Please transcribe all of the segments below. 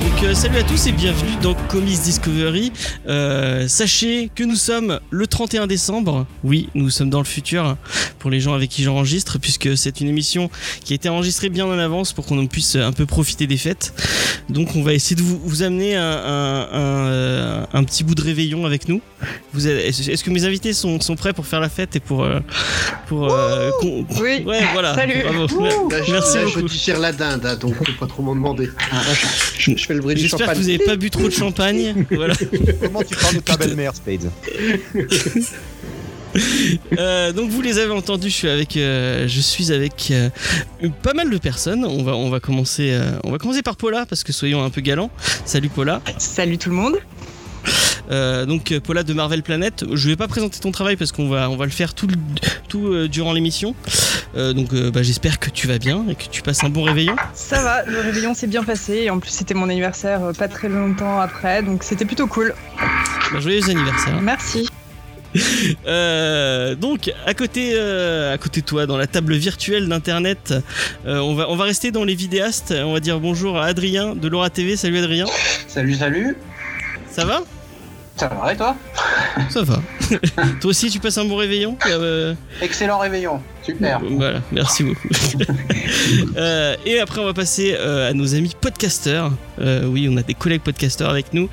Donc euh, salut à tous et bienvenue dans Comics Discovery. Euh, sachez que nous sommes le 31 décembre. Oui, nous sommes dans le futur pour les gens avec qui j'enregistre puisque c'est une émission qui a été enregistrée bien en avance pour qu'on puisse un peu profiter des fêtes. Donc on va essayer de vous, vous amener un, un- un, euh, un petit bout de réveillon avec nous. Vous Est-ce que mes invités sont, sont prêts pour faire la fête et pour... pour euh, Oui. Ouais, voilà. Salut. Bravo. Je, Merci là, beaucoup. je tire la dinde, hein, donc faut pas trop m'en demander. Je, je fais le bruit du J'espère que vous n'avez pas bu trop de champagne. voilà. Comment tu parles de ta belle-mère, Spade Euh, donc vous les avez entendus, je suis avec, euh, je suis avec euh, pas mal de personnes. On va, on va commencer, euh, on va commencer par Paula parce que soyons un peu galants. Salut Paula. Salut tout le monde. Euh, donc euh, Paula de Marvel Planet. Je vais pas présenter ton travail parce qu'on va, on va le faire tout, tout euh, durant l'émission. Euh, donc euh, bah, j'espère que tu vas bien et que tu passes un bon réveillon. Ça va, le réveillon s'est bien passé et en plus c'était mon anniversaire euh, pas très longtemps après, donc c'était plutôt cool. Bah, joyeux anniversaire. Merci. Euh, donc à côté, euh, à côté de toi, dans la table virtuelle d'internet, euh, on va, on va rester dans les vidéastes. On va dire bonjour à Adrien de Laura TV. Salut Adrien. Salut, salut. Ça va? Ça va et toi Ça va. Toi aussi, tu passes un bon réveillon Euh, Excellent réveillon. Super. Voilà, merci beaucoup. Euh, et après, on va passer euh, à nos amis podcasteurs. Oui, on a des collègues podcasteurs avec nous.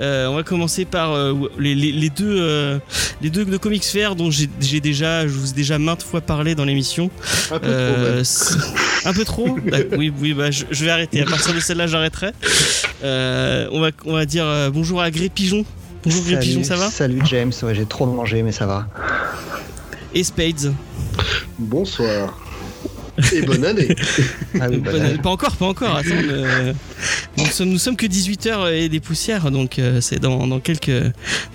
On va commencer par les, les- les deux, les deux de Comics Fair dont j'ai déjà, je vous ai déjà maintes fois parlé dans l'émission. Un peu trop, un peu Oui, oui, bah, je, je vais arrêter. À partir de celle-là, j'arrêterai. On, va, on va dire bonjour à Gré Pigeon. Bonjour Pigeon, ça va Salut James, ouais, j'ai trop mangé mais ça va. Et Spades. Bonsoir. Et bonne année. Ah oui, bah, Pas- Pas encore, pas encore. Attends, euh, nous, sommes, nous sommes que 18h et des poussières, donc euh, c'est dans, dans quelques,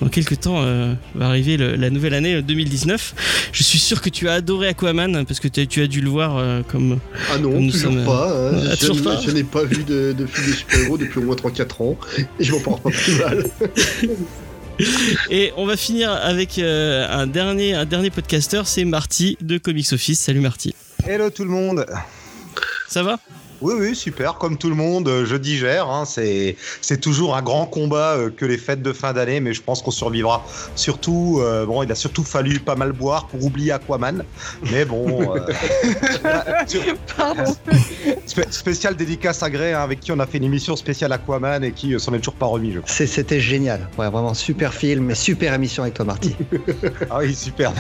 dans quelques temps euh, va arriver le- la nouvelle année euh, 2019. Je suis sûr que tu as adoré Aquaman parce que tu as, dû le voir euh, comme. Ah non, Nous toujours sommes, pas. hein. Ah, je, toujours pas je n'ai pas vu de, de film de super-héros depuis au moins 3-4 ans. Et je m'en porte pas plus mal. Et on va finir avec euh, un dernier, un dernier podcasteur, c'est Marty de Comics Office. Salut Marty. Hello tout le monde. Ça va? Oui, oui, super, comme tout le monde, euh, je digère. hein, c'est, c'est toujours un grand combat euh, que les fêtes de fin d'année, mais je pense qu'on survivra. Surtout, euh, bon, il a surtout fallu pas mal boire pour oublier Aquaman. Mais bon, euh, Pardon. spé- spécial dédicace à Grey, hein, avec qui on a fait une émission spéciale Aquaman et qui euh, s'en est toujours pas remis, je crois. c'est- C'était génial. Ouais, vraiment super film et super émission avec toi Marty. Ah oui, super.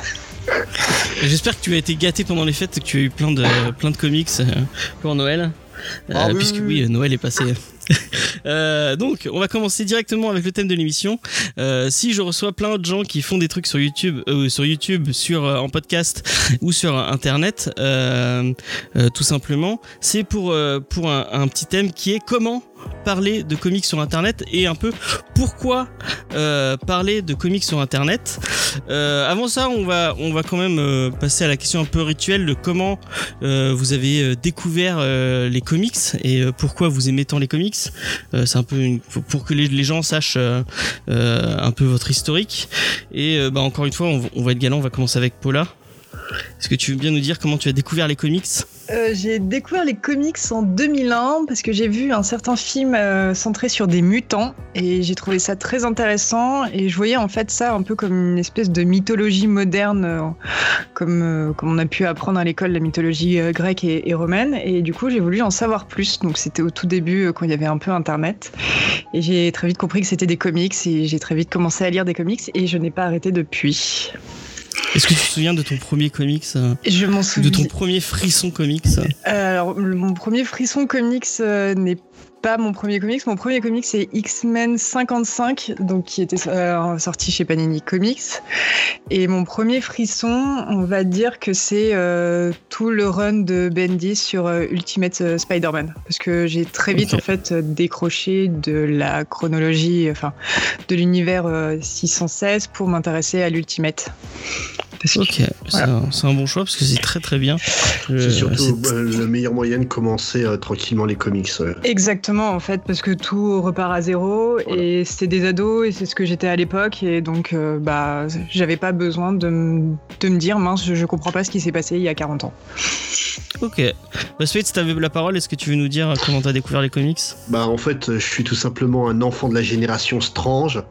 J'espère que tu as été gâté pendant les fêtes, que tu as eu plein de, plein de comics pour Noël. Euh, Ah oui, puisque oui, oui, Noël est passé. Euh, donc, on va commencer directement avec le thème de l'émission. Euh, si je reçois plein de gens qui font des trucs sur YouTube, euh, sur YouTube, sur euh, en podcast ou sur Internet, euh, euh, tout simplement, c'est pour euh, pour un, un petit thème qui est comment parler de comics sur Internet et un peu pourquoi euh, parler de comics sur Internet. Euh, avant ça, on va on va quand même euh, passer à la question un peu rituelle de comment vous avez découvert les comics et pourquoi vous aimez tant les comics. C'est un peu pour que les, gens sachent un peu votre historique. Et bah, encore une fois, on, on va être galant, on va commencer avec Paula. Est-ce que tu veux bien nous dire comment tu as découvert les comics? Euh, j'ai découvert les comics en 2001 parce que j'ai vu un certain film euh, centré sur des mutants et j'ai trouvé ça très intéressant et je voyais en fait ça un peu comme une espèce de mythologie moderne euh, comme, comme on a pu apprendre à l'école la mythologie grecque et, romaine et du coup j'ai voulu en savoir plus donc c'était au tout début quand il y avait un peu internet et j'ai très vite compris que c'était des comics et j'ai très vite commencé à lire des comics et je n'ai pas arrêté depuis. Est-ce que tu te souviens de ton premier comics euh, Je m'en De souviens. ton premier frisson comics Euh, alors, mon premier frisson comics euh, n'est pas mon premier comics. Mon premier comics, c'est X-Men 55, donc qui était euh, sorti chez Panini Comics. Et mon premier frisson, on va dire que c'est euh, tout le run de Bendy sur euh, Ultimate Spider-Man. Parce que j'ai très vite, en fait, décroché de la chronologie, enfin, de l'univers euh, 616 pour m'intéresser à l'Ultimate. Parce que- Ok, c'est un, bon choix parce que c'est très très bien. C'est surtout c'est- euh, le meilleur moyen de commencer euh, tranquillement les comics. Exactement, en fait, parce que tout repart à zéro Voilà. et c'était des ados et c'est ce que j'étais à l'époque et donc euh, bah j'avais pas besoin de, me- de me dire mince, je, je comprends pas ce qui s'est passé il y a 40 ans. Ok. Bah, Spade, si t'avais la parole, est-ce que tu veux nous dire comment t'as découvert les comics? Bah en fait, euh, je suis tout simplement un enfant de la génération Strange,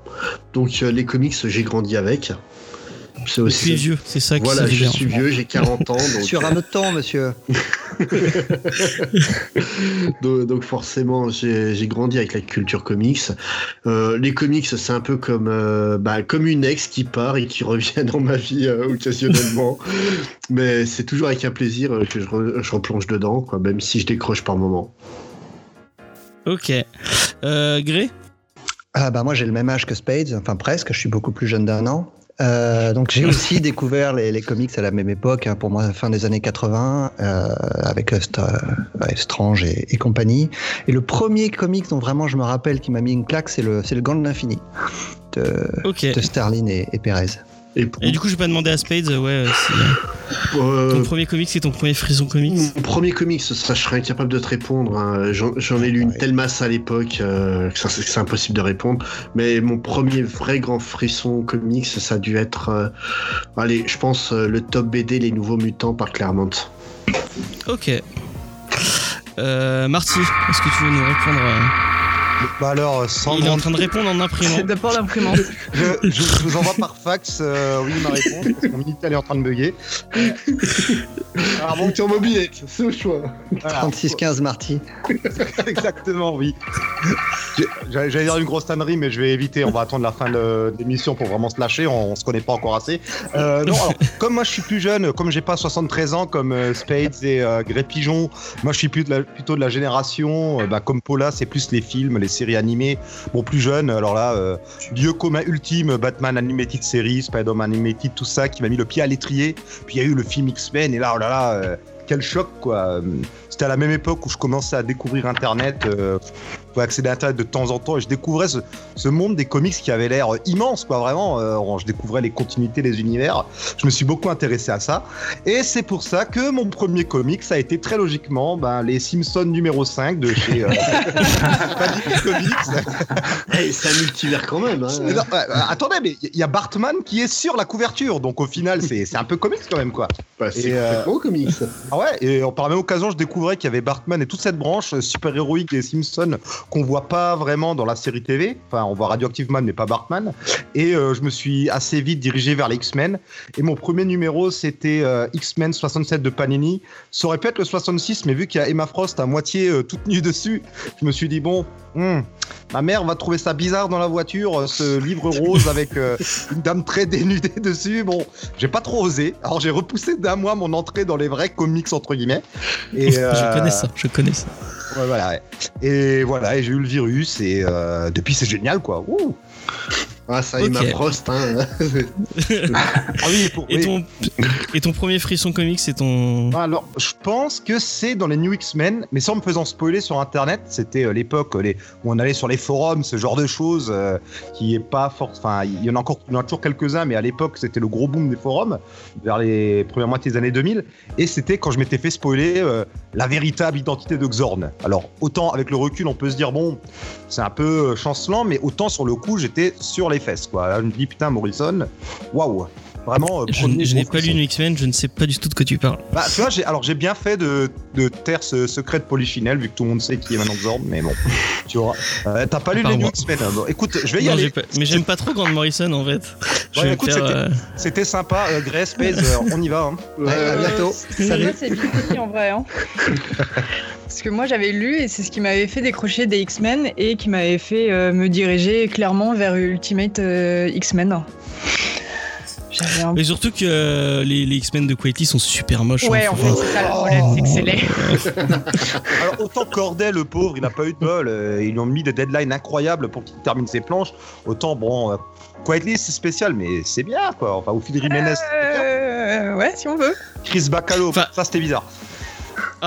donc euh, les comics j'ai grandi avec. C'est Tu es aussi. vieux, c'est ça qui Voilà, je suis vieux, j'ai 40 ans, donc, Sur un autre temps, monsieur. donc, donc forcément j'ai grandi avec la culture comics. Euh, les comics c'est un peu comme euh, bah, comme une ex qui part et qui revient dans ma vie euh, occasionnellement, mais c'est toujours avec un plaisir que je, re- je replonge dedans, quoi, même si je décroche par moment. Ok. Euh, Gré Ah bah moi j'ai le même âge que Spades, enfin presque, je suis beaucoup plus jeune d'un an. Euh, donc j'ai aussi découvert les, les comics à la même époque, hein, pour moi fin des années 80, euh, avec euh, euh, Strange et, et compagnie. Et le premier comics dont vraiment je me rappelle qui m'a mis une claque, c'est le, c'est le Gant de l'infini de, Ok. de Starlin et, et Perez. Et pour, Et du coup, je vais pas demander à Spades, ouais, euh, si euh, ton premier comic c'est ton premier frisson comics. Mon premier comics, ça je serais incapable de te répondre. hein. J'en ai lu une Ouais. telle masse à l'époque euh, que c'est impossible de répondre. Mais mon premier vrai grand frisson comics, ça a dû être, euh, allez, je pense euh, le top BD Les Nouveaux Mutants par Claremont. Ok. Euh, Marty, est-ce que tu veux nous répondre euh, Bah alors, sans Il est en train de répondre en imprimant. C'est d'abord l'imprimante. je, je- je vous envoie par fax, euh, oui, ma réponse, parce que mon Minitel est en train de bugger. Alors, bon, sur mobilette, c'est le choix. voilà. 3615 Marty. Exactement, oui. J'allais dire une grosse tannerie, mais je vais éviter. On va attendre la fin de de l'émission pour vraiment se lâcher. On, on se connaît pas encore assez. Euh, non, alors, comme moi je suis plus jeune, comme j'ai pas 73 ans comme euh, Spades et euh, Grey Pigeon, moi je suis plus de la- plutôt de la génération, euh, bah, comme Paula, c'est plus les films, les séries animées. Bon, plus jeune, alors là, euh, lieu commun ultime, Batman Animated Series, Spider-Man Animated, tout ça, qui m'a mis le pied à l'étrier. Puis il y a eu le film X-Men, et là, oh là là, euh, quel choc, quoi. Euh, C'était à la même époque où je commençais à découvrir Internet. Euh, pouvais accéder à Internet de temps en temps et je découvrais ce, ce monde des comics qui avait l'air immense, quoi, vraiment. Euh, je découvrais les continuités des univers. Je me suis beaucoup intéressé à ça. Et c'est pour ça que mon premier comics a été très logiquement ben, les Simpsons numéro 5 de chez euh, Comics. Hey, c'est un multivers quand même. hein. Non, euh, attendez, mais il y a Bartman qui est sur la couverture, donc au final, c'est c'est un peu comics quand même, quoi. Bah, c'est euh, complètement comics. Ah ouais, et euh, par la même occasion, je découvrais qu'il y avait Bartman et toute cette branche euh, super-héroïque des Simpsons qu'on voit pas vraiment dans la série TV. Enfin, on voit Radioactive Man, mais pas Bartman. Et euh, je me suis assez vite dirigé vers les X-Men. Et mon premier numéro, c'était euh, X-Men 67 de Panini. Ça aurait pu être le 66, mais vu qu'il y a Emma Frost à moitié euh, toute nue dessus, je me suis dit, bon, hmm, ma mère va trouver ça bizarre dans la voiture, ce livre rose avec une dame très dénudée dessus. Bon, j'ai pas trop osé. Alors j'ai repoussé d'un mois mon entrée dans les vrais comics entre guillemets. Et, Je connais ça, je connais ça. Ouais, voilà. Et voilà, et j'ai eu le virus et euh, depuis c'est génial quoi. Ah, ça, Ok. Emma Frost. Hein. Ah oui, pour, Et oui. ton, et ton premier frisson comics, c'est ton. Alors, je pense que c'est dans les New X-Men, mais sans me faisant spoiler sur Internet. C'était euh, l'époque euh, les- où on allait sur les forums, ce genre de choses euh, qui est pas fort. Enfin, il y en a encore, il y en a toujours quelques-uns, mais à l'époque, c'était le gros boom des forums vers les premières moitiés des années 2000. Et c'était quand je m'étais fait spoiler euh, la véritable identité de Xorn. Alors, autant avec le recul, on peut se dire bon, c'est un peu chancelant, mais autant sur le coup, j'étais sur les fesses, quoi. Là, je me dis putain, Morrison, waouh. Vraiment, euh, Je, n'ai pas lu. New X-Men, je ne sais pas du tout de quoi tu parles. Bah, tu vois, j'ai, alors j'ai bien fait de, de taire ce secret de Polichinelle, vu que tout le monde sait qui est maintenant Zorn, mais bon, tu vois. Euh, t'as pas lu les New. X-Men hein. Bon, Écoute, je vais y Non, aller. pas- mais j'aime pas trop Grant Morrison en fait. Je Ouais, vais écoute, c'était- euh, C'était sympa, euh, Grey Space, on y va. Hein. Ouais, à bientôt. Salut. C'est Vicky en vrai. hein. Parce que moi, j'avais lu et c'est ce qui m'avait fait décrocher des X-Men et qui m'avait fait euh, me diriger clairement vers Ultimate euh, X-Men. Un Mais surtout que euh, les, les X-Men de Quality sont super moches. hein, Ouais, en fait, c'est ça le problème, c'est que c'est laid. Alors, autant Corday, le pauvre, il a pas eu de bol, euh, ils lui ont mis des deadlines incroyables pour qu'il termine ses planches. Autant, bon, euh, Quietly, c'est spécial, mais c'est bien, quoi. Enfin, ou Phil Jiménez, c'est bien. Euh, ouais, si on veut. Chris Bacalo, Enfin- ça c'était bizarre.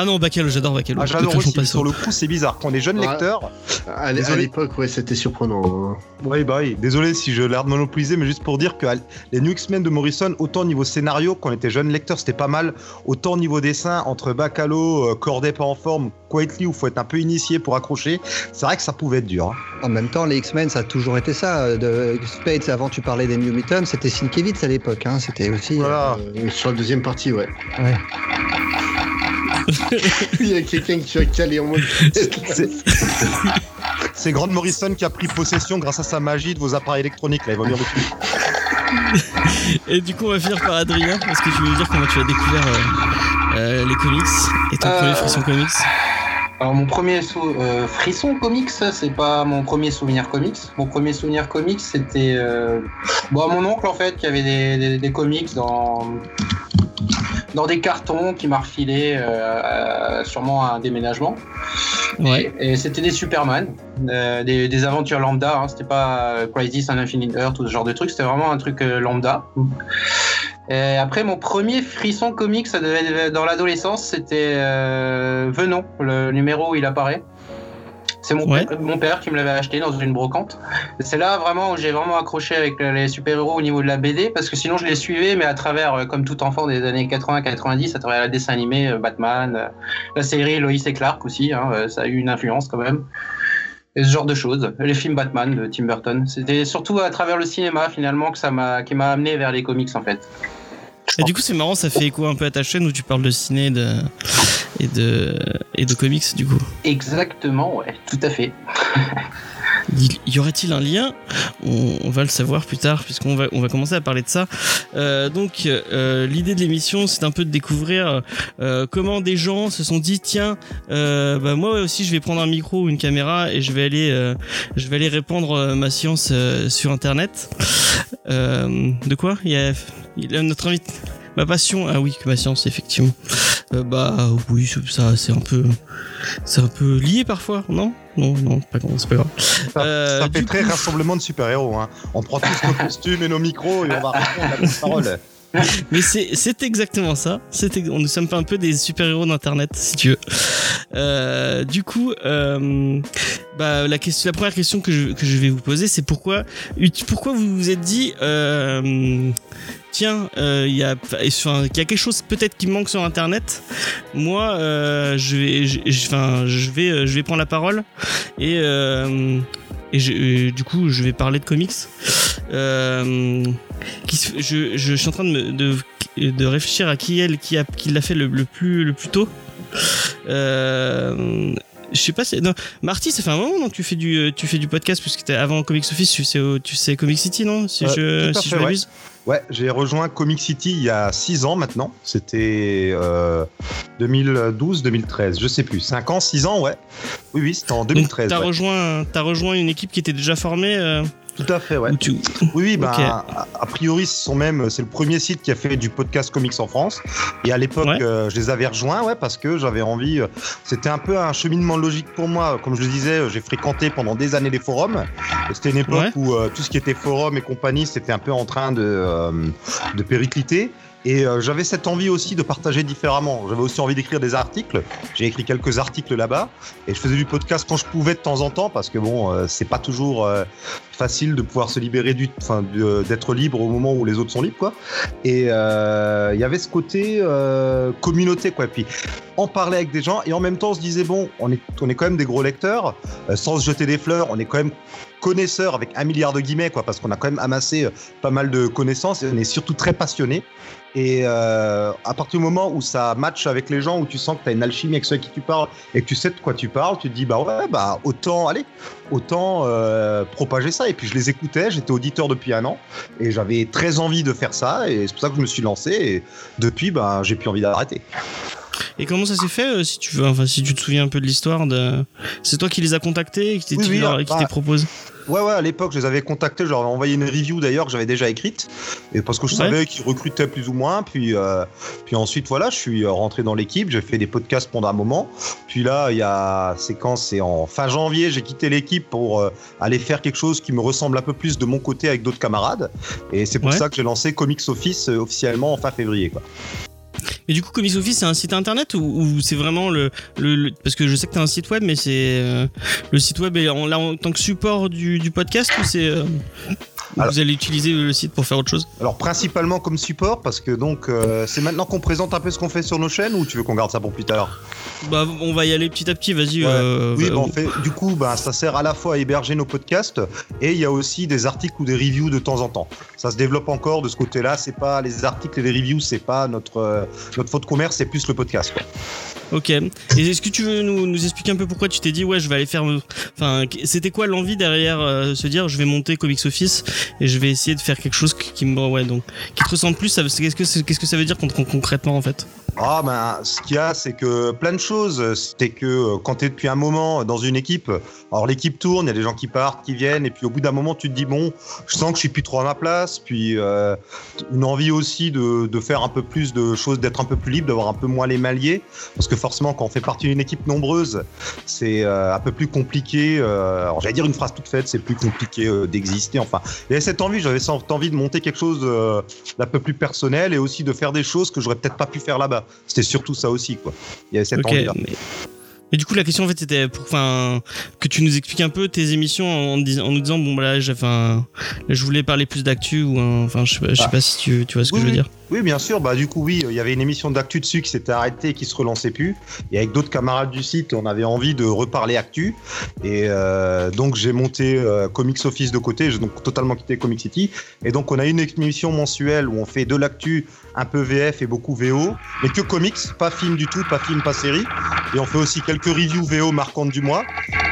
Ah non, Bacalo, j'adore Bacalo. Ah, j'adore aussi. mais. Sur le coup, c'est bizarre. Quand on est jeune Ouais. lecteur, À l'époque, ouais, c'était surprenant. hein. Oui, bah oui. Désolé si je l'ai l'air de monopoliser, mais juste pour dire que les New X-Men de Morrison, autant niveau scénario, quand on était jeune lecteur, c'était pas mal. Autant niveau dessin, entre Bacalo, euh, Corday pas en forme, Quietly, où faut être un peu initié pour accrocher, c'est vrai que ça pouvait être dur. hein. En même temps, les X-Men, ça a toujours été ça. euh, De Spades, avant tu parlais des New Mutants, c'était Sienkiewicz à l'époque. Hein. C'était aussi. Voilà. Euh, sur la deuxième partie, ouais. Ouais. Il y a quelqu'un qui a calé en mode. C'est- C'est Grant Morrison qui a pris possession grâce à sa magie de vos appareils électroniques. Là, il va bien dessus. Et du coup, on va finir par Adrien. Est-ce que tu veux nous dire comment tu as découvert euh, euh, les comics et ton Euh, premier frisson comics Alors mon premier sou- euh, frisson comics, c'est pas mon premier souvenir comics. Mon premier souvenir comics, c'était euh, bon, mon oncle en fait qui avait des, des- des comics dans dans des cartons qui m'a refilé euh, euh, sûrement à un déménagement. Ouais. Et c'était des Superman, euh, des, des aventures lambda. Hein. C'était pas Crisis on Infinite Earth ou ce genre de truc. C'était vraiment un truc euh, lambda. Et après, mon premier frisson comics, ça devait être dans l'adolescence, c'était Venom, le numéro où il apparaît. C'est mon, Ouais. père, mon père qui me l'avait acheté dans une brocante. C'est là vraiment où j'ai vraiment accroché avec les super-héros au niveau de la BD, parce que sinon je les suivais, mais à travers, euh, comme tout enfant des années 80-90, à travers la dessin animé, euh, Batman, euh, la série Lois et Clark aussi, hein, ça a eu une influence quand même. Et ce genre de choses. Les films Batman de Tim Burton. C'était surtout à travers le cinéma finalement que ça m'a, qui m'a amené vers les comics en fait. Et du coup, c'est marrant, ça fait écho un peu à ta chaîne où tu parles de ciné de, et de, et de comics, du coup. Exactement, ouais, tout à fait. Y, aurait-il un lien on, on va le savoir plus tard, puisqu'on va, on va commencer à parler de ça. Euh, donc, euh, l'idée de l'émission, c'est un peu de découvrir euh, comment des gens se sont dit tiens, euh, bah, moi aussi, je vais prendre un micro ou une caméra et je vais aller, euh, je vais aller répandre euh, ma science sur Internet. De quoi Il y a, il y a notre invité. Ma passion, ah oui, que ma science, effectivement. Bah oui, ça, c'est un peu, c'est un peu lié parfois, non? Non, non, pas c'est pas grave. Ça, Euh, ça fait très coup- rassemblement de super-héros. Hein. On prend tous nos costumes et nos micros et on va répondre à la parole. Mais c'est exactement ça. On nous sommes un peu des super-héros d'internet, si tu veux. Euh, du coup, euh, bah, la, question, la première question que je, que je vais vous poser, c'est pourquoi, pourquoi vous vous êtes dit, euh, tiens, euh, il y a, y a quelque chose peut-être qui manque sur internet. Moi, euh, je vais, je, vais, euh, je vais prendre la parole et euh, et euh, du coup, je vais parler de comics. Euh, je, suis en train de, me- de, de réfléchir à qui elle qui a qui l'a fait le, plus le plus tôt. Euh, je sais pas si non Marty ça fait un moment non que tu fais du tu fais du podcast puisque t'es avant Comics Office tu sais tu sais Comic City non si Euh, je si fait, je ouais. m'abuse Ouais, j'ai rejoint Comic City il y a 6 ans maintenant. C'était euh, 2012-2013, je sais plus. 5 ans, 6 ans, ouais. Oui, oui, c'était en Donc, 2013. t'as ouais. rejoint t'as rejoint une équipe qui était déjà formée euh, Tout à fait, ouais. ou tu Oui, oui, bah, a, a priori, ce sont même, c'est le premier site qui a fait du podcast comics en France. Et à l'époque, Ouais. euh, je les avais rejoints, ouais, parce que j'avais envie. euh, C'était un peu un cheminement logique pour moi. Comme je le disais, j'ai fréquenté pendant des années les forums. C'était une époque Ouais. où euh, tout ce qui était forum et compagnie, c'était un peu en train de, de péricliter. Et euh, j'avais cette envie aussi de partager différemment. J'avais aussi envie d'écrire des articles. J'ai écrit quelques articles là-bas. Et je faisais du podcast quand je pouvais de temps en temps, parce que bon, euh, c'est pas toujours euh, facile de pouvoir se libérer du, enfin, d'être libre au moment où les autres sont libres, quoi. Et euh, il y avait ce côté communauté, quoi. Puis en parler avec des gens et en même temps on se disait bon, on est, on est quand même des gros lecteurs, euh, sans se jeter des fleurs, on est quand même connaisseurs avec un milliard de guillemets, quoi, parce qu'on a quand même amassé euh, pas mal de connaissances et on est surtout très passionnés. Et euh, à partir du moment où ça match avec les gens, où tu sens que tu as une alchimie avec ceux à qui tu parles et que tu sais de quoi tu parles, tu te dis bah ouais, bah autant, allez, autant propager ça. Et puis je les écoutais, j'étais auditeur depuis un an et j'avais très envie de faire ça et c'est pour ça que je me suis lancé et depuis, bah, j'ai plus envie d'arrêter. Et comment ça s'est fait euh, si tu veux enfin si tu te souviens un peu de l'histoire de c'est toi qui les as contactés et qui t'es Oui, oui, qui leur- ah, bah, proposé Ouais, ouais, à l'époque, je les avais contactés, je leur avais envoyé une review d'ailleurs que j'avais déjà écrite, et parce que je Ouais. savais qu'ils recrutaient plus ou moins. Puis, euh, puis ensuite, voilà, je suis euh, rentré dans l'équipe, j'ai fait des podcasts pendant un moment. Puis là, il y a séquence, c'est en fin janvier, j'ai quitté l'équipe pour euh, aller faire quelque chose qui me ressemble un peu plus de mon côté avec d'autres camarades. Et c'est pour Ouais. ça que j'ai lancé Comics Office euh, officiellement en fin février. Quoi. Et du coup, Comics Office, c'est un site internet ou, ou c'est vraiment le, le, le- Parce que je sais que t'as un site web, mais c'est. euh, le site web est en, là en tant que support du, du podcast ou c'est. euh, vous allez utiliser le site pour faire autre chose? Alors principalement comme support parce que donc euh, c'est maintenant qu'on présente un peu ce qu'on fait sur nos chaînes ou tu veux qu'on garde ça pour plus tard? Bah, on va y aller petit à petit, vas-y. Ouais. euh, Oui, bah, bah, on fait, du coup, bah, ça sert à la fois à héberger nos podcasts et il y a aussi des articles ou des reviews de temps en temps. Ça se développe encore de ce côté-là. C'est pas les articles et les reviews, c'est pas notre euh, notre faute commerce, c'est plus le podcast. quoi. Ok. Et est-ce que tu veux nous, expliquer un peu pourquoi tu t'es dit, ouais, je vais aller faire. Enfin, c'était quoi l'envie derrière euh, se dire, je vais monter Comics Office et je vais essayer de faire quelque chose qui me. Ouais, donc. Qui te ressemble plus Qu'est-ce que, qu'est-ce que ça veut dire con- con- concrètement en fait? Ah ben, ce qu'il y a, c'est que plein de choses. C'est que euh, quand tu es depuis un moment dans une équipe, alors l'équipe tourne, il y a des gens qui partent, qui viennent, et puis au bout d'un moment, tu te dis bon, je sens que je suis plus trop à ma place, puis euh, une envie aussi de, de faire un peu plus de choses, d'être un peu plus libre, d'avoir un peu moins les liés, parce que forcément, quand on fait partie d'une équipe nombreuse, c'est euh, un peu plus compliqué. euh, alors j'allais dire une phrase toute faite, c'est plus compliqué euh, d'exister. Enfin, il y avait cette envie, j'avais cette envie de monter quelque chose d'un peu plus personnel et aussi de faire des choses que j'aurais peut-être pas pu faire là-bas. C'était surtout ça aussi, quoi. Il y avait cette envie-là. Mais... Et du coup, la question en fait c'était pour, enfin, que tu nous expliques un peu tes émissions en, nous disant, bon, bah, là, enfin, je voulais parler plus d'actu ou, enfin, je sais pas, je sais Ah. pas si tu, tu vois ce que Oui, je veux dire. Oui, bien sûr. Bah, du coup, oui, il y avait une émission d'actu dessus qui s'était arrêtée et qui se relançait plus. Et avec d'autres camarades du site, on avait envie de reparler actu. Et euh, donc, j'ai monté euh, Comics Office de côté. J'ai donc totalement quitté Comic City. Et donc, on a une émission mensuelle où on fait de l'actu, un peu VF et beaucoup VO. Mais que comics, pas film du tout, pas film, pas série. Et on fait aussi quelques reviews VO marquantes du mois.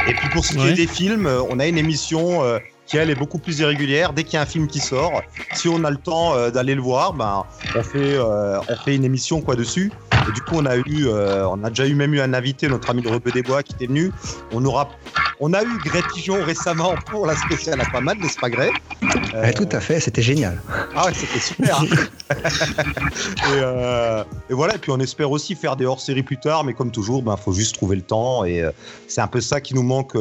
Et puis, pour ce qui Ouais. est des films, euh, on a une émission. euh, qui elle est beaucoup plus irrégulière. Dès qu'il y a un film qui sort, si on a le temps euh, d'aller le voir, ben on fait euh, on fait une émission quoi dessus. Et du coup on a eu euh, on a déjà eu même eu un invité, notre ami de Rebeu des Bois qui était venu. On aura on a eu Grey Pigeon récemment pour la spéciale Aquaman, n'est-ce pas Grey Euh, Ouais, tout à fait, c'était génial. Ah ouais, c'était super. et, euh, et voilà, et puis on espère aussi faire des hors-séries plus tard, mais comme toujours, ben faut juste trouver le temps et euh, c'est un peu ça qui nous manque,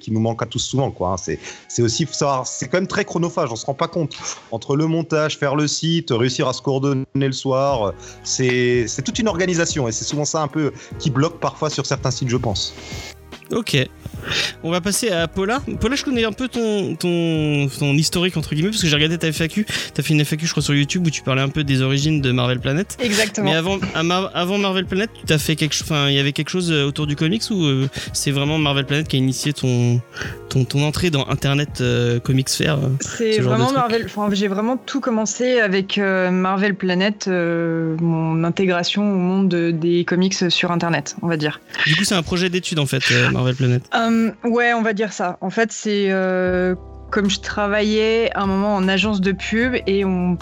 qui nous manque à tous souvent, quoi. hein. C'est, c'est aussi, savoir, c'est quand même très chronophage, on se rend pas compte. Entre le montage, faire le site, réussir à se coordonner le soir, c'est, c'est toute une organisation et c'est souvent ça un peu qui bloque parfois sur certains sites, je pense. Ok. On va passer à Paula. Paula, je connais un peu ton, ton, ton historique, entre guillemets, parce que j'ai regardé ta FAQ. T'as fait une FAQ, je crois, sur YouTube où tu parlais un peu des origines de Marvel Planet. Exactement. Mais avant, avant Marvel Planet, tu as fait quelque chose. Enfin, il y avait quelque chose euh, autour du comics ou euh, c'est vraiment Marvel Planet qui a initié ton, ton, ton entrée dans Internet euh, Comics Fair euh C'est ce vraiment. Marvel. Enfin, j'ai vraiment tout commencé avec euh, Marvel Planet, mon intégration au monde de- des comics sur Internet, on va dire. Du coup, c'est un projet d'étude en fait, euh, Marvel. Euh, ouais, on va dire ça. En fait, c'est euh, comme je travaillais un moment en agence de pub et on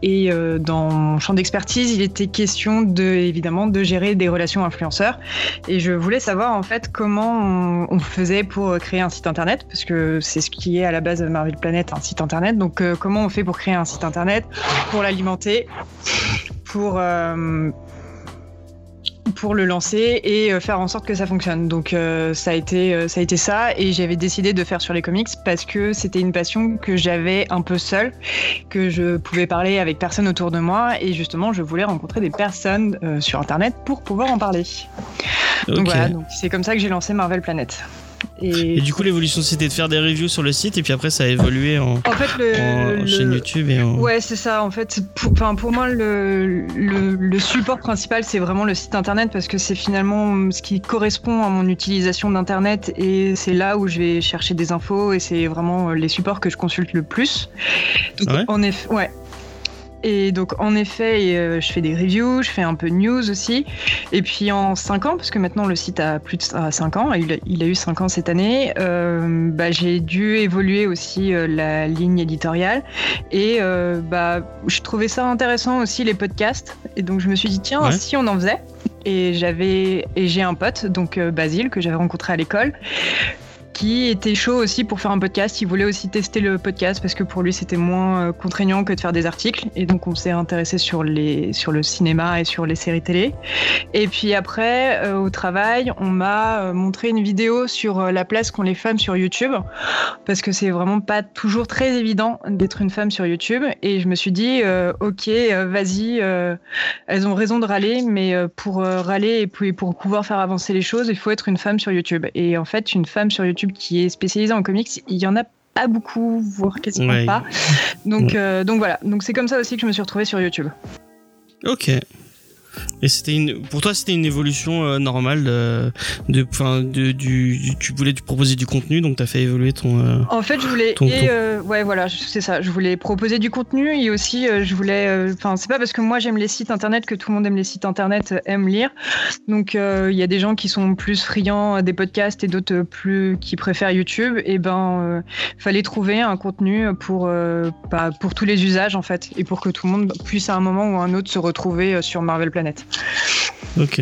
et euh, dans mon champ d'expertise, il était question de évidemment de gérer des relations influenceurs et je voulais savoir en fait comment on, faisait pour créer un site internet parce que c'est ce qui est à la base de Marvel Planet, un site internet. Donc comment on fait pour créer un site internet, pour l'alimenter, pour pour le lancer et euh, faire en sorte que ça fonctionne. Donc euh, ça a été euh, ça a été ça et j'avais décidé de faire sur les comics parce que c'était une passion que j'avais un peu seule, que je pouvais parler avec personne autour de moi et justement je voulais rencontrer des personnes euh, sur internet pour pouvoir en parler. Donc voilà, donc c'est comme ça que j'ai lancé Marvel Planet. Et, Et du coup, l'évolution c'était de faire des reviews sur le site et puis après ça a évolué en, en fait le, en le- chaîne YouTube et en. Ouais, c'est ça. En fait, pour, pour moi, le, le, le support principal, c'est vraiment le site internet parce que c'est finalement ce qui correspond à mon utilisation d'internet et c'est là où je vais chercher des infos et c'est vraiment les supports que je consulte le plus. Donc, Ah ouais? En effet, ouais. Et donc, en effet, euh, je fais des reviews, je fais un peu de news aussi. Et puis, en 5 ans, parce que maintenant le site a plus de 5 ans, il a, il a eu 5 ans cette année, euh, bah, j'ai dû évoluer aussi euh, la ligne éditoriale. Et euh, bah, je trouvais ça intéressant aussi, les podcasts. Et donc, je me suis dit, tiens, Ouais. si on en faisait. Et j'avais et j'ai un pote, donc Basile, que j'avais rencontré à l'école qui était chaud aussi pour faire un podcast. Il voulait aussi tester le podcast parce que pour lui c'était moins euh, contraignant que de faire des articles. Et donc on s'est intéressé sur, les, sur le cinéma et sur les séries télé. Et puis après, euh, au travail, on m'a euh, montré une vidéo sur la place qu'ont les femmes sur YouTube parce que c'est vraiment pas toujours très évident d'être une femme sur YouTube. Et je me suis dit, ok, vas-y, elles ont raison de râler, mais pour râler et pour pouvoir faire avancer les choses, il faut être une femme sur YouTube. Et en fait, une femme sur YouTube qui est spécialisée en comics, il y en a pas beaucoup, voire quasiment Ouais. pas. Donc, Ouais. euh, donc voilà. Donc c'est comme ça aussi que je me suis retrouvée sur YouTube. Ok. Et c'était une, pour toi, c'était une évolution euh, normale de, de, du, du- tu voulais proposer du contenu, donc t'as fait évoluer ton. euh, En fait, je voulais Ton- et ton- euh, ouais voilà, c'est ça. Je voulais proposer du contenu et aussi euh, je voulais. Enfin, c'est pas parce que moi j'aime les sites internet que tout le monde aime les sites internet, aime lire. Donc il y a des gens qui sont plus friands des podcasts et d'autres plus qui préfèrent YouTube. Et ben, fallait trouver un contenu pour bah, pour tous les usages en fait et pour que tout le monde puisse à un moment ou à un autre se retrouver sur Marvel Planet. Ok.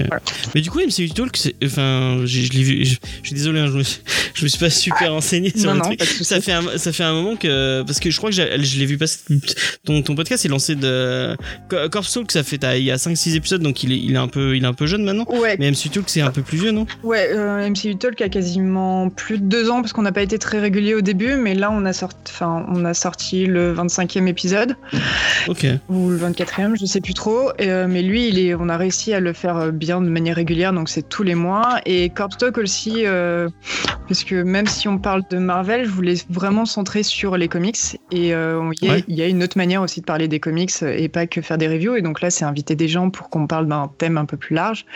Mais du coup, MCU Talk, c'est, enfin, je l'ai vu. Je, je suis désolé, hein, je, me, suis- je me suis pas super renseigné sur Non, le non, truc. Ça fait un, ça fait un moment que parce que je crois que je l'ai vu passer. Ton, ton podcast est lancé de Co- Corpse Talk, ça fait il y a 5-6 épisodes, donc il est, il est un peu, il est un peu jeune maintenant. Ouais, Mais MCU Talk, c'est un peu plus vieux, non? Ouais, euh, MCU Talk a quasiment plus de deux ans parce qu'on n'a pas été très régulier au début, mais là on a sorti, enfin on a sorti le 25e épisode Ok. ou le 24e, je sais plus trop. Et, euh, mais lui, il est, on a réussi à le faire euh, bien de manière régulière, donc c'est tous les mois. Et Corpse Talk aussi, euh, parce que même si on parle de Marvel, je voulais vraiment centrer sur les comics. Et euh, il y, a- Ouais. il y a une autre manière aussi de parler des comics et pas que faire des reviews. Et donc là, c'est inviter des gens pour qu'on parle d'un thème un peu plus large.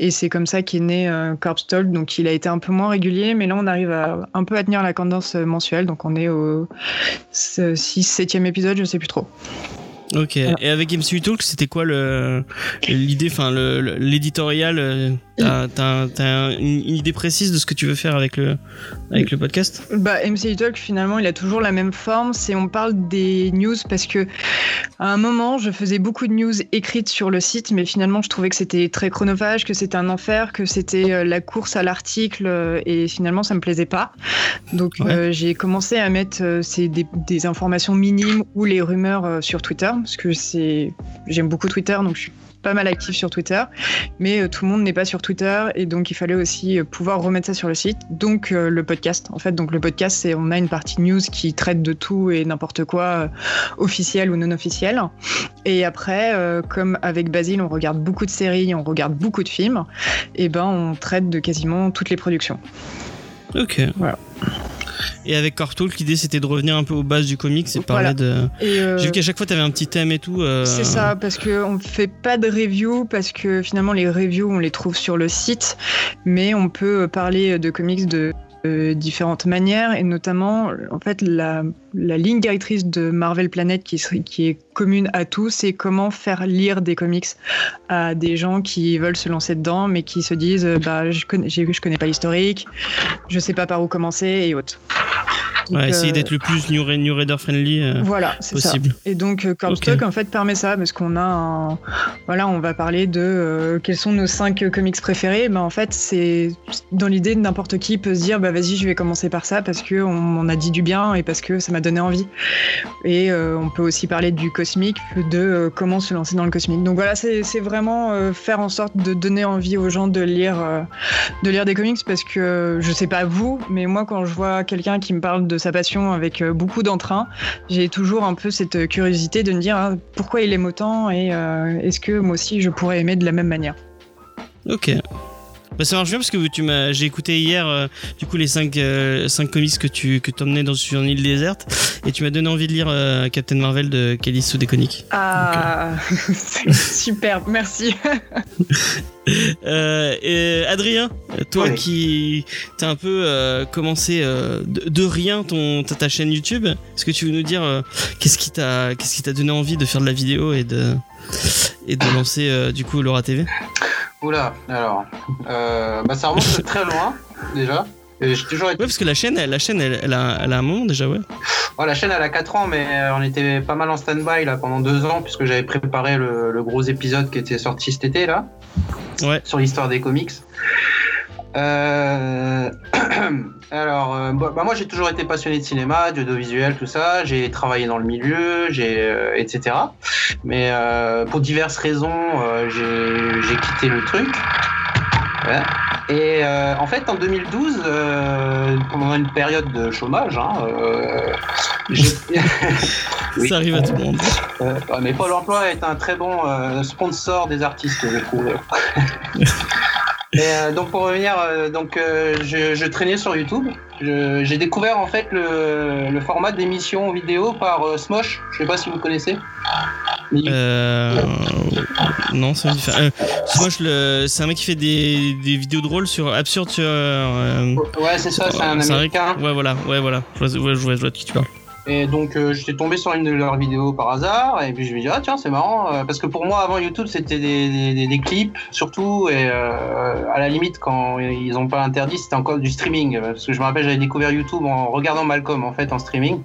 Et c'est comme ça qu'est né euh, Talk. Donc il a été un peu moins régulier, mais là on arrive à un peu à tenir la cadence mensuelle. Donc on est au 6-7e épisode, je sais plus trop. Ok. Et avec MCU Talk, c'était quoi le l'idée, enfin l'éditorial euh, T'as une, une idée précise de ce que tu veux faire avec le avec le podcast? Bah, MCU Talk, finalement, il a toujours la même forme. C'est on parle des news parce que à un moment, je faisais beaucoup de news écrites sur le site, mais finalement, je trouvais que c'était très chronophage, que c'était un enfer, que c'était euh, la course à l'article, euh, et finalement, ça me plaisait pas. Donc, Ouais. euh, j'ai commencé à mettre euh, ces- des, des informations minimes ou les rumeurs euh, sur Twitter, parce que c'est j'aime beaucoup Twitter, donc je suis pas mal active sur Twitter, mais euh, tout le monde n'est pas sur Twitter et donc il fallait aussi euh, pouvoir remettre ça sur le site. Donc euh, le podcast, en fait, donc le podcast, c'est on a une partie news qui traite de tout et n'importe quoi, officiel ou non officiel. Et après, comme avec Basile, on regarde beaucoup de séries, on regarde beaucoup de films, et ben on traite de quasiment toutes les productions. Ok. Voilà. Et avec Corp Talk, l'idée c'était de revenir un peu aux bases du comics et parler Voilà. de. Euh, J'ai vu qu'à chaque fois t'avais un petit thème et tout. euh, C'est ça, parce qu'on ne fait pas de review, parce que finalement les reviews on les trouve sur le site, mais on peut parler de comics de différentes manières, et notamment en fait la, ligne directrice de Marvel Planet qui, qui est commune à tous, c'est comment faire lire des comics à des gens qui veulent se lancer dedans, mais qui se disent bah je je connais pas l'historique, je sais pas par où commencer et autres. Donc, Ouais, essayer euh, d'être le plus new, new reader friendly euh, voilà, c'est ça. possible. Et donc euh, Corpse Ok. Talk en fait permet ça parce qu'on a un voilà, on va parler de euh, quels sont nos cinq euh, comics préférés. Ben en fait, c'est dans l'idée de n'importe qui peut se dire bah vas-y, je vais commencer par ça parce que on m'en a dit du bien et parce que ça m'a donné envie. Et euh, on peut aussi parler du cosmique, de euh, comment se lancer dans le cosmique. Donc voilà, c'est c'est vraiment euh, faire en sorte de donner envie aux gens de lire euh, de lire des comics parce que je sais pas vous, mais moi quand je vois quelqu'un qui me parle de sa passion avec euh, beaucoup d'entrain, j'ai toujours un peu cette curiosité de me dire ah, pourquoi il aime autant et euh, est-ce que moi aussi je pourrais aimer de la même manière. Ok. Bah, ça marche bien parce que tu m'as, j'ai écouté hier euh, du coup les 5 cinq comics que tu que emmenais dans sur une île déserte et tu m'as donné envie de lire euh, Captain Marvel de Kelly Sue DeConnick. Ah, c'est super, merci. Euh, et Adrien, toi Ouais. qui t'as un peu euh, commencé euh, de, de rien ton ta, ta chaîne YouTube, est-ce que tu veux nous dire euh, qu'est-ce qui t'a qu'est-ce qui t'a donné envie de faire de la vidéo et de et de lancer euh, du coup Laura TV Oula, alors, euh, bah ça remonte très loin déjà. Et J'ai toujours été. Ouais, parce que la chaîne, la chaîne, elle, elle a, elle a un moment déjà, ouais. Oh, la chaîne elle a 4 ans, mais euh, on était pas mal en stand-by là pendant 2 ans puisque j'avais préparé le, le gros épisode qui était sorti cet été là Ouais. sur l'histoire des comics. Euh, Alors, euh, bah, bah, moi j'ai toujours été passionné de cinéma, d'audiovisuel, tout ça. J'ai travaillé dans le milieu, j'ai, euh, etc. Mais pour diverses raisons, j'ai, quitté le truc. Ouais. Et en fait, en 2012, euh, pendant une période de chômage, hein, Oui. Ça arrive à tout le monde. Mais Pôle emploi est un très bon sponsor des artistes, je trouve. Et euh, donc pour revenir, euh, donc euh, je, je traînais sur YouTube. J'ai découvert en fait le, le format d'émission vidéo par Smosh. Je sais pas si vous connaissez. Euh... Non, c'est différent. Euh, Smosh, le... c'est un mec qui fait des, des vidéos drôles sur Absurde sur. euh, Ouais, c'est ça, c'est un américain. Ouais, voilà, ouais, voilà. Vois, je vois- je vois de qui tu parles. Et donc euh, j'étais tombé sur une de leurs vidéos par hasard et puis je me dis ah tiens c'est marrant euh, parce que pour moi avant YouTube c'était des, des- des- des clips surtout et euh, à la limite quand ils ont pas interdit c'était encore du streaming parce que je me rappelle j'avais découvert YouTube en regardant Malcolm en fait en streaming.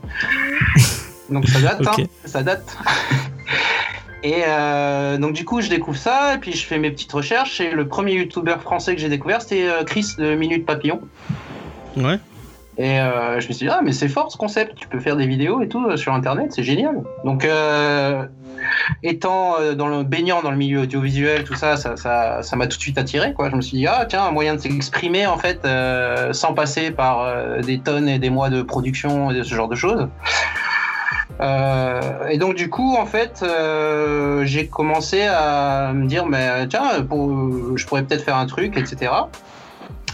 Donc ça date hein, ça date. Et euh, donc du coup je découvre ça et puis je fais mes petites recherches et le premier YouTuber français que j'ai découvert c'était Chris de Minute Papillon. Ouais. Et euh, je me suis dit, ah, mais c'est fort ce concept, tu peux faire des vidéos et tout euh, sur internet, c'est génial. Donc, euh, étant dans le, baignant dans le milieu audiovisuel, tout ça, ça ça ça m'a tout de suite attiré. Quoi. Je me suis dit, ah, tiens, un moyen de s'exprimer en fait, sans passer par des tonnes et des mois de production et de ce genre de choses. Et donc du coup en fait j'ai commencé à me dire mais tiens je pourrais peut-être faire un truc etc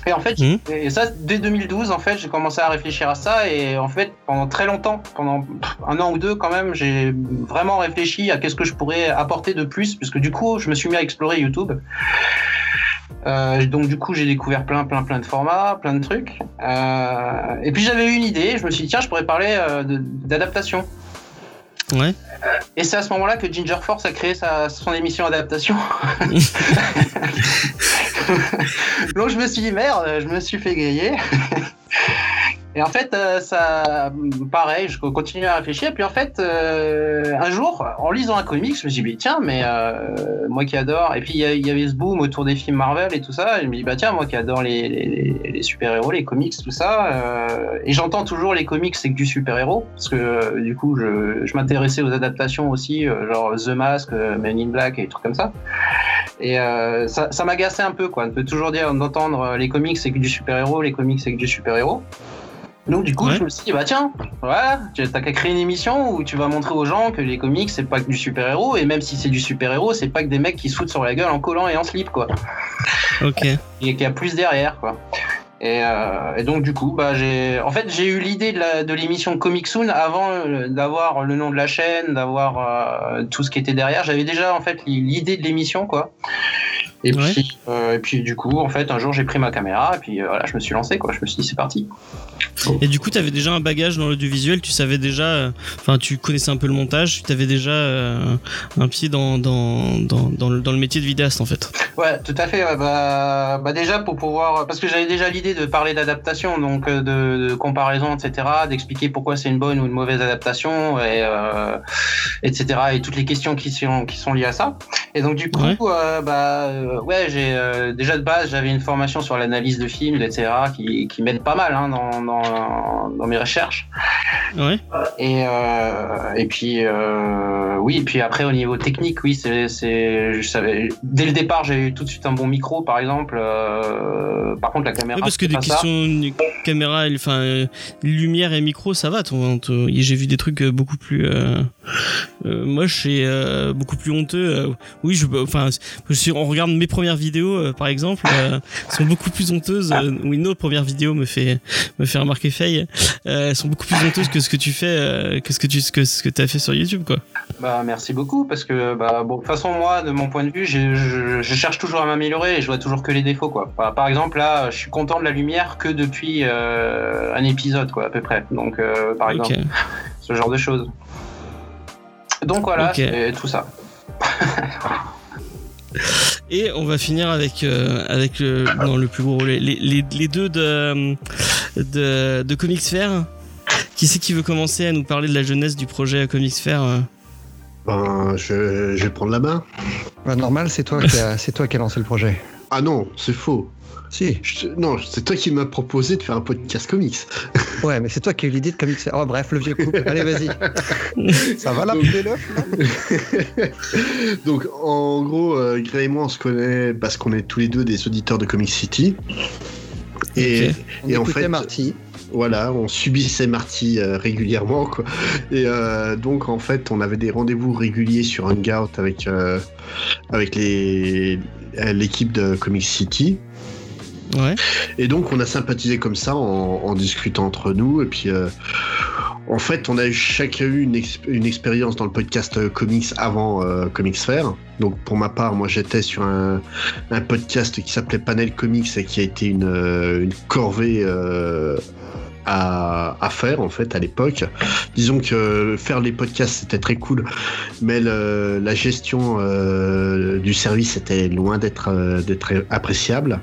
et en fait, Mhm. et ça dès 2012, en fait, j'ai commencé à réfléchir à ça et en fait, pendant très longtemps, pendant un an ou deux quand même, j'ai vraiment réfléchi à qu'est-ce que je pourrais apporter de plus, puisque du coup, je me suis mis à explorer YouTube. Euh, donc du coup, j'ai découvert plein, plein, plein de formats, plein de trucs. Euh, et puis j'avais eu une idée, je me suis dit tiens, je pourrais parler euh, d'adaptation. Ouais. Et c'est à ce moment-là que Ginger Force a créé sa, son émission adaptation. Donc je me suis dit merde, je me suis fait griller. Et en fait, euh, ça, pareil, je continue à réfléchir. Puis en fait, euh, un jour, en lisant un comic, je me suis dit, tiens, mais euh, moi qui adore. Et puis il y, avait ce boom autour des films Marvel et tout ça. Et je me dis, bah tiens, moi qui adore les, super-héros, les comics, tout ça. et j'entends toujours les comics, c'est que du super-héros. Parce que du coup, je, m'intéressais aux adaptations aussi, genre The Mask, Men in Black et des trucs comme ça. Et ça, ça m'agaçait un peu, quoi. De toujours dire, d'entendre les comics, c'est que du super-héros, les comics, c'est que du super-héros. Donc du coup, Ouais. je me suis dit, bah tiens, voilà, t'as qu'à créer une émission où tu vas montrer aux gens que les comics, c'est pas que du super-héros, et même si c'est du super-héros, c'est pas que des mecs qui se foutent sur la gueule en collant et en slip, quoi. Ok. Et qu'il y a plus derrière, quoi. Et, euh, et donc du coup, bah j'ai, en fait, j'ai eu l'idée de, l'émission Comic Soon avant euh, d'avoir le nom de la chaîne, d'avoir euh, tout ce qui était derrière. J'avais déjà en fait l'idée de l'émission, quoi. Et Ouais. puis, euh, et puis du coup, en fait, un jour j'ai pris ma caméra et puis euh, voilà, je me suis lancé, quoi. Je me suis dit c'est parti. Et du coup, tu avais déjà un bagage dans l'audiovisuel, tu savais déjà, euh, enfin, tu connaissais un peu le montage, tu avais déjà euh, un pied dans, dans, dans, dans, le, dans le métier de vidéaste en fait. Ouais, tout à fait. ouais, bah, bah déjà pour pouvoir, parce que j'avais déjà l'idée de parler d'adaptation, donc euh, de, de comparaison, etc., d'expliquer pourquoi c'est une bonne ou une mauvaise adaptation, et euh, etc., et toutes les questions qui sont qui sont liées à ça. Et donc du coup, Ouais. bah ouais, j'ai déjà de base j'avais une formation sur l'analyse de films, etc., qui, qui m'aide pas mal hein, dans, dans dans mes recherches. Ouais. Et, euh, et puis euh, oui, et puis après au niveau technique, oui, c'est, c'est, je savais dès le départ, j'ai eu tout de suite un bon micro, par exemple. Euh, par contre, la caméra. Parce que des questions de caméra, enfin, lumière et micro, ça va. ton- ton- J'ai vu des trucs beaucoup plus moches et beaucoup plus honteux. Oui, je, enfin, si on regarde mes premières vidéos, par exemple, sont beaucoup plus honteuses. Euh, ou une autre première vidéo me fait me fait remarquer Faye. Euh, elles sont beaucoup plus honteuses que ce que tu fais, euh, que ce que tu ce que ce que t'as fait sur YouTube, quoi. Bah merci beaucoup parce que bah bon, de toute façon moi, de mon point de vue, je, je cherche toujours à m'améliorer et je vois toujours que les défauts quoi. Par, par exemple là, je suis content de la lumière que depuis euh, un épisode quoi à peu près. Donc euh, par exemple, ce genre de choses. Donc voilà, c'est tout ça. Et on va finir avec euh, avec le, non, le plus gros les, les, deux de de, de Comics Fair. Qui c'est qui veut commencer à nous parler de la jeunesse du projet Comics Fair euh Ben, je, je vais prendre la main. Bah, normal, c'est toi, qui a- c'est toi qui as lancé le projet. Ah non, c'est faux. Si. Je- non, c'est toi qui m'as proposé de faire un podcast comics. Ouais, mais c'est toi qui as eu l'idée de comics. Oh, bref, le vieux couple. Allez, vas-y. Ça va la l'œuf Donc, en gros, euh, Gray et moi, on se connaît parce qu'on est tous les deux des auditeurs de Comic City. Et, Ok. On Et en fait- Marty. voilà, on subissait Marty euh, régulièrement, quoi. Et euh, donc, en fait, on avait des rendez-vous réguliers sur Hangout avec, euh, avec les, l'équipe de Comic City. Et donc, on a sympathisé comme ça en, discutant entre nous. Et puis, euh, en fait, on a chacun eu une, une expérience dans le podcast euh, comics avant euh, Comics Fair. Donc, pour ma part, moi, j'étais sur un, podcast qui s'appelait Panel Comics et qui a été une, euh, corvée. à, faire en fait à l'époque. Disons que faire les podcasts c'était très cool, mais la gestion du service était loin d'être appréciable.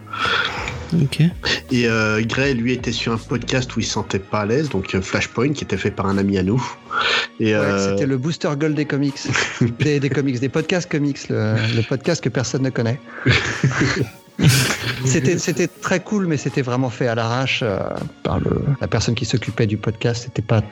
Et euh, Gray, lui, était sur un podcast où il se sentait pas à l'aise, donc euh, Flashpoint, qui était fait par un ami à nous. Et Ouais, euh, C'était le booster gold des comics. des, des comics, des podcasts comics, le, le podcast que personne ne connaît. C'était c'était très cool, mais c'était vraiment fait à l'arrache euh, par le, la personne qui s'occupait du podcast. C'était pas,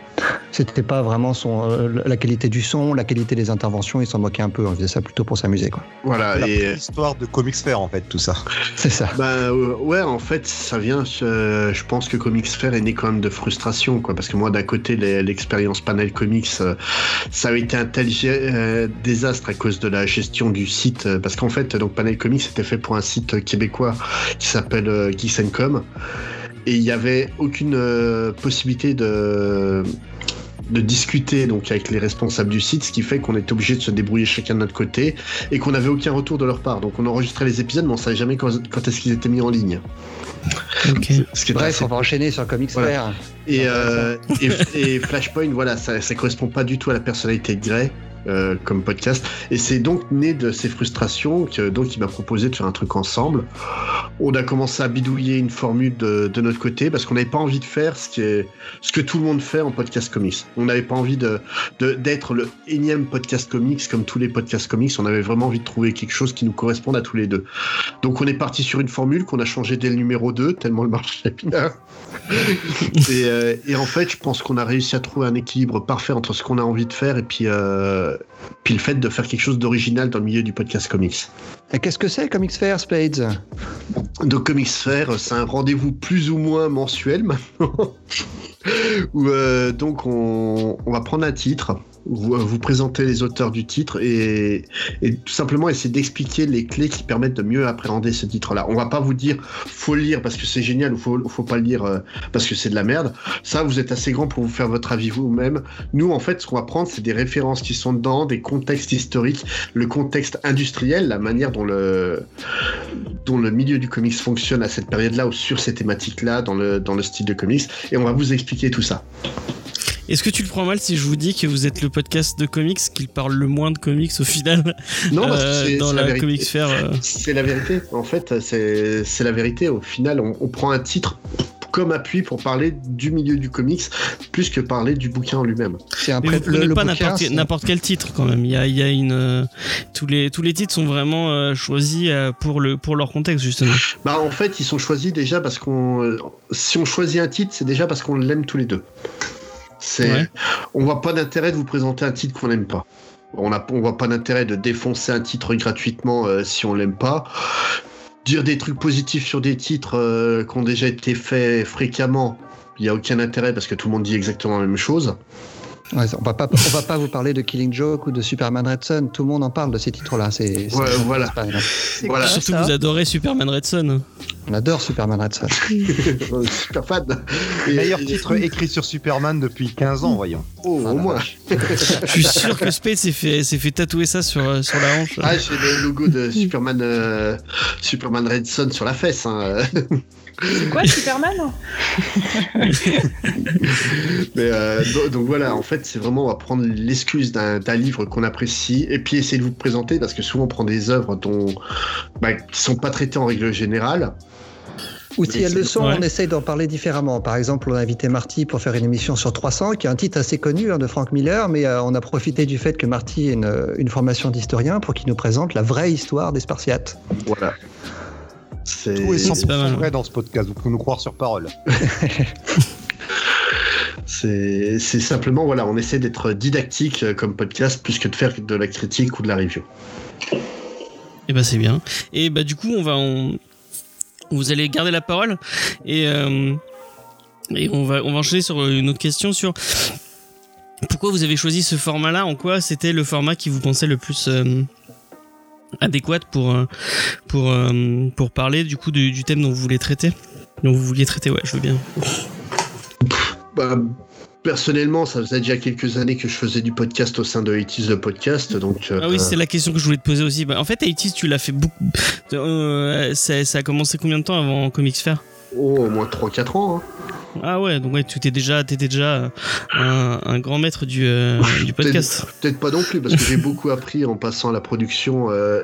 c'était pas vraiment son, euh, la qualité du son, la qualité des interventions. Il s'en moquait un peu. On faisait ça plutôt pour s'amuser, quoi. voilà. La Et, histoire de Comics Fair en fait, tout ça. C'est ça. bah, euh, ouais, en fait, ça vient. euh, je pense que Comics Fair est né quand même de frustration, quoi. Parce que moi, d'un côté, les- l'expérience Panel Comics, euh, ça a été un tel gé- euh, désastre à cause de la gestion du site. euh, parce qu'en fait, donc Panel Comics était fait pour un site québécois qui s'appelle euh, Geeks and Com. Et il n'y avait aucune euh, possibilité de de discuter donc avec les responsables du site, ce qui fait qu'on était obligé de se débrouiller chacun de notre côté et qu'on n'avait aucun retour de leur part. Donc on enregistrait les épisodes, mais on savait jamais quand, quand est-ce qu'ils étaient mis en ligne. Ce qui Bref, on va enchaîner sur Comics Voilà. Fair. et, euh, et, et Flashpoint, voilà, ça, ça correspond pas du tout à la personnalité de Gray. Euh, comme podcast. Et c'est donc né de ces frustrations que donc il m'a proposé de faire un truc ensemble. On a commencé à bidouiller une formule de, de notre côté parce qu'on n'avait pas envie de faire ce, qui est, ce que tout le monde fait en podcast comics. On n'avait pas envie de d'être le énième podcast comics comme tous les podcasts comics. On avait vraiment envie de trouver quelque chose qui nous corresponde à tous les deux. Donc on est parti sur une formule qu'on a changé dès le numéro 2 tellement le marché bien. Et, euh, et en fait, je pense qu'on a réussi à trouver un équilibre parfait entre ce qu'on a envie de faire et puis, euh, puis le fait de faire quelque chose d'original dans le milieu du podcast comics. Et qu'est-ce que c'est Comics Fair, Spades Donc Comics Fair, c'est un rendez-vous plus ou moins mensuel maintenant. où euh, donc on, on va prendre un titre, vous, vous présenter les auteurs du titre et, tout simplement essayer d'expliquer les clés qui permettent de mieux appréhender ce titre-là. On va pas vous dire faut le lire parce que c'est génial ou faut, faut pas le lire euh, parce que c'est de la merde. Ça, vous êtes assez grand pour vous faire votre avis vous-même. Nous, en fait, ce qu'on va prendre, c'est des références qui sont dedans, des contextes historiques, le contexte industriel, la manière dont le milieu du comics fonctionne à cette période-là ou sur ces thématiques-là dans le style de comics et on va vous expliquer tout ça. Est-ce que tu le prends mal si je vous dis que vous êtes le podcast de comics qui parle le moins de comics au final Non, parce que euh, c'est dans c'est la, la. Comics euh, C'est la vérité. En fait, c'est c'est la vérité. Au final, on, on prend un titre comme appui pour parler du milieu du comics plus que parler du bouquin en lui-même. C'est un Mais pré- vous le pas bouquin, n'importe quel, c'est- n'importe quel titre quand même. Il y a, il y a une euh, tous les tous les titres sont vraiment euh, choisis euh, pour le pour leur contexte justement. Bah, en fait, ils sont choisis déjà parce qu'on. euh, Si on choisit un titre, c'est déjà parce qu'on l'aime tous les deux. C'est. Ouais. On voit pas d'intérêt de vous présenter un titre qu'on n'aime pas. On a, on voit pas d'intérêt de défoncer un titre gratuitement euh, si on l'aime pas. Dire des trucs positifs sur des titres euh, qui ont déjà été faits fréquemment, il y a aucun intérêt parce que tout le monde dit exactement la même chose. Ouais, on va pas, on va pas vous parler de Killing Joke ou de Superman Red Son. Tout le monde en parle de ces titres-là. C'est, c'est- Ouais, voilà. pas. Voilà. Surtout que vous adorez Superman Red Son. On adore Superman Red Son. Super fan. Et- Meilleur et- titre écrit sur Superman depuis 15 ans, voyons. Oh, au moins. Je suis sûr que Spade s'est fait tatouer ça sur euh, sur la hanche. Ah, j'ai le logo de Superman, euh, Superman Red Son sur la fesse. hein. C'est quoi Superman? Mais euh, do- donc voilà, en fait, c'est vraiment, on va prendre l'excuse d'un livre qu'on apprécie et puis essayer de vous présenter parce que souvent on prend des œuvres dont, bah, qui sont pas traitées en règle générale. Ou si elles le sont, Ouais. on essaye d'en parler différemment. Par exemple, on a invité Marty pour faire une émission sur 300, qui est un titre assez connu hein, de Frank Miller, mais euh, on a profité du fait que Marty a une, une formation d'historien pour qu'il nous présente la vraie histoire des Spartiates. Voilà. C'est Tout est c'est 100% pas mal. vrai dans ce podcast, vous pouvez nous croire sur parole. c'est simplement voilà, on essaie d'être didactique euh, comme podcast plus que de faire de la critique ou de la review. Et bah c'est bien. Et bah du coup on va on... vous allez garder la parole et euh, et on va on va enchaîner sur une autre question sur pourquoi vous avez choisi ce format-là En quoi c'était le format qui vous pensait le plus euh, adéquat pour euh, pour euh, pour parler du coup du, du thème dont vous voulez traiter dont vous vouliez traiter ouais je veux bien. Bah, personnellement, ça faisait déjà quelques années que je faisais du podcast au sein de 80 le podcast, donc euh, Ah oui c'est la question que je voulais te poser aussi. Bah, en fait Haïtis tu l'as fait beaucoup. euh, ça, ça a commencé combien de temps avant Comics Fair? Oh, au moins 3-4 ans. hein. Ah ouais, donc ouais, tu t'es déjà, t'étais déjà un, un grand maître du, euh, du podcast. Peut-être pas non plus, parce que j'ai beaucoup appris en passant à la production euh,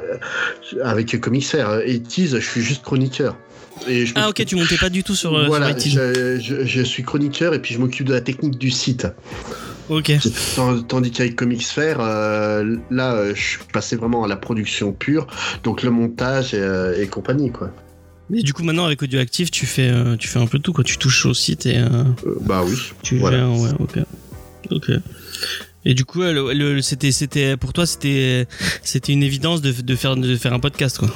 avec Commissaire. Et Tease, je suis juste chroniqueur. Et je Ah ok, tu montais pas du tout sur, euh, Voilà, sur je, je- je suis chroniqueur et puis je m'occupe de la technique du site. Ok. Tandis qu'avec Comics Fair, euh, là, je suis passé vraiment à la production pure, donc le montage et, et compagnie, quoi. Mais du coup maintenant avec Audioactive, tu fais, euh, tu fais un peu tout quoi. Tu touches au site et euh, Euh, bah oui. tu Voilà. gères, ouais, ok. Ok. Et du coup, le- le- c'était, c'était pour toi, c'était, c'était une évidence de, de faire, de faire un podcast quoi.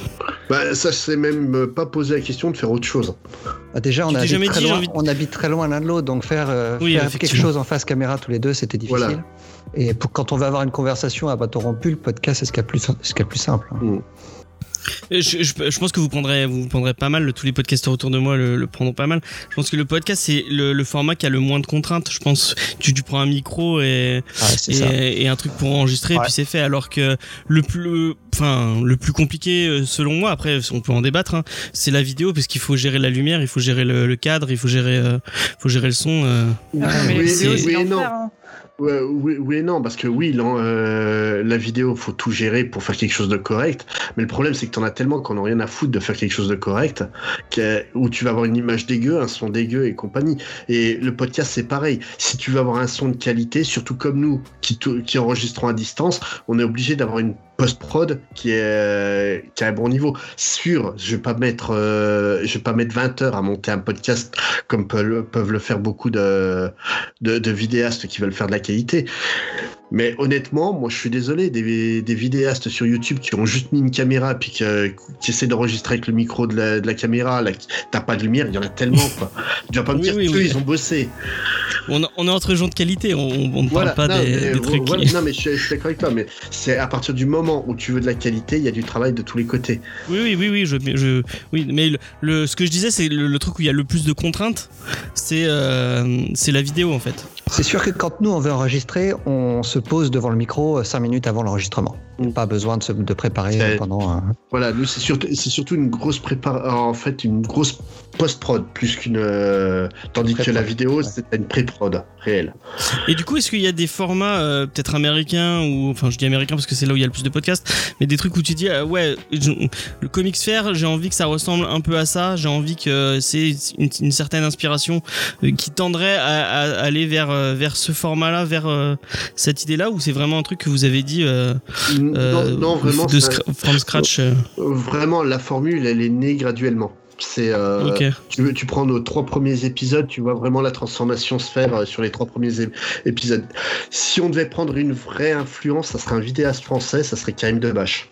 Bah, ça, c'est même pas posé la question de faire autre chose. Bah, déjà, on habite, très dit, loin, envie de- on habite très loin l'un de l'autre, donc faire, euh, Oui, faire quelque chose en face caméra tous les deux, c'était difficile. Voilà. Et pour, quand on veut avoir une conversation à bâton rompu, le podcast, c'est ce qu'il y a de plus, ce qu'il y a de plus simple. hein. Et Je, je- je pense que vous prendrez, vous prendrez pas mal. Tous les podcasteurs autour de moi le, le prendront pas mal. Je pense que le podcast c'est le, le format qui a le moins de contraintes. Je pense. Tu, tu prends un micro et, Ah, et, et un truc pour enregistrer et puis c'est fait alors que le plus enfin le plus compliqué euh, selon moi après on peut en débattre hein, c'est la vidéo parce qu'il faut gérer la lumière il faut gérer le, le cadre il faut gérer euh, faut gérer le son euh. Ah, mais oui, non. hein. Oui, oui non, parce que oui, euh, la vidéo, faut tout gérer pour faire quelque chose de correct. Mais le problème, c'est que t'en as tellement qu'on n'a rien à foutre de faire quelque chose de correct, où tu vas avoir une image dégueu, un son dégueu et compagnie. Et le podcast, c'est pareil. Si tu veux avoir un son de qualité, surtout comme nous, qui enregistrons à distance, on est obligé d'avoir une post-prod qui est euh, qui a un bon niveau. Sûr, je vais pas mettre euh, je vais pas mettre 20 heures à monter un podcast comme peuvent, peuvent le faire beaucoup de, de, de vidéastes qui veulent faire de la qualité. Mais honnêtement, moi je suis désolé, des, des vidéastes sur YouTube qui ont juste mis une caméra puis que- qui essaient d'enregistrer avec le micro de la, de la caméra, là, t'as pas de lumière, il y en a tellement quoi. Tu vas pas me Oui, dire oui, qu'eux, oui. ils ont bossé. on, on est entre gens de qualité on, ne Voilà, parle pas non, des, mais, des vo- trucs voilà, qui- non, mais je, je suis d'accord avec toi, mais c'est à partir du moment où tu veux de la qualité, il y a du travail de tous les côtés. oui oui oui oui je, je oui mais le, le- ce que je disais c'est le, le truc où il y a le plus de contraintes c'est euh, c'est la vidéo en fait C'est sûr que quand nous on veut enregistrer, on se pose devant le micro 5 minutes avant l'enregistrement. Pas besoin de se de préparer pendant. un- Voilà, nous c'est surtout, c'est surtout une grosse prépa, en fait une grosse post-prod plus qu'une, euh, tandis que la vidéo ouais. c'est une pré-prod réelle. Et du coup, est-ce qu'il y a des formats euh, peut-être américains ou enfin je dis américains parce que c'est là où il y a le plus de podcasts, mais des trucs où tu dis euh, ouais je- le comics fair, j'ai envie que ça ressemble un peu à ça, j'ai envie que c'est une, une certaine inspiration euh, qui tendrait à, à aller vers euh, vers ce format-là, vers euh, cette idée-là, ou c'est vraiment un truc que vous avez dit euh, euh, non, non, vraiment, de from scratch. euh, vraiment la formule elle est née graduellement. C'est, euh, tu, prends nos trois premiers épisodes, tu vois vraiment la transformation se faire euh, sur les trois premiers ép- épisodes. Si on devait prendre une vraie influence, ça serait un vidéaste français, ça serait Karim Debache.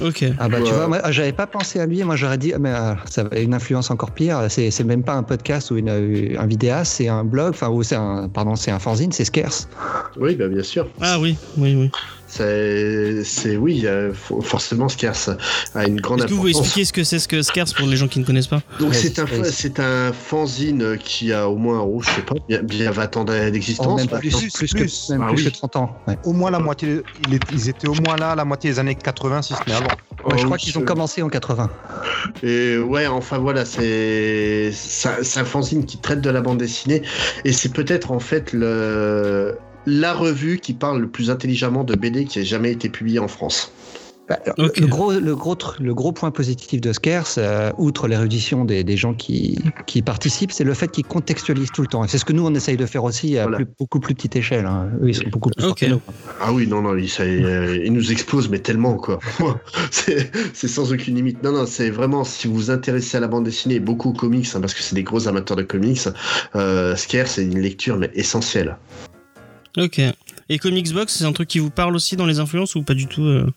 Ok. Ah bah tu vois, moi j'avais pas pensé à lui, moi j'aurais dit, ah, mais euh, ça a une influence encore pire, c'est c'est même pas un podcast ou une, euh, un vidéaste, c'est un blog, enfin, ou c'est un, pardon, c'est un fanzine, c'est Scarce. Oui, bah, bien sûr. Ah oui, oui, oui. C'est, oui, euh, for- forcément, Scarce a une grande Est-ce que vous pouvez expliquer ce que c'est ce que Scarce pour les gens qui ne connaissent pas? Donc Ouais, c'est un, c'est- c'est un fanzine qui a au moins, oh, je sais pas, bien, bien 20 ans Oh, d'existence. même maintenant. plus, plus, plus, plus. que, même Ah plus oui. que 30 ans. ouais. Au moins la moitié, ils étaient au moins là la moitié des années 80, si ce n'est avant. Ouais, je Oh, crois qu'ils ont commencé en 80. Et ouais, enfin voilà, c'est un fanzine qui traite de la bande dessinée et c'est peut-être en fait le la revue qui parle le plus intelligemment de BD qui ait jamais été publiée en France. Bah, le, gros, le, gros, le gros point positif de Scarce, euh, outre l'érudition des, des gens qui, qui participent, c'est le fait qu'ils contextualisent tout le temps. Et c'est ce que nous, on essaye de faire aussi à Voilà. plus- beaucoup plus petite échelle. hein. Eux, ils sont beaucoup plus forts Ok. que nous. Ah oui, non, non, ça, euh, il nous explose, mais tellement, quoi. c'est sans aucune limite. Non, non, c'est vraiment, si vous vous intéressez à la bande dessinée, et beaucoup aux comics, hein, parce que c'est des gros amateurs de comics, euh, Scare, c'est une lecture mais essentielle. Ok. Et Comics Box, c'est un truc qui vous parle aussi dans les influences ou pas du tout euh?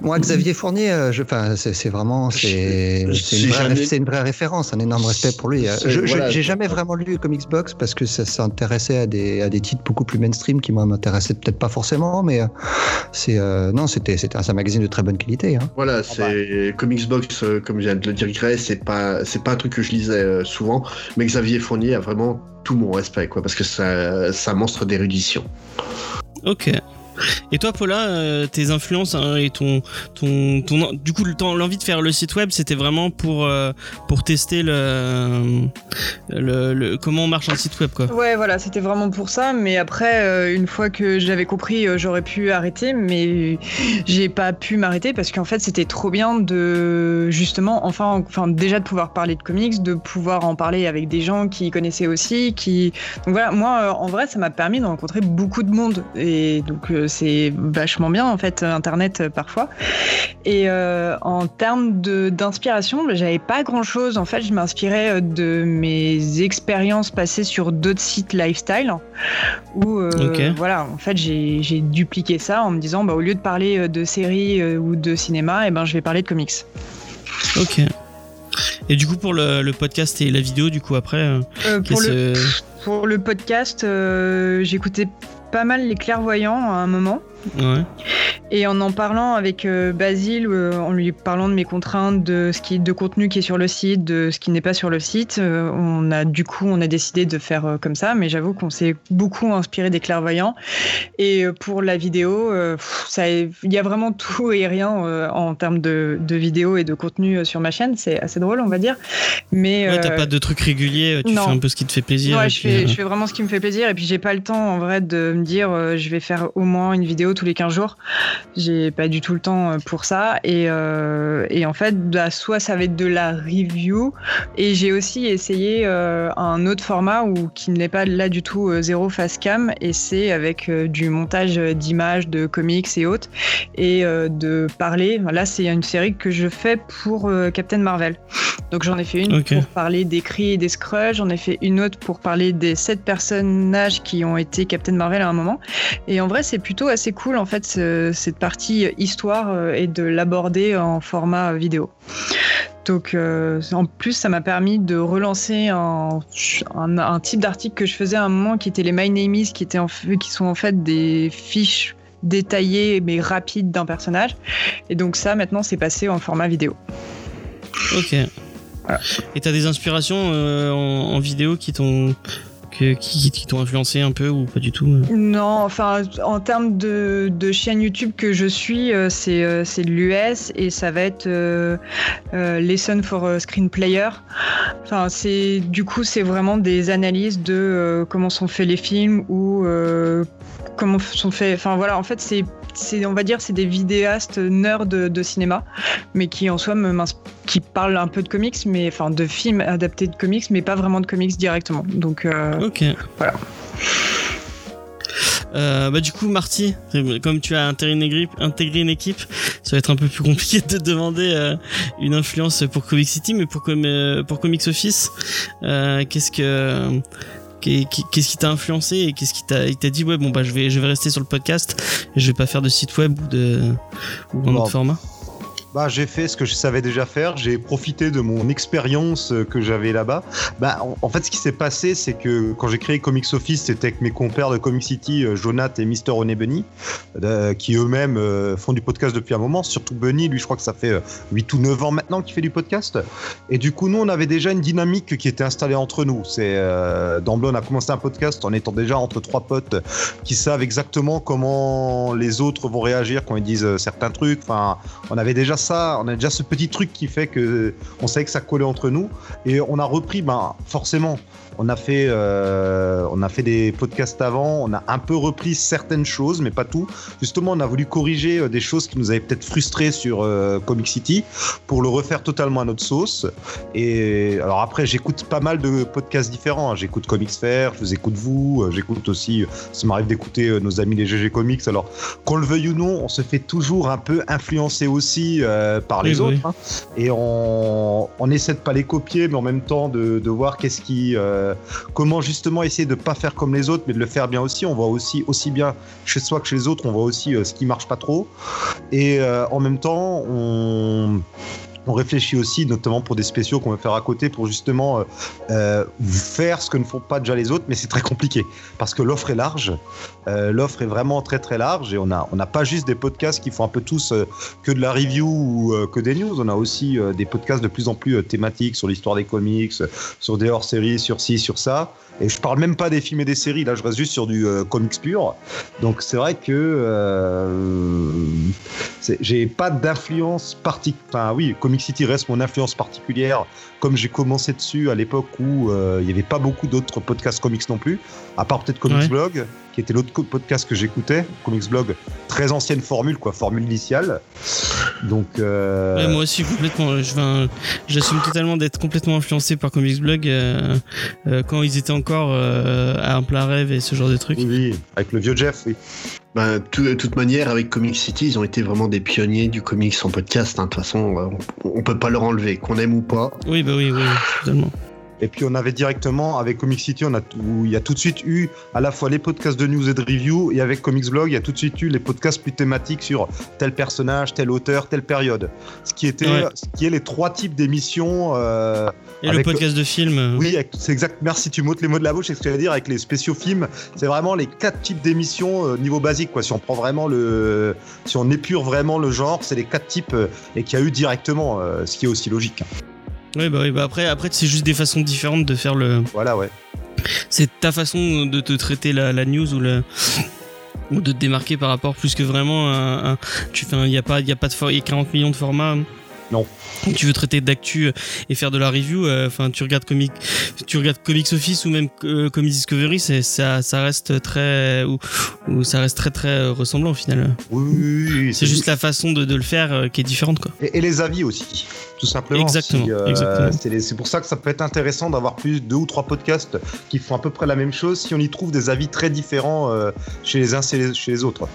Moi, Xavier Fournier, euh, je- enfin, c'est vraiment, c'est une, vraie jamais- réf- c'est une vraie référence, un énorme respect pour lui. Je voilà. j'ai jamais vraiment lu Comics Box parce que ça s'intéressait à des, à des titres beaucoup plus mainstream qui moi m'intéressaient peut-être pas forcément, mais euh, c'est euh, non, c'était c'était un, magazine de très bonne qualité. Hein. Voilà, c'est Comics Box, comme vient de le dire Gray, c'est pas, c'est pas un truc que je lisais souvent, mais Xavier Fournier a vraiment tout mon respect, quoi, parce que ça- c'est un monstre d'érudition. Ok. Et toi, Paula, euh, tes influences hein, et ton, ton, ton, du coup, l'envie de faire le site web, c'était vraiment pour, euh, pour tester le, le, le- comment marche un site web, quoi. Ouais, voilà, c'était vraiment pour ça. Mais après, euh, une fois que j'avais compris, euh, j'aurais pu arrêter. Mais j'ai pas pu m'arrêter parce qu'en fait, c'était trop bien de justement, enfin, enfin, déjà de pouvoir parler de comics, de pouvoir en parler avec des gens qui connaissaient aussi. Qui... Donc voilà, moi, euh, en vrai, ça m'a permis de rencontrer beaucoup de monde. Et donc, c'est vachement bien, en fait, Internet euh, parfois. Et euh, en termes d'inspiration, bah, j'avais pas grand chose. En fait, je m'inspirais euh, de mes expériences passées sur d'autres sites lifestyle. Où, euh, voilà, en fait, j'ai dupliqué ça en me disant, bah, au lieu de parler de séries ou de cinéma, eh ben, je vais parler de comics. Ok. Et du coup, pour le, le podcast et la vidéo, du coup, après, euh, pour, le, qu'est-ce- pour le podcast, euh, j'écoutais pas mal les clairvoyants à un moment. Et en en parlant avec euh, Basile, euh, en lui parlant de mes contraintes, de ce qui de contenu qui est sur le site, de ce qui n'est pas sur le site, euh, on a du coup on a décidé de faire comme ça. Mais j'avoue qu'on s'est beaucoup inspiré des clairvoyants. Et pour la vidéo, ça, il y a vraiment tout et rien en termes de, de vidéo et de contenu sur ma chaîne. C'est assez drôle, on va dire. Mais Ouais, t'as pas de trucs réguliers, tu non. fais un peu ce qui te fait plaisir. Ouais, je fais, je fais vraiment ce qui me fait plaisir et puis j'ai pas le temps en vrai de me dire je vais faire au moins une vidéo tous les 15 jours. J'ai pas du tout le temps euh, pour ça et, euh, et en fait bah, soit ça va être de la review et j'ai aussi essayé euh, un autre format où qui n'est pas là du tout euh, zéro face cam et c'est avec du montage d'images, de comics et autres et de parler. Là c'est une série que je fais pour Captain Marvel. Donc j'en ai fait une pour parler des cris et des Skrulls, j'en ai fait une autre pour parler des sept personnages qui ont été Captain Marvel à un moment. Et en vrai, c'est plutôt assez cool en fait ce- cette partie histoire euh, et de l'aborder en format vidéo. Donc euh, en plus, ça m'a permis de relancer un, un, un type d'article que je faisais à un moment qui était les My Name Is, qui, étaient en qui sont en fait des fiches détaillées mais rapides d'un personnage. Et donc ça, maintenant, c'est passé en format vidéo. Ok. Voilà. Et t'as des inspirations euh, en, en vidéo qui t'ont qui, t'ont influencé un peu ou pas du tout euh Non, enfin, en termes de, chaîne YouTube que je suis, euh, c'est euh, c'est l'US et ça va être euh, Lesson for Screen Player. Enfin, du coup, c'est vraiment des analyses de comment sont faits les films ou comment sont faits. Enfin voilà, en fait, c'est on va dire c'est des vidéastes nerds de, cinéma, mais qui en soi me qui parlent un peu de comics, mais enfin de films adaptés de comics, mais pas vraiment de comics directement. Donc Ok. Voilà. Euh, bah du coup Marty, comme tu as intégré une, équipe, ça va être un peu plus compliqué de te demander euh, une influence pour Comic City, mais pour, Com- euh, pour Comics Office, euh, qu'est-ce que qu'est- qu'est-ce qui t'a influencé et qu'est-ce qui t'a dit ouais bon bah je vais je vais rester sur le podcast et je vais pas faire de site web ou de ou un Bon. autre format? Bah, j'ai fait ce que je savais déjà faire. J'ai profité de mon expérience euh, que j'avais là-bas. Bah, en, fait, ce qui s'est passé, c'est que quand j'ai créé Comics Office, c'était avec mes compères de Comic City, euh, Jonath et Mister René Bunny, euh, qui eux-mêmes font du podcast depuis un moment. Surtout Bunny, lui, je crois que ça fait euh, 8 ou 9 ans maintenant qu'il fait du podcast. Et du coup, nous, on avait déjà une dynamique qui était installée entre nous. C'est d'emblée, on a commencé un podcast en étant déjà entre trois potes qui savent exactement comment les autres vont réagir quand ils disent certains trucs. Enfin, on avait déjà on a déjà ce petit truc qui fait que on savait que ça collait entre nous. Et on a repris, ben forcément, on a fait, euh, on a fait des podcasts avant, on a un peu repris certaines choses, mais pas tout. Justement, on a voulu corriger euh, des choses qui nous avaient peut-être frustrés sur euh, Comic City pour le refaire totalement à notre sauce. Et alors après, j'écoute pas mal de podcasts différents. hein. J'écoute Comics Fair, je vous écoute vous, j'écoute aussi, ça m'arrive d'écouter nos amis les GG Comics. Alors, qu'on le veuille ou non, on se fait toujours un peu influencer aussi euh, par les Oui, autres. oui. hein. Et on, on essaie de pas les copier, mais en même temps de, de voir qu'est-ce qui, euh, comment justement essayer de pas faire comme les autres, mais de le faire bien aussi. On voit aussi aussi bien chez soi que chez les autres, on voit aussi euh, ce qui marche pas trop. Et euh, en même temps, on on réfléchit aussi, notamment pour des spéciaux qu'on va faire à côté, pour justement euh, euh, faire ce que ne font pas déjà les autres, mais c'est très compliqué parce que l'offre est large. Euh, l'offre est vraiment très très large et on a on n'a pas juste des podcasts qui font un peu tous que de la review ou que des news. On a aussi des podcasts de plus en plus thématiques sur l'histoire des comics, sur des hors-séries, sur ci, sur ça. Et je parle même pas des films et des séries. Là, je reste juste sur du comics pur. Donc c'est vrai que j'ai pas d'influence particulière. Enfin oui, Comic City reste mon influence particulière. Comme j'ai commencé dessus à l'époque où euh, il y avait pas beaucoup d'autres podcasts comics non plus, à part peut-être Comics Ouais. Blog, qui était l'autre podcast que j'écoutais. Comics Blog, très ancienne formule, quoi, formule initiale. Donc euh, Ouais, moi aussi complètement. J'assume totalement d'être complètement influencé par Comics Blog euh, euh, quand ils étaient encore euh, à un plein rêve et ce genre de trucs. oui, oui, avec le vieux Jeff, oui. Bah, tout- de toute manière, avec Comic City, ils ont été vraiment des pionniers du comics en podcast. hein. De toute façon, on, on peut pas leur enlever, qu'on aime ou pas. Oui, bah oui, oui, totalement. Et puis on avait directement avec Comic City, on a tout- il y a tout de suite eu à la fois les podcasts de news et de review, et avec Comics Blog, il y a tout de suite eu les podcasts plus thématiques sur tel personnage, tel auteur, telle période. Ce qui était, Ouais. ce qui est les trois types d'émissions. euh, Et Avec le podcast de film. oui, c'est exact. Merci, tu m'ôtes les mots de la bouche. C'est ce que j'allais dire avec les spéciaux films. C'est vraiment les quatre types d'émissions euh, niveau basique. Quoi. Si on prend vraiment le, si on épure vraiment le genre, c'est les quatre types euh, et qu'il y a eu directement, euh, ce qui est aussi logique. Oui, bah oui, bah après, après c'est juste des façons différentes de faire le. Voilà, ouais. C'est ta façon de te traiter la, la news ou le ou de te démarquer par rapport plus que vraiment un- tu fais il y a pas il y a pas de il y a 40 millions de formats Non. tu veux traiter d'actu euh, et faire de la review euh, enfin tu regardes comic tu regardes Comics Office ou même euh, Comics Discovery c'est ça ça reste très ou, ou ça reste très très euh, ressemblant au final Oui, oui, oui, oui, c'est juste la façon de, de le faire euh, qui est différente quoi Et, et les avis aussi, tout simplement. Exactement, Si, exactement. C'est pour ça que ça peut être intéressant d'avoir plus deux ou trois podcasts qui font à peu près la même chose si on y trouve des avis très différents chez les uns et les- chez les autres.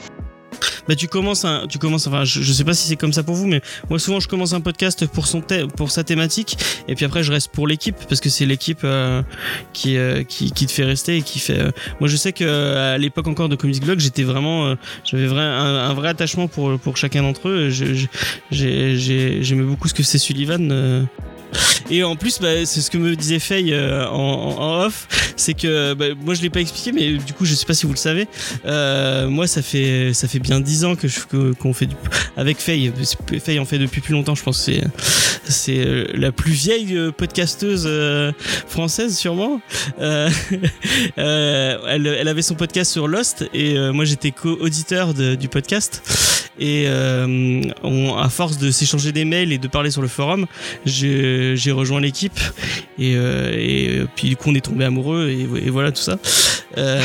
Bah tu commences un, tu commences enfin je, sais pas si c'est comme ça pour vous mais moi souvent je commence un podcast pour son thé- pour sa thématique et puis après je reste pour l'équipe parce que c'est l'équipe euh, qui, euh, qui te fait rester et qui fait euh, moi je sais que euh, à l'époque encore de Comics Blog j'étais vraiment euh, j'avais vrai un, vrai attachement pour pour chacun d'entre eux j'aimais beaucoup ce que c'est Sullivan euh. Et en plus, bah, c'est ce que me disait Faye euh, en, en- off, c'est que bah, moi je l'ai pas expliqué, mais du coup je sais pas si vous le savez. Euh, moi ça fait ça fait bien dix ans que qu'on fait du avec Faye. Faye en fait depuis plus longtemps, je pense. C'est c'est euh, la plus vieille euh, podcasteuse euh, française sûrement. Euh, elle, elle avait son podcast sur Lost et moi j'étais co-auditeur du podcast. Et euh, on, à force de s'échanger des mails et de parler sur le forum, j'ai rejoint l'équipe et, euh, et puis du coup on est tombé amoureux et, voilà tout ça. Euh,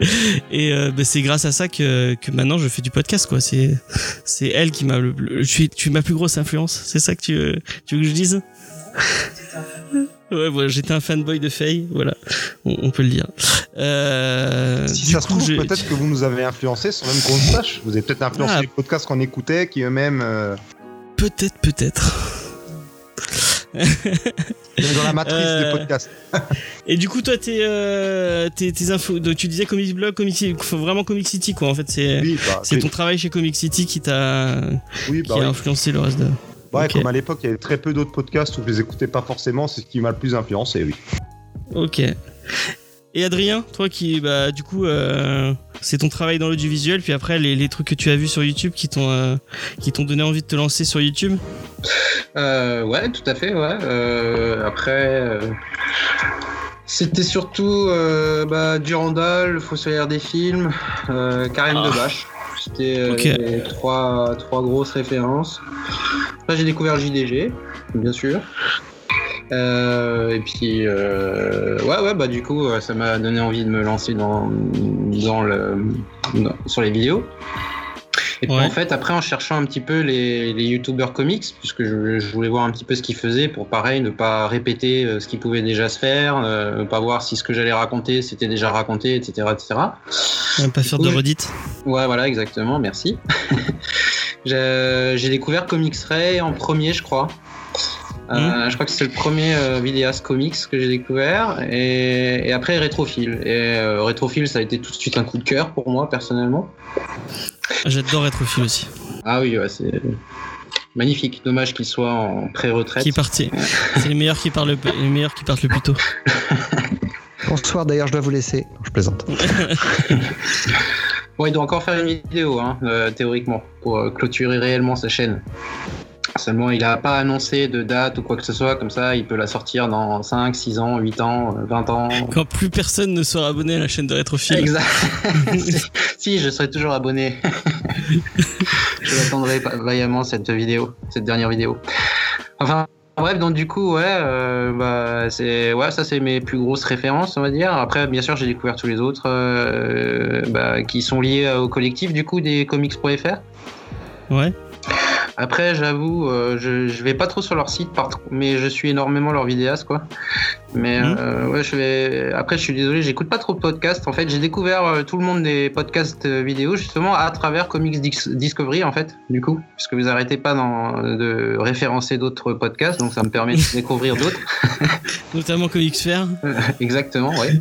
et euh, bah, c'est grâce à ça que, que maintenant je fais du podcast quoi. C'est c'est elle qui m'a le, je suis tu es ma plus grosse influence. C'est ça que tu tu veux que je dise? Ouais, voilà, j'étais un fanboy de Faye, voilà, on, on peut le dire. Euh, Si ça se trouve, peut-être que vous nous avez influencé sans même qu'on le sache. Vous avez peut-être influencé Ah. les podcasts qu'on écoutait, qui eux-mêmes, euh, peut-être, peut-être. dans la matrice Euh, des podcasts. Et du coup, toi, tes, euh, tes, tes infos, donc, tu disais Comics Blog, Comics City, faut vraiment Comic City, quoi. En fait, c'est Oui, bah, ton travail chez Comic City qui t'a oui, qui bah oui. influencé le reste de. Ouais, comme à l'époque, il y avait très peu d'autres podcasts où je les écoutais pas forcément, c'est ce qui m'a le plus influencé, oui. Ok. Et Adrien, toi qui, bah, du coup, euh, c'est ton travail dans l'audiovisuel, puis après les, les trucs que tu as vus sur YouTube qui t'ont euh, qui t'ont donné envie de te lancer sur YouTube? Euh, ouais, tout à fait, ouais. Euh, après, euh, c'était surtout euh, bah, Durandal, Fossoyeur des films, euh, Karim Ah. Debache. C'était euh, les trois, trois grosses références. Après, j'ai découvert JDG, bien sûr. Euh, et puis, euh, ouais, ouais, bah du coup, ça m'a donné envie de me lancer dans, dans le, dans- sur les vidéos. Et puis Ouais. en fait, après, en cherchant un petit peu les, les youtubeurs comics, puisque je, je voulais voir un petit peu ce qu'ils faisaient pour pareil, ne pas répéter euh, ce qui pouvait déjà se faire, euh, ne pas voir si ce que j'allais raconter c'était déjà raconté, etc. etc. Va pas faire de Oui. redites. Ouais, voilà, exactement, merci. J'ai découvert Comics Ray en premier, je crois. Euh, je crois que c'est le premier euh, vidéaste comics que j'ai découvert. Et, et après, Rétrophile. Et euh, Rétrophile, ça a été tout de suite un coup de cœur pour moi, personnellement. J'adore Retrophile aussi. Ah oui, ouais, c'est magnifique. Dommage qu'il soit en pré-retraite. Qui est parti. C'est les meilleurs qui partent le, les meilleurs qui partent le plus tôt. Bonsoir, d'ailleurs, je dois vous laisser. Je plaisante. Bon, il doit encore faire une vidéo, hein, euh, théoriquement, pour euh, clôturer réellement sa chaîne. Seulement, il n'a pas annoncé de date ou quoi que ce soit, comme ça, il peut la sortir dans 5, 6 ans, 8 ans, euh, 20 ans. Quand plus personne ne sera abonné à la chaîne de Retrophile. Exact. si, je serai toujours abonné. je l'attendrai vaillamment cette vidéo, cette dernière vidéo. Enfin, bref, donc du coup, ouais, euh, bah, c'est, ouais, ça c'est mes plus grosses références, on va dire. Après, bien sûr, j'ai découvert tous les autres euh, bah, qui sont liés au collectif du coup des comics.fr. Ouais. Après, j'avoue, euh, je, je vais pas trop sur leur site, par mais je suis énormément leurs vidéastes, quoi. Mais Mhm. euh, ouais, je vais. Après, je suis désolé, j'écoute pas trop de podcasts. En fait, j'ai découvert euh, tout le monde des podcasts euh, vidéo justement à travers Comics Dis- Discovery, en fait, du coup, parce que vous arrêtez pas d'en- de référencer d'autres podcasts, donc ça me permet de découvrir d'autres. Notamment Comics Fair. Exactement, ouais.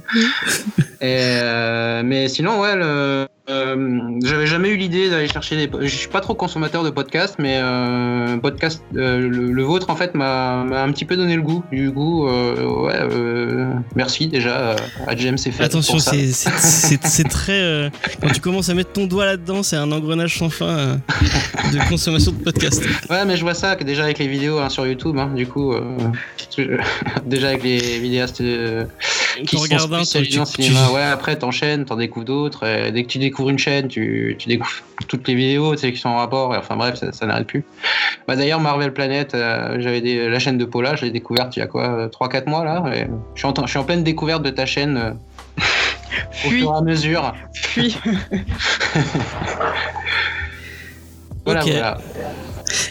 Et, euh, mais sinon, ouais, le, euh, j'avais jamais eu l'idée d'aller chercher des. Je suis pas trop consommateur de podcasts, mais euh, podcast, euh, le, le vôtre en fait m'a un petit peu donné le goût. Du ouais, euh, merci déjà à James et fait. Attention, c'est- très. quand tu commences à mettre ton doigt là-dedans, c'est un engrenage sans fin de consommation de podcasts. Ouais, mais je vois ça que déjà avec les vidéos hein, sur YouTube, hein, du coup, déjà avec les vidéastes qui sont un, spécialisés tu- cinéma. Ouais, après t'enchaînes, t'en découvres d'autres. Dès que tu découvres une chaîne, tu, tu découvres toutes les vidéos tu sais, qui sont en rapport. Et enfin bref, ça, ça n'arrête plus. Bah, D'ailleurs, Marvel Planet, euh, j'avais des- la chaîne de Paula, je l'ai découverte il y a quoi 3-4 mois là. et je, suis en, je suis en pleine découverte de ta chaîne euh, au fur et à mesure. fuis. Voilà, Ok. voilà.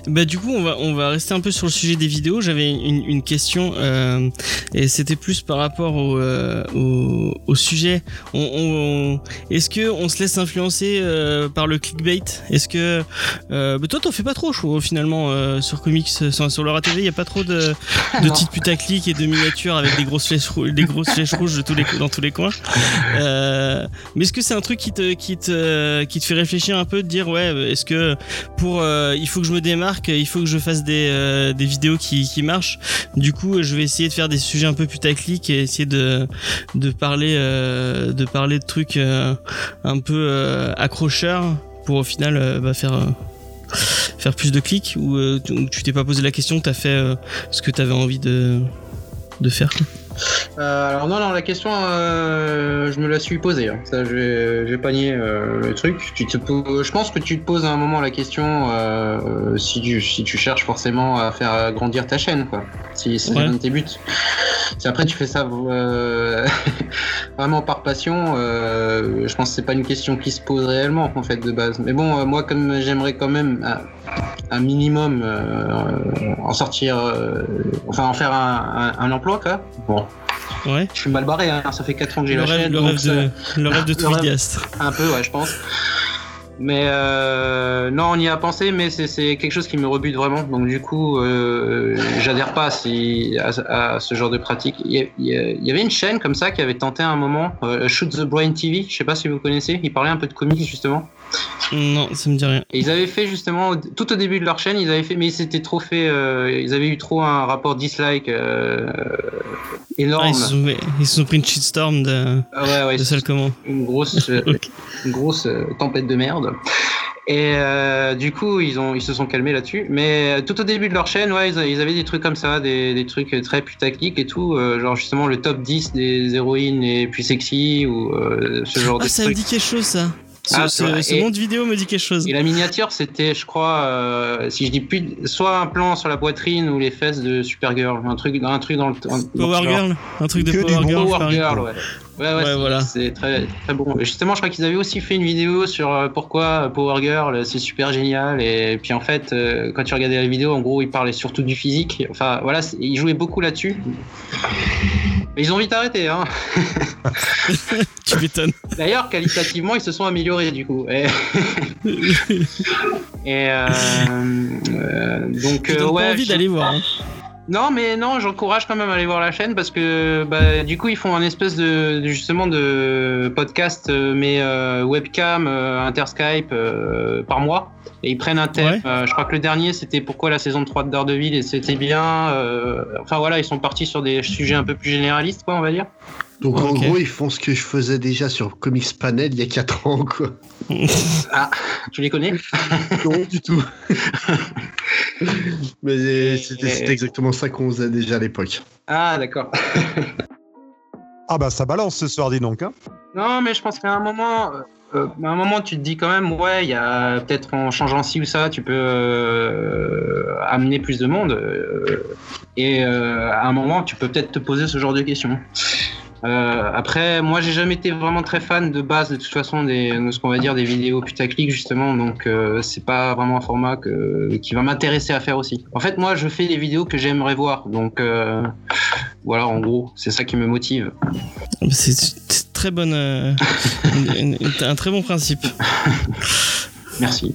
Bah du coup on va on va rester un peu sur le sujet des vidéos. J'avais une, une question euh, et c'était plus par rapport au euh, au, au sujet. On, on- Est-ce que on se laisse influencer euh, par le clickbait? Est-ce que euh, bah toi t'en fais pas trop je trouve finalement sur comics sur, sur Laura TV il y a pas trop de, de titres putaclic et de miniatures avec des grosses flèches rou- des grosses flèches rouges de tous les dans tous les coins. Mais est-ce que c'est un truc qui te qui te qui te fait réfléchir un peu de dire ouais est-ce que pour il faut que je me il faut que je fasse des, euh, vidéos qui, marchent. Du coup, je vais essayer de faire des sujets un peu putaclic et essayer de parler euh, de parler de trucs euh, un peu accrocheurs pour au final bah, faire faire plus de clics ou tu- t'es pas posé la question, t'as fait ce que t'avais envie de faire. Euh, alors non, non, la question, euh, je me la suis posée. hein. Ça, pas nier euh, le truc. Tu te poses- je pense que tu te poses à un moment la question euh, si, tu, si tu cherches forcément à faire grandir ta chaîne, quoi. Si c'est Ouais. l'un de tes buts. Si après tu fais ça vraiment par passion, je pense que c'est pas une question qui se pose réellement en fait de base. Mais bon, moi comme j'aimerais quand même un, un minimum en sortir, enfin en faire un, un- un emploi, quoi. Bon, Ouais. je suis mal barré, hein. ça fait 4 ans que j'ai la rêve, chaîne. le rêve ça- de le rêve de. Un peu, ouais, je pense. Mais euh, non, on y a pensé, mais c'est quelque chose qui me rebute vraiment. Donc du coup, euh, j'adhère pas si, à, à ce genre de pratique. Il y, il il avait une chaîne comme ça qui avait tenté à un moment, euh, Shoot the Brain TV. Je sais pas si vous connaissez. Ils parlaient un peu de comics justement. Non, ça me dit rien. Et ils avaient fait justement tout au début de leur chaîne, ils avaient fait, mais c'était trop fait. euh, ils avaient eu trop un rapport dislike euh, Ah, énorme. ils, se sont, ils se sont pris une shitstorm de, Ah ouais, ouais, de celle comment une grosse, euh, une grosse tempête de merde. Et euh, du coup, ils, ont, ils se sont calmés là-dessus. Mais tout au début de leur chaîne, ouais, ils, avaient des trucs comme ça, des, des trucs très putaclic et tout. euh, genre justement le top 10 des héroïnes les plus sexy ou euh, ce genre Ah, de ça me trucs. dit quelque chose ça. Ce, Ah, ce- monde vidéo me dit quelque chose. Et la miniature, c'était, je crois, euh, si je dis plus, soit un plan sur la poitrine ou les fesses de Supergirl, un truc, un truc dans le. le Power. Girl, un truc de Que Power bon Girl. Power pareil. Girl, ouais. Ouais, ouais, voilà. c'est très, très bon. Justement, je crois qu'ils avaient aussi fait une vidéo sur euh, pourquoi Power Girl, c'est super génial. Et puis en fait, euh, quand tu regardais la vidéo, en gros, ils parlaient surtout du physique. Enfin, voilà, ils jouaient beaucoup là-dessus. Mais ils ont vite arrêté, hein. Tu m'étonnes. D'ailleurs, qualitativement, ils se sont améliorés du coup. Et, et, euh, euh, donc, euh, ouais. pas envie d'aller voir. hein. Non, mais non, j'encourage quand même à aller voir la chaîne parce que bah, du coup, ils font un espèce de justement de podcast, euh, mais euh, webcam, euh, interskype euh, par mois. Et ils prennent un thème. Ouais. Euh, je crois que le dernier, c'était pourquoi la saison 3 de Daredevil et c'était bien. euh, enfin voilà, ils sont partis sur des sujets un peu plus généralistes, quoi, on va dire. Donc en gros, ils font ce que je faisais déjà sur Comics Panel il y a 4 ans, quoi. Tu les connais? Non, du tout. Mais c'était c'était exactement ça qu'on faisait déjà à l'époque. Ah, d'accord. Ah bah ça balance ce soir, dis donc. Hein. Non, mais je pense qu'à un moment, euh, à un moment, tu te dis quand même, ouais, il y a peut-être en changeant ci ou ça, tu peux euh, amener plus de monde. euh, et euh, à un moment, tu peux peut-être te poser ce genre de questions. Euh, après, moi, j'ai jamais été vraiment très fan de base, de toute façon, des, de ce qu'on va dire des vidéos putaclic justement. Donc, euh, c'est pas vraiment un format que, qui va m'intéresser à faire aussi. En fait, moi, je fais des vidéos que j'aimerais voir. Donc, euh, voilà, en gros, c'est ça qui me motive. C'est très bonne, euh, une- une- un très bon principe. Merci.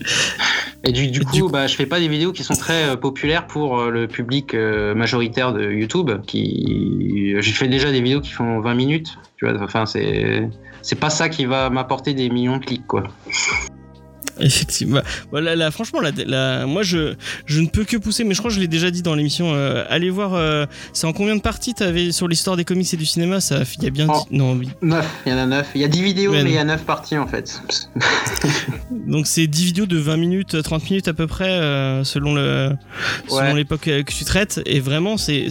Et du, coup, du coup- bah, je fais pas des vidéos qui sont très euh, populaires pour euh, le public euh, majoritaire de YouTube. Qui, j'ai fait déjà des vidéos qui font 20 minutes. Tu vois, enfin, c'est, c'est pas ça qui va m'apporter des millions de clics, quoi. Effectivement. Voilà, là, franchement, là, là, moi, je, je ne peux que pousser, mais je crois que je l'ai déjà dit dans l'émission. euh, allez voir, euh, c'est en combien de parties t'avais sur l'histoire des comics et du cinéma Ça, il y a bien. Oh. Non, oui. 9, il y en a 9. Il y a 10 vidéos, Ouais, mais il y a 9 parties en fait. Donc c'est 10 vidéos de 20 minutes, 30 minutes à peu près, euh, selon le selon Ouais. l'époque euh, que tu traites. Et vraiment, c'est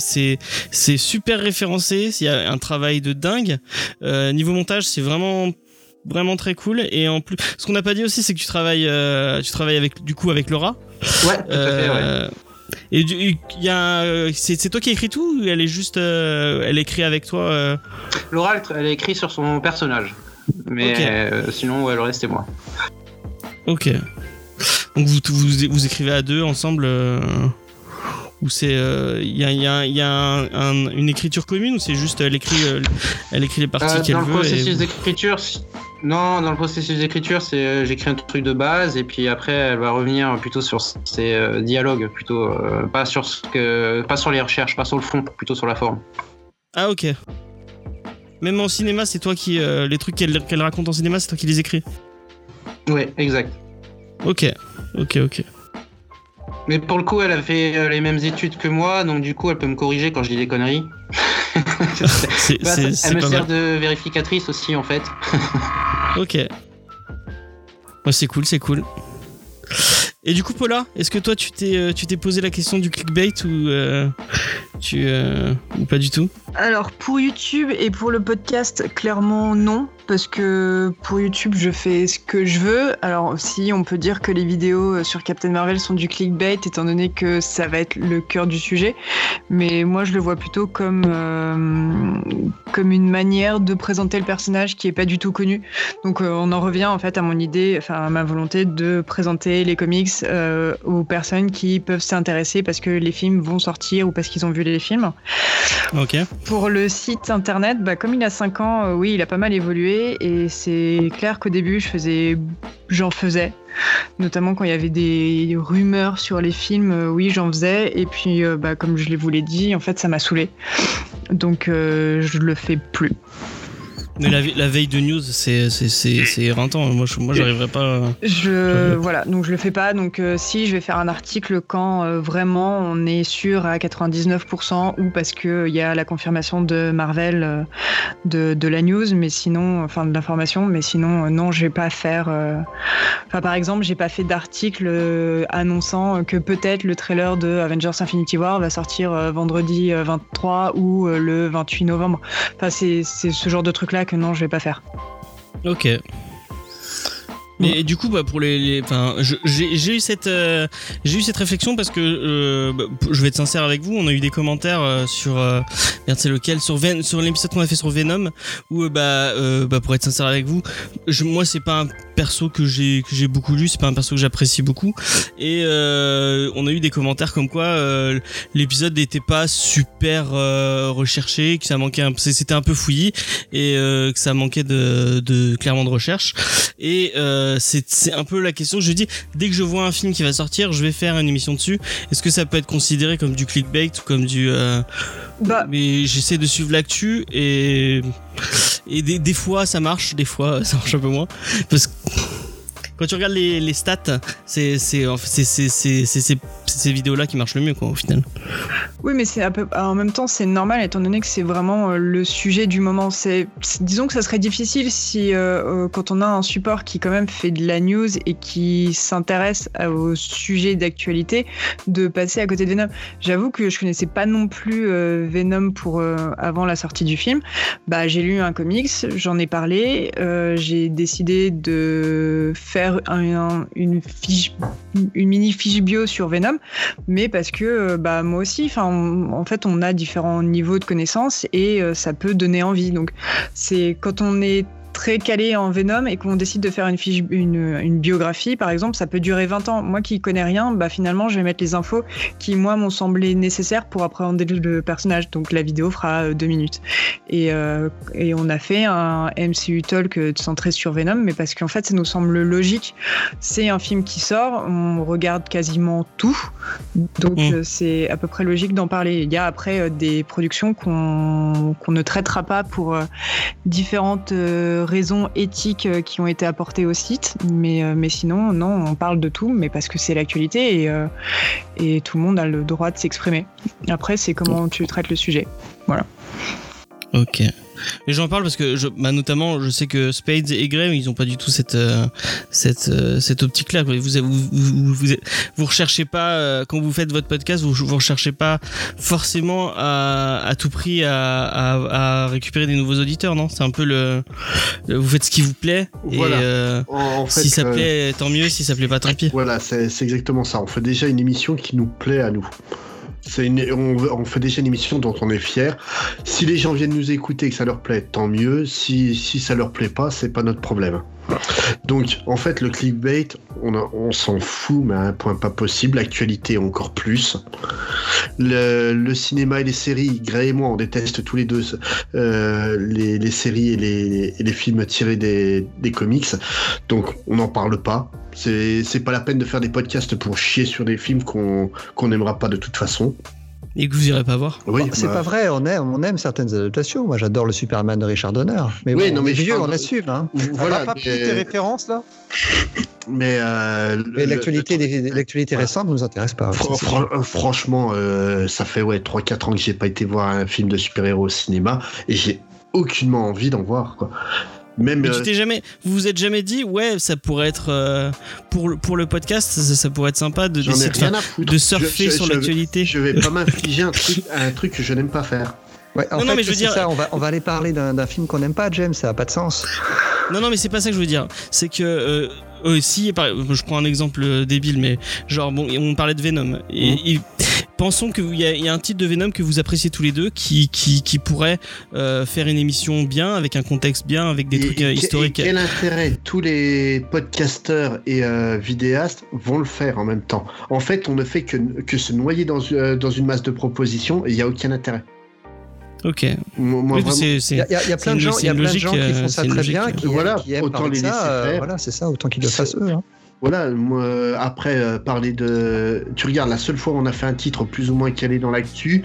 super référencé. Il y a un travail de dingue. Euh, niveau montage, c'est vraiment vraiment très cool. Et en plus, ce qu'on n'a pas dit aussi, c'est que tu travailles euh, tu travailles avec du coup avec Laura. Ouais, tout à fait, ouais. Euh, Et du- il y a, euh, c'est toi qui écris tout ou elle est juste, euh, elle écrit avec toi euh Laura, elle, elle écrit sur son personnage. Mais euh, sinon, ouais, le reste, c'est moi. Ok. Donc vous, vous, vous écrivez à deux ensemble euh, Ou c'est. Il y a, y a- y a un- un- une écriture commune ou c'est juste elle écrit, euh, elle écrit les parties Euh, qu'elle dans le veut processus et... d'écriture, non, dans le processus d'écriture, c'est euh, j'écris un truc de base et puis après elle va revenir plutôt sur ses euh, dialogues, plutôt euh, pas sur ce que, pas sur les recherches, pas sur le fond, plutôt sur la forme. Ah ok. Même en cinéma, c'est toi qui. euh, les trucs qu'elle qu'elle raconte en cinéma, c'est toi qui les écris? Ouais, exact. Ok. Ok, ok. Mais pour le coup, elle a fait euh, les mêmes études que moi, donc du coup, elle peut me corriger quand je dis des conneries. C'est Bah, c'est- elle c'est me sert mal. de vérificatrice aussi, en fait. Ok. Ouais, c'est cool, c'est cool. Et du coup, Paula, est-ce que toi, tu t'es euh, tu t'es posé la question du clickbait ou euh, tu euh, ou pas du tout? Alors pour YouTube et pour le podcast, clairement non, parce que pour YouTube je fais ce que je veux. Alors aussi on peut dire que les vidéos sur Captain Marvel sont du clickbait étant donné que ça va être le cœur du sujet, mais moi je le vois plutôt comme euh, comme une manière de présenter le personnage qui est pas du tout connu. Donc euh, on en revient en fait à mon idée, enfin à ma volonté de présenter les comics euh, aux personnes qui peuvent s'intéresser parce que les films vont sortir ou parce qu'ils ont vu les films. Ok. Pour le site internet, bah, comme il a 5 ans, euh, oui, il a pas mal évolué et c'est clair qu'au début, je faisais, j'en faisais. Notamment quand il y avait des rumeurs sur les films, euh, oui, j'en faisais. Et puis, euh, bah, comme je vous l'ai dit, en fait, ça m'a saoulé. Donc, euh, je le fais plus. Mais la, la veille de news, c'est c'est c'est c'est éreintant. Moi, je, moi, j'arriverais pas. à- Je voilà, donc je le fais pas. Donc euh, si je vais faire un article quand euh, vraiment on est sûr à 99% ou parce que il y a la confirmation de Marvel euh, de, de la news, mais sinon, enfin de l'information, mais sinon euh, non, je vais pas faire. euh, Enfin par exemple, j'ai pas fait d'article euh, annonçant que peut-être le trailer de Avengers Infinity War va sortir euh, vendredi euh, 23 ou euh, le 28 novembre. Enfin c'est c'est ce genre de truc là que non, je vais pas faire. Ok. Mais du coup, bah, pour les, enfin, j'ai eu cette, euh, j'ai eu cette réflexion parce que euh, bah, je vais être sincère avec vous. On a eu des commentaires euh, sur, euh, merde, c'est lequel, sur Ven, sur l'épisode qu'on a fait sur Venom, où euh, bah, euh, bah, pour être sincère avec vous, je, moi c'est pas un perso que j'ai que j'ai beaucoup lu, c'est pas un perso que j'apprécie beaucoup, et on a eu des commentaires comme quoi l'épisode n'était pas super recherché, que ça manquait, c'était un peu fouillis et que ça manquait de, de clairement de recherche. Et euh, c'est c'est un peu la question. Je dis, dès que je vois un film qui va sortir, je vais faire une émission dessus. Est-ce que ça peut être considéré comme du clickbait ou comme du euh, Bah, Mais j'essaie de suivre l'actu et et des, des fois ça marche, des fois ça marche un peu moins parce que quand tu regardes les, stats, c'est ces vidéos là qui marchent le mieux quoi au final. Oui, mais en même temps, c'est normal étant donné que c'est vraiment euh, le sujet du moment. C'est, disons que ça serait difficile si, euh, euh, quand on a un support qui quand même fait de la news et qui s'intéresse au sujet d'actualité, de passer à côté de Venom. J'avoue que je connaissais pas non plus Venom pour avant la sortie du film. Bah, j'ai lu un comics, j'en ai parlé, j'ai décidé de faire un- un- une fiche, une mini fiche bio sur Venom mais parce que euh, bah, moi aussi, en fait, on a différents niveaux de connaissances et euh, ça peut donner envie. Donc, c'est quand on est très calé en Venom et qu'on décide de faire une, fiche, une, une biographie, par exemple, ça peut durer 20 ans. Moi qui connais rien, bah, finalement, je vais mettre les infos qui, moi, m'ont semblé nécessaires pour appréhender le, personnage. Donc, la vidéo fera euh, deux minutes. Et, euh, et on a fait un MCU Talk euh, centré sur Venom, mais parce qu'en fait, ça nous semble logique. C'est un film qui sort, on regarde quasiment tout. Donc Mm. c'est à peu près logique d'en parler. Il y a après des productions qu'on qu'on ne traitera pas pour différentes euh, raisons éthiques euh, qui ont été apportées au site. Mais, euh, mais sinon, non, on parle de tout, mais parce que c'est l'actualité et, euh, et tout le monde a le droit de s'exprimer. Après, c'est comment tu traites le sujet. Ok. Mais j'en parle parce que je, bah notamment, je sais que Spades et Grey, ils ont pas du tout cette euh, cette euh, cette optique-là. Vous, vous vous vous vous recherchez pas euh, quand vous faites votre podcast, vous vous recherchez pas forcément à, à tout prix à, à, à récupérer des nouveaux auditeurs, non? C'est un peu le, le- vous faites ce qui vous plaît et Voilà. En, en fait, si ça plaît, tant mieux. Si ça plaît pas, tant pis. Voilà, c'est exactement ça. On fait déjà une émission qui nous plaît à nous. On fait déjà une émission dont on est fier. Si les gens viennent nous écouter et que ça leur plaît, tant mieux. Si, si ça leur plaît pas, c'est pas notre problème. Donc, en fait, le clickbait, on, s'en fout, mais à un point pas possible. L'actualité encore plus. Le, cinéma et les séries, Gray et moi, on déteste tous les deux euh, les, séries et les, films tirés des, comics. Donc, on n'en parle pas. C'est pas la peine de faire des podcasts pour chier sur des films qu'on n'aimera pas de toute façon. Et que vous irez pas voir. Oui, Bon, c'est bah, pas vrai, on aime, on aime certaines adaptations. Moi, j'adore le Superman de Richard Donner. Mais Oui, bon, non, mais vieux, parle on assume. Hein. Voilà, on pas piquer tes mais, références là? Mais, euh, Mais le- l'actualité, le- l'actualité récente nous intéresse pas. Franchement, euh, ça fait ouais 3-4 ans que j'ai pas été voir un film de super-héros au cinéma et j'ai aucunement envie d'en voir. Quoi. Même Mais euh, tu t'es jamais, vous vous êtes jamais dit, ouais, ça pourrait être euh, pour le pour le podcast, ça, ça pourrait être sympa de de, rien faire- à foutre. de surfer Je- je- sur l'actualité. Je vais pas m'infliger un truc, un truc que je n'aime pas faire. Ouais, en Non, non, mais je veux dire- ça, on va, on va aller parler d'un d'un film qu'on n'aime pas, James, ça a pas de sens. Non, non, mais c'est pas ça que je veux dire. C'est que euh, euh, si, par- je prends un exemple euh, débile, mais genre bon, on parlait de Venom. Et, Mhm. et pensons qu'il y, y a un titre de Venom que vous appréciez tous les deux, qui qui, qui pourrait euh, faire une émission bien, avec un contexte bien, avec des Et- trucs et euh, historiques. et quel intérêt tous les podcasteurs et euh, vidéastes vont le faire en même temps En fait, on ne fait que, que se noyer dans, euh, dans une masse de propositions et il n'y a aucun intérêt. Ok. Moi, moi, Oui, vraiment- c'est Il c'est- y a, il y a- il y a c'est plein de gens, y a plein de gens qui euh, font ça très logique. bien, qui, Voilà, qui aiment autant les ça. euh, voilà, c'est ça, autant qu'ils le fassent eux. hein. Voilà, après euh, parler de. Tu regardes, la seule fois où on a fait un titre plus ou moins calé dans l'actu,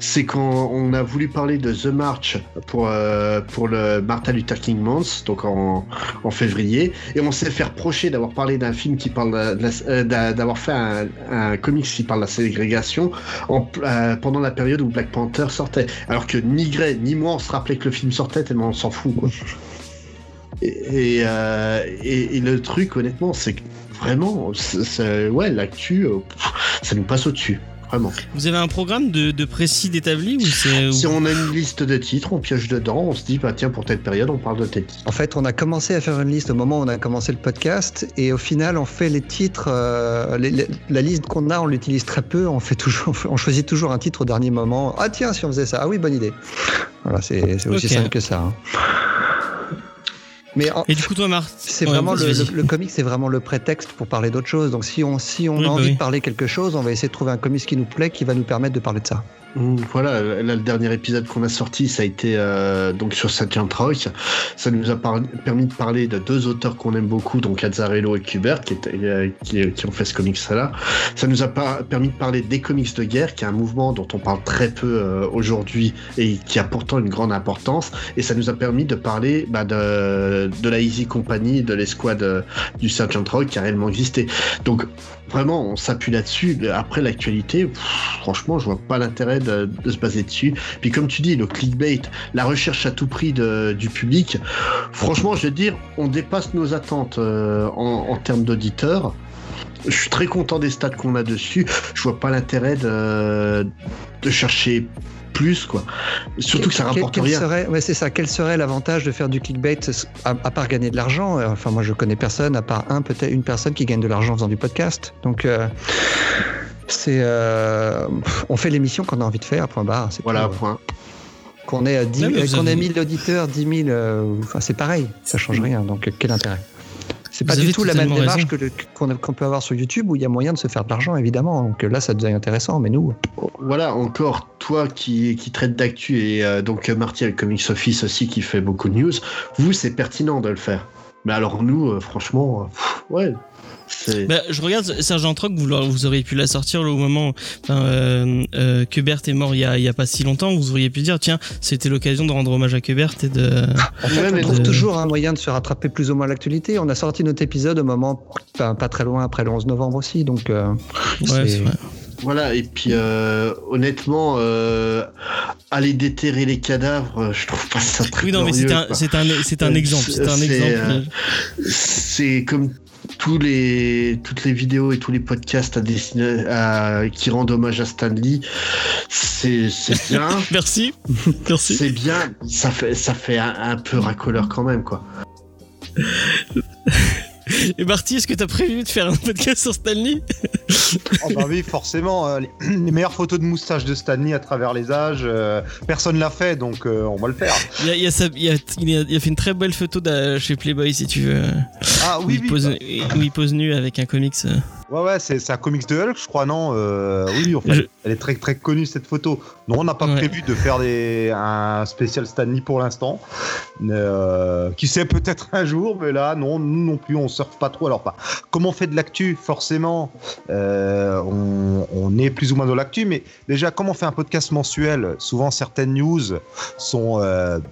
c'est quand on a voulu parler de The March pour, euh, le Martin Luther King Month, donc en, février, et on s'est fait reprocher d'avoir parlé d'un film qui parle euh, d'a- d'avoir fait un, un comics qui parle de la ségrégation pendant la période où Black Panther sortait. Alors que ni Gray ni moi on se rappelait que le film sortait tellement on s'en fout. Et, et, euh, et- et le truc, honnêtement, c'est que vraiment, c'est- c'est- ouais, l'actu, euh, ça nous passe au-dessus. vraiment. Vous avez un programme de, de précis d'établi ou c'est Si on a une liste de titres, on pioche dedans, on se dit, bah tiens, pour telle période, on parle de tel titre. En fait, on a commencé à faire une liste au moment où on a commencé le podcast, et au final, on fait les titres. euh, les- les- la liste qu'on a, on l'utilise très peu. On fait toujours, on choisit toujours un titre au dernier moment. Ah tiens, si on faisait ça, ah oui, bonne idée. Voilà, c'est c'est aussi simple que ça. hein. Mais en- Et du coup, toi, Marc c'est vraiment le, le, le comic, c'est vraiment le prétexte pour parler d'autre chose. Donc si on si on Oui, a bah envie oui. de parler quelque chose, on va essayer de trouver un comics qui nous plaît, qui va nous permettre de parler de ça. Mm, Voilà, là, le dernier épisode qu'on a sorti, ça a été euh, donc sur Saint Rock. Ça nous a permis de parler de deux auteurs qu'on aime beaucoup, donc Azzarello et Kubert, qui, euh, ont fait ce comics-là. Ça nous a permis de parler des comics de guerre, qui est un mouvement dont on parle très peu euh, aujourd'hui et qui a pourtant une grande importance. Et ça nous a permis de parler bah, de, la Easy Company, de l'escouade du Sergeant Rock qui a réellement existé. Donc vraiment, on s'appuie là-dessus. Après l'actualité, franchement, je vois pas l'intérêt de, de se baser dessus. Puis comme tu dis, le clickbait, la recherche à tout prix de- du public, franchement, je vais te dire, on dépasse nos attentes euh, en, en termes d'auditeurs. Je suis très content des stats qu'on a dessus. Je vois pas l'intérêt de, de chercher plus, quoi. Surtout que ça Quel- rapporte quel rien. Serait, ouais, c'est ça. Quel serait l'avantage de faire du clickbait à, à part gagner de l'argent? Euh, Enfin, moi, je connais personne, à part un, peut-être une personne qui gagne de l'argent en faisant du podcast. Donc, euh, c'est, euh, on fait l'émission qu'on a envie de faire. Point barre. C'est Voilà, tout. point. Qu'on ait, à 10 Non, mais euh, ait avez- 1000 auditeurs, 10 000, euh, enfin, c'est pareil. Ça change rien. Donc, quel intérêt? C'est pas Vous du tout la même démarche raison. que le- qu'on qu'on peut avoir sur YouTube où il y a moyen de se faire de l'argent, évidemment. Donc là, ça devient intéressant. Mais nous, Voilà, encore toi qui, qui traite d'actu et euh, donc Marty avec Comics Office aussi qui fait beaucoup de news, vous c'est pertinent de le faire. Mais alors nous, euh, franchement, euh, pff, ouais. Bah, je regarde Sergent Troc, vous, auriez pu la sortir là, au moment enfin, euh, euh, que Bert est mort il y, a, il y a pas si longtemps. Vous auriez pu dire tiens, c'était l'occasion de rendre hommage à Kubert et de. En fait, on trouve de- toujours un moyen de se rattraper plus ou moins à l'actualité. On a sorti notre épisode au moment pas, pas très loin après le 11 novembre aussi, donc euh, Ouais, c'est- c'est vrai. Voilà, et puis euh, honnêtement, euh, aller déterrer les cadavres, je trouve pas ça très Oui, non, mais c'est un, exemple. C'est un c'est, exemple. euh, C'est comme tous les, toutes les vidéos et tous les podcasts à dessiner, à- qui rendent hommage à Stan Lee. C'est c'est bien. Merci. Merci. C'est bien, ça fait, ça fait un, un peu racoleur quand même, quoi. Et Marty, est-ce que t'as prévu de faire un podcast sur Stanley? Oh bah oui, forcément. euh, les, les meilleures photos de moustache de Stanley à travers les âges. euh, personne l'a fait, donc euh, on va le faire. il a, il, a sa- il, a, il a- il a fait une très belle photo chez Playboy, si tu veux. Ah où, oui, il oui. pose, bah, où il pose nu avec un comics. Ouais, ouais, c'est un comics de Hulk, je crois, non euh, Oui, en fait, Je- elle est très très connue cette photo. Non, on n'a pas Ouais. prévu de faire des, un spécial Stanley pour l'instant. Euh, qui sait peut-être un jour, mais là, non, nous non plus, on surfe pas trop. Alors, pas. Comment on fait de l'actu Forcément, euh, on, on est plus ou moins dans l'actu, mais déjà, comme on fait un podcast mensuel, souvent certaines news sont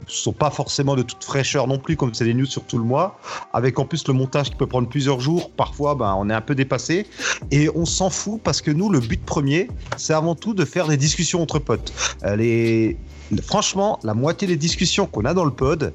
sont pas forcément de toute fraîcheur non plus, comme c'est des news sur tout le mois. Avec en plus le montage qui peut prendre plusieurs jours, parfois, ben, on est un peu dépassé. Et on s'en fout parce que nous, le but premier, c'est avant tout de faire des discussions entre potes. Euh. Franchement, la moitié des discussions qu'on a dans le pod,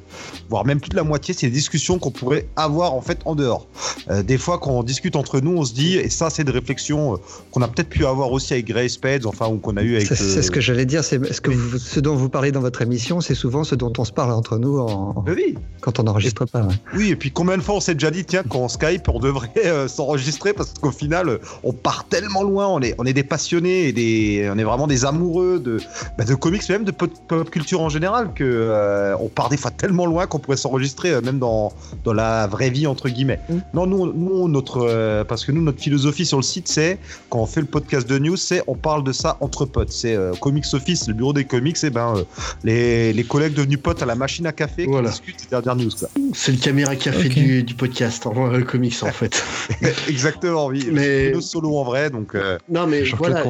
voire même plus de la moitié, c'est des discussions qu'on pourrait avoir en fait en dehors. Euh, des fois, quand on discute entre nous, on se dit, et ça, c'est des réflexions euh, qu'on a peut-être pu avoir aussi avec Grey Spades, enfin, ou qu'on a eu avec. c'est c'est euh, ce que j'allais dire. C'est ce que vous- ce dont vous parlez dans votre émission, c'est souvent ce dont on se parle entre nous en- Mais oui, quand on n'enregistre pas. ouais. oui, et puis combien de fois on s'est déjà dit, tiens, quand on Skype, on devrait euh, s'enregistrer parce qu'au final, on part tellement loin, on est, on est des passionnés et des, on est vraiment des amoureux de, bah, de comics, mais même de pop, pop culture en général, que euh, on part des fois tellement loin qu'on pourrait s'enregistrer euh, même dans, dans la vraie vie entre guillemets. Mm. Non, nous, nous notre, euh, parce que nous, notre philosophie sur le site, c'est quand on fait le podcast de news, c'est on parle de ça entre potes. C'est euh, Comics Office, le bureau des comics, et ben euh, les, les collègues devenus potes à la machine à café Voilà. qui discutent des dernières news. C'est le caméra café Ok. du, du podcast, en euh, comics en fait. Exactement, oui. Mais- Nos solo en vrai, donc. euh, Non, mais voilà,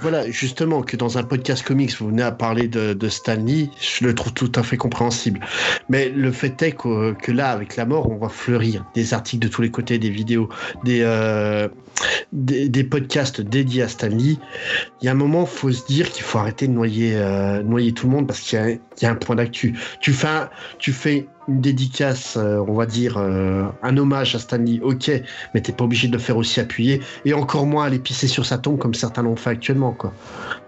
voilà, justement, que dans un podcast comics, vous venez à parler de, de Stan Lee, je le trouve tout à fait compréhensible. Mais le fait est que, que là, avec la mort, on va fleurir des articles de tous les côtés, des vidéos, des, euh, des, des podcasts dédiés à Stan Lee. Il y a un moment, faut se dire qu'il faut arrêter de noyer, euh, noyer tout le monde parce qu'il y, a- il y a un point d'actu. Tu fais, un- tu fais une dédicace, euh, on va dire, euh, un hommage à Stanley, ok, mais t'es pas obligé de le faire aussi appuyé, et encore moins aller pisser sur sa tombe comme certains l'ont fait actuellement, quoi.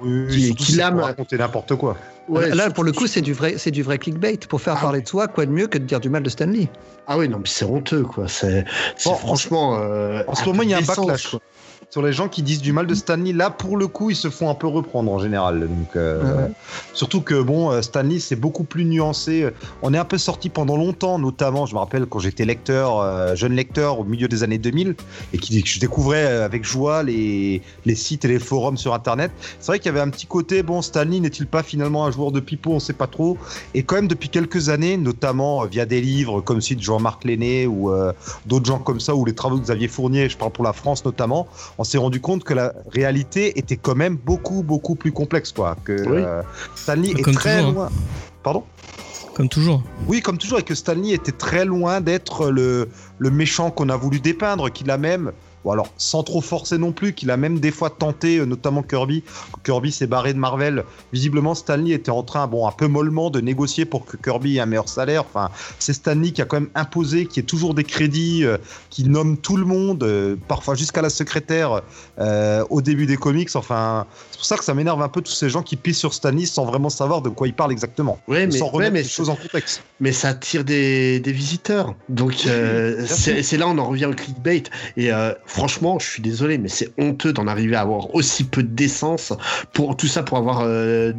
Oui, Qui- qui l'âme- raconter n'importe quoi. Ouais, Là, pour le coup, c'est du vrai, c'est du vrai clickbait. Pour faire Ah. parler de soi, quoi de mieux que de dire du mal de Stanley? Ah oui, non, mais c'est honteux, quoi. C'est Bon, franchement. euh, En ce moment, peu il y a un backlash quoi. Sur les gens qui disent du mal de Stanley. Là, pour le coup, ils se font un peu reprendre en général. Donc, euh, Ouais. Surtout que, bon, euh, Stanley, c'est beaucoup plus nuancé. On est un peu sorti pendant longtemps, notamment, je me rappelle quand j'étais lecteur, euh, jeune lecteur au milieu des années 2000, et qui, que je découvrais avec joie les, les sites et les forums sur Internet. C'est vrai qu'il y avait un petit côté, bon, Stanley n'est-il pas finalement un joueur de pipeau? On sait pas trop. Et quand même, depuis quelques années, notamment via des livres comme celui de Jean-Marc Lenné ou euh, d'autres gens comme ça, ou les travaux de Xavier Fournier, je parle pour la France notamment, on s'est rendu compte que la réalité était quand même beaucoup, beaucoup plus complexe, quoi. Que Oui. euh, Stanley est très toujours, hein. loin. Pardon? Comme toujours. Oui, comme toujours, et que Stanley était très loin d'être le, le méchant qu'on a voulu dépeindre, qu'il a même, alors sans trop forcer non plus, qu'il a même des fois tenté, euh, notamment Kirby. Kirby s'est barré de Marvel. Visiblement, Stanley était en train, bon, un peu mollement, de négocier pour que Kirby ait un meilleur salaire. Enfin, c'est Stanley qui a quand même imposé, qui est toujours des crédits, euh, qui nomme tout le monde, euh, parfois jusqu'à la secrétaire euh, au début des comics. Enfin, c'est pour ça que ça m'énerve un peu tous ces gens qui pissent sur Stanley sans vraiment savoir de quoi ils parlent exactement. Ouais, mais, sans ouais, remettre mais, les choses en contexte. mais ça attire des, des visiteurs. Donc, c'est là on en revient au clickbait. Et franchement, je suis désolé, mais c'est honteux d'en arriver à avoir aussi peu de décence pour tout ça pour avoir, euh,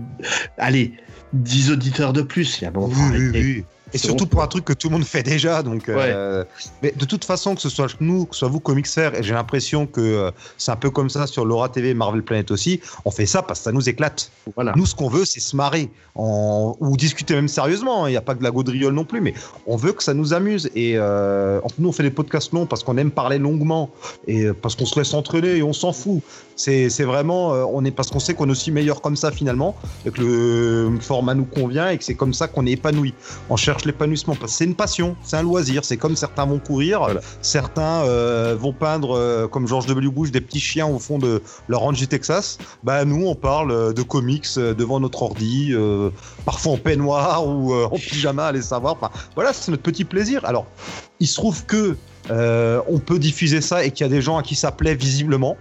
allez, 10 auditeurs de plus. Il y a bon, Oui, oui, arrêtez. oui. Et surtout bon. pour un truc que tout le monde fait déjà. Donc, euh, mais de toute façon, que ce soit nous, que ce soit vous, Comics Fair, et j'ai l'impression que euh, c'est un peu comme ça sur Laura TV, Marvel Planet aussi, on fait ça parce que ça nous éclate. Voilà. Nous, ce qu'on veut, c'est se marrer en... ou discuter même sérieusement. hein. Il n'y a pas que de la gaudriole non plus, mais on veut que ça nous amuse. Et euh, nous, on fait des podcasts longs parce qu'on aime parler longuement et parce qu'on se laisse entraîner et on s'en fout. C'est c'est vraiment, on est parce qu'on sait qu'on est aussi meilleur comme ça finalement, et que le format nous convient et que c'est comme ça qu'on est épanoui. On cherche l'épanouissement parce que c'est une passion, c'est un loisir. C'est comme certains vont courir, certains euh, vont peindre euh, comme George W. Bush des petits chiens au fond de leur ranch du Texas. Bah nous, on parle euh, de comics devant notre ordi, euh, parfois en peignoir ou en pyjama, allez savoir. Enfin, voilà, c'est notre petit plaisir. Alors, il se trouve que euh, on peut diffuser ça et qu'il y a des gens à qui ça plaît visiblement.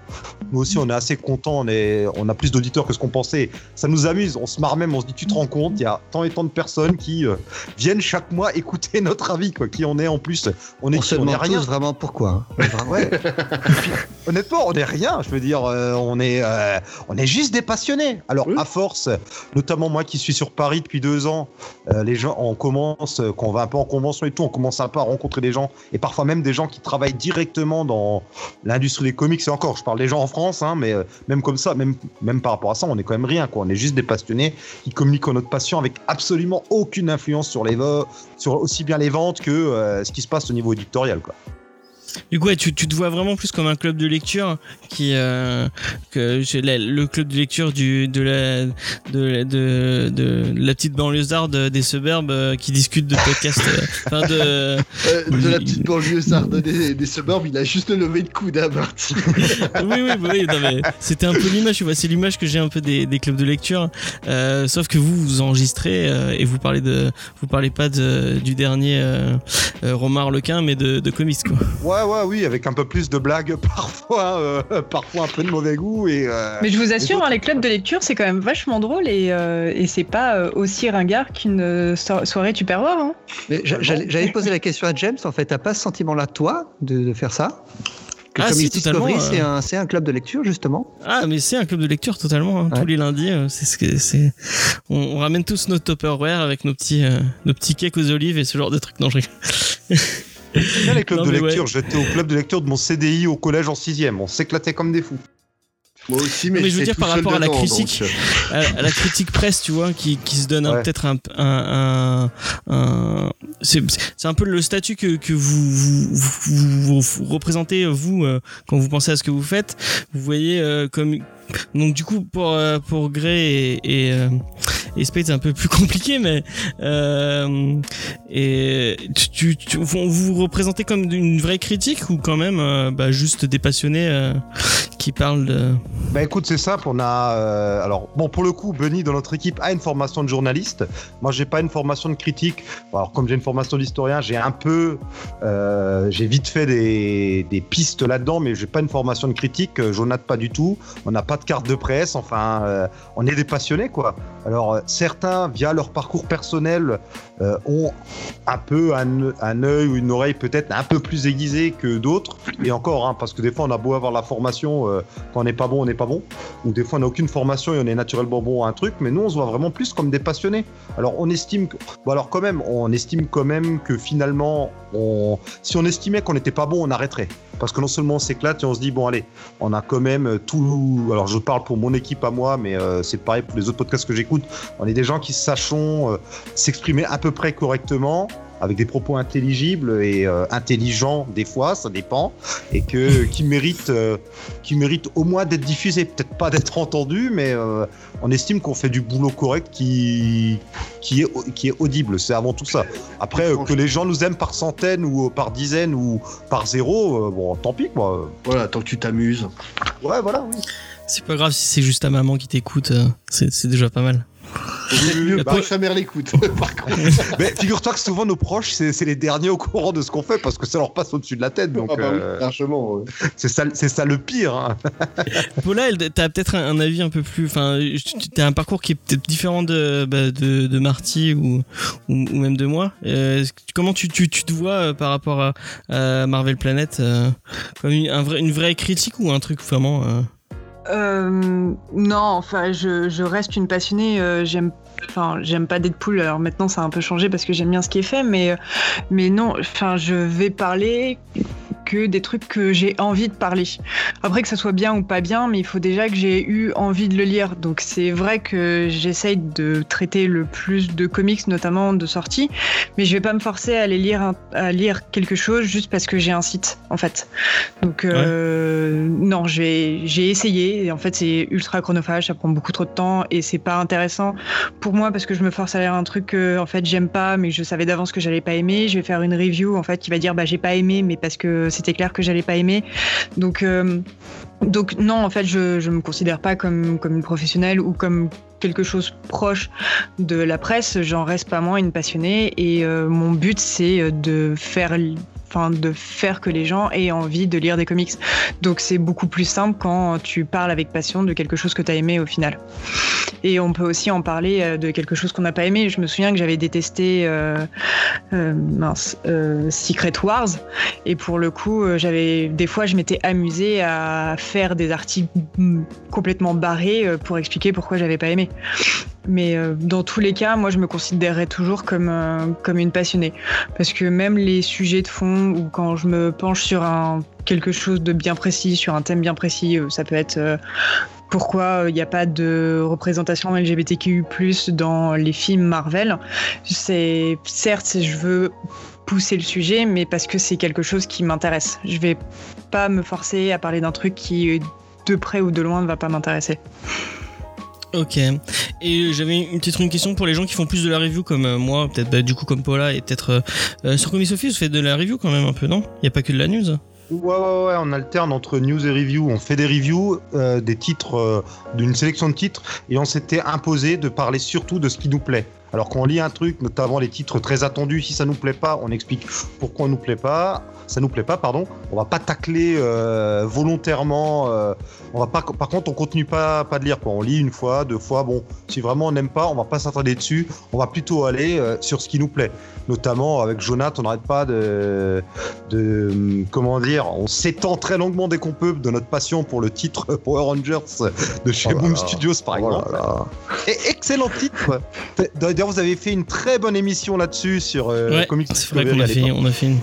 Nous aussi, on est assez contents. On, est, on a plus d'auditeurs que ce qu'on pensait. Ça nous amuse. On se marre même. On se dit, tu te rends compte, il y a tant et tant de personnes qui euh, viennent chaque mois écouter notre avis. Quoi. Qui on est en plus On est, On se qui on est rien. tous vraiment pourquoi. hein. Vraiment. Ouais. Honnêtement, on est rien. Je veux dire, euh, on est, euh, on est juste des passionnés. Alors, Oui. à force, notamment moi qui suis sur Paris depuis deux ans, euh, les gens, on commence, quand on va un peu en convention et tout, on commence un peu à rencontrer des gens et parfois même des gens qui travaillent directement dans l'industrie des comics. Et encore, je parle des gens en France, hein, mais euh, même comme ça, même, par rapport à ça, on est quand même rien. Quoi. On est juste des passionnés qui communiquent en notre passion avec absolument aucune influence sur les vo- sur aussi bien les ventes que euh, ce qui se passe au niveau éditorial. Quoi. Du coup, ouais, tu, tu te vois vraiment plus comme un club de lecture qui euh, que la- le club de lecture du de la de, de, de la petite banlieusarde des suburbs euh, qui discute de podcasts. euh, Enfin de Euh, de la petite banlieue sarde des, des suburbs, il a juste levé le coude à Marty. oui, oui, oui, c'était un peu l'image, c'est l'image que j'ai un peu des, des clubs de lecture. Sauf que vous, vous enregistrez et vous parlez de, vous parlez pas de, du dernier Romain Harlequin, mais de, de comics, quoi. Ouais, ouais, oui, avec un peu plus de blagues parfois, euh, parfois un peu de mauvais goût et. euh, Mais je vous assure, hein, les clubs de lecture, c'est quand même vachement drôle et, euh, et c'est pas aussi ringard qu'une so- soirée tupperware. Hein. J'allais poser la question à James. En fait, t'as pas ce sentiment-là, toi, de, de faire ça? Que Ah, si, totalement, c'est un, club de lecture, justement. Ah, mais c'est un club de lecture totalement. hein. Ouais. Tous les lundis, euh, c'est ce que c'est. On, on ramène tous notre Tupperware avec nos petits, euh, nos petits cakes aux olives et ce genre de trucs. Non, je bien les clubs Non, de lecture. ouais. J'étais au club de lecture de mon CDI au collège en 6 On s'éclatait comme des fous. Moi aussi, Non, mais, mais je veux dire, par rapport à la critique, euh, à, à la critique presse, tu vois, qui, qui se donne Ouais. peut-être un, un, un, un- c'est, c'est un peu le statut que, que vous, vous, vous, vous représentez vous euh, quand vous pensez à ce que vous faites. Vous voyez euh, comme donc du coup pour euh, pour Gray et et, et Spade c'est un peu plus compliqué, mais euh, et vous vous représentez comme une vraie critique ou quand même euh, bah, juste des passionnés euh, qui parle de. Bah écoute, c'est simple, on a... alors, bon, pour le coup, Benny, dans notre équipe, a une formation de journaliste. Moi, j'ai pas une formation de critique. Alors, comme j'ai une formation d'historien, j'ai un peu... j'ai vite fait des, des pistes là-dedans, mais j'ai pas une formation de critique. Jonathan, pas du tout. On n'a pas de carte de presse. Enfin, on est des passionnés, quoi. Alors, certains, via leur parcours personnel, euh, ont un peu un, œil ou une oreille peut-être un peu plus aiguisé que d'autres. Et encore, hein, parce que des fois, on a beau avoir la formation, euh, quand on n'est pas bon, on n'est pas bon. Ou des fois, on n'a aucune formation et on est naturellement bon à un truc. Mais nous, on se voit vraiment plus comme des passionnés. Alors, on estime. Que... Bon, alors, quand même, on estime quand même que finalement, si on estimait qu'on n'était pas bon, on arrêterait. Parce que non seulement on s'éclate et on se dit, bon, allez, on a quand même tout. Alors, je parle pour mon équipe à moi, mais euh, c'est pareil pour les autres podcasts que j'écoute. On est des gens qui sachons euh, s'exprimer à peu près correctement, avec des propos intelligibles et euh, intelligents des fois, ça dépend, et que qui méritent, euh, qui méritent au moins d'être diffusés, peut-être pas d'être entendus, mais euh, on estime qu'on fait du boulot correct qui qui est qui est audible. C'est avant tout ça. Après euh, que les gens nous aiment par centaines ou par dizaines ou par zéro, euh, bon, tant pis quoi. Voilà, tant que tu t'amuses. Ouais, voilà. Oui. C'est pas grave si c'est juste ta maman qui t'écoute, euh, c'est déjà pas mal. Mieux Bah, que sa mère l'écoute, par contre. Mais figure-toi que souvent nos proches, c'est c'est les derniers au courant de ce qu'on fait parce que ça leur passe au-dessus de la tête. Donc Ah bah oui, euh, largement. ouais. c'est ça, c'est ça le pire. hein. Paula, t'as peut-être un, un avis un peu plus. Enfin, tu- t'as un parcours qui est peut-être différent de, bah, de, de Marty ou, ou, ou même de moi. Euh, comment tu, tu, tu te vois euh, par rapport à, à Marvel Planet euh, Comme une, un vrai- une vraie critique ou un truc vraiment. Euh, non, enfin, je, reste une passionnée. euh, j'aime pas Deadpool. Alors maintenant, ça a un peu changé parce que j'aime bien ce qui est fait, mais, euh, mais non. Enfin, je vais parler que des trucs que j'ai envie de parler. Après que ça soit bien ou pas bien, mais il faut déjà que j'ai eu envie de le lire. Donc c'est vrai que j'essaye de traiter le plus de comics, notamment de sorties, mais je vais pas me forcer à aller lire un- à lire quelque chose juste parce que j'ai un site, en fait. Donc euh, non, j'ai j'ai essayé. Et en fait, c'est ultra chronophage, ça prend beaucoup trop de temps et c'est pas intéressant pour moi parce que je me force à lire un truc que en fait j'aime pas, mais je savais d'avance que j'allais pas aimer. Je vais faire une review en fait qui va dire bah j'ai pas aimé, mais parce que c'était clair que j'allais pas aimer. Donc euh, non, en fait, je je me considère pas comme une professionnelle ou comme quelque chose proche de la presse. J'en reste pas moins une passionnée et euh, mon but c'est de faire enfin de faire que les gens aient envie de lire des comics. Donc c'est beaucoup plus simple quand tu parles avec passion de quelque chose que tu as aimé au final. Et on peut aussi en parler euh, de quelque chose qu'on n'a pas aimé. Je me souviens que j'avais détesté euh, euh, Secret Wars. Et pour le coup, j'avais des fois, je m'étais amusée à faire des articles mm, complètement barrés pour expliquer pourquoi j'avais pas aimé. Mais euh, dans tous les cas, moi, je me considérerais toujours comme, euh, comme une passionnée. Parce que même les sujets de fond, ou quand je me penche sur un, quelque chose de bien précis, sur un thème bien précis, euh, ça peut être pourquoi il n'y a pas de représentation LGBTQ+, dans les films Marvel. C'est certes, je veux pousser le sujet, mais parce que c'est quelque chose qui m'intéresse. Je vais pas me forcer à parler d'un truc qui, de près ou de loin, ne va pas m'intéresser. Ok. Et j'avais petite une question pour les gens qui font plus de la review comme euh, moi, peut-être bah, du coup comme Paula et peut-être euh, euh, sur Comics Office, vous faites de la review quand même un peu, non? Il y a pas que de la news. Ouais, ouais, ouais, on alterne entre news et review. On fait des reviews, euh, des titres, d'une sélection de titres, et on s'était imposé de parler surtout de ce qui nous plaît. Alors qu'on lit un truc, notamment les titres très attendus, si ça nous plaît pas, on explique pourquoi on nous plaît pas. Ça nous plaît pas, pardon. On va pas tacler euh, volontairement. euh, on va pas. Par contre, on continue pas pas de lire quoi. On lit une fois, deux fois. Bon, si vraiment on n'aime pas, on va pas s'attarder dessus. On va plutôt aller euh, sur ce qui nous plaît. Notamment avec Jonathan, on n'arrête pas de de comment dire. On s'étend très longuement dès qu'on peut de notre passion pour le titre Power Rangers de chez Oh Boom là. Studios par Oh exemple. là. Et excellent titre. D'ailleurs, vous avez fait une très bonne émission là-dessus sur ouais, Comics c'est vrai qu'on a fait, on a fait une.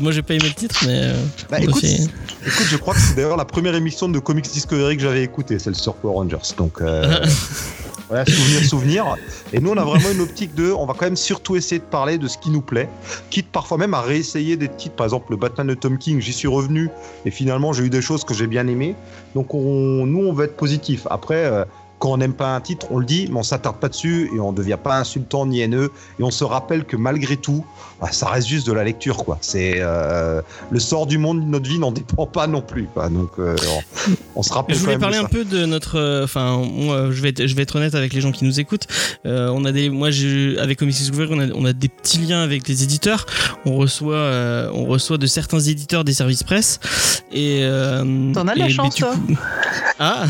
Moi j'ai pas aimé le titre, mais. euh, Bah, écoute, écoute, je crois que c'est d'ailleurs la première émission de Comics Discovery que j'avais écoutée, celle sur Power Rangers. Donc, euh, voilà, souvenir, souvenir. Et nous, on a vraiment une optique de, on va quand même surtout essayer de parler de ce qui nous plaît, quitte parfois même à réessayer des titres. Par exemple, le Batman de Tom King, j'y suis revenu, et finalement, j'ai eu des choses que j'ai bien aimées. Donc, on, nous, on veut être positif. Après. euh, quand on n'aime pas un titre, on le dit, mais on s'attarde pas dessus et on ne devient pas insultant ni haineux. Et on se rappelle que malgré tout, bah, ça reste juste de la lecture, quoi. C'est euh, le sort du monde de notre vie n'en dépend pas non plus, quoi. Donc, euh, on, on, se rappelle. Je quand voulais même parler de un peu de notre, euh, enfin, moi, je vais, être, je vais être honnête avec les gens qui nous écoutent. Euh, on a des, moi, avec Comics Discovery, on a, on a des petits liens avec les éditeurs. On reçoit, euh, on reçoit de certains éditeurs des services presse. Et euh, T'en as de la chance, toi. coup- Ah.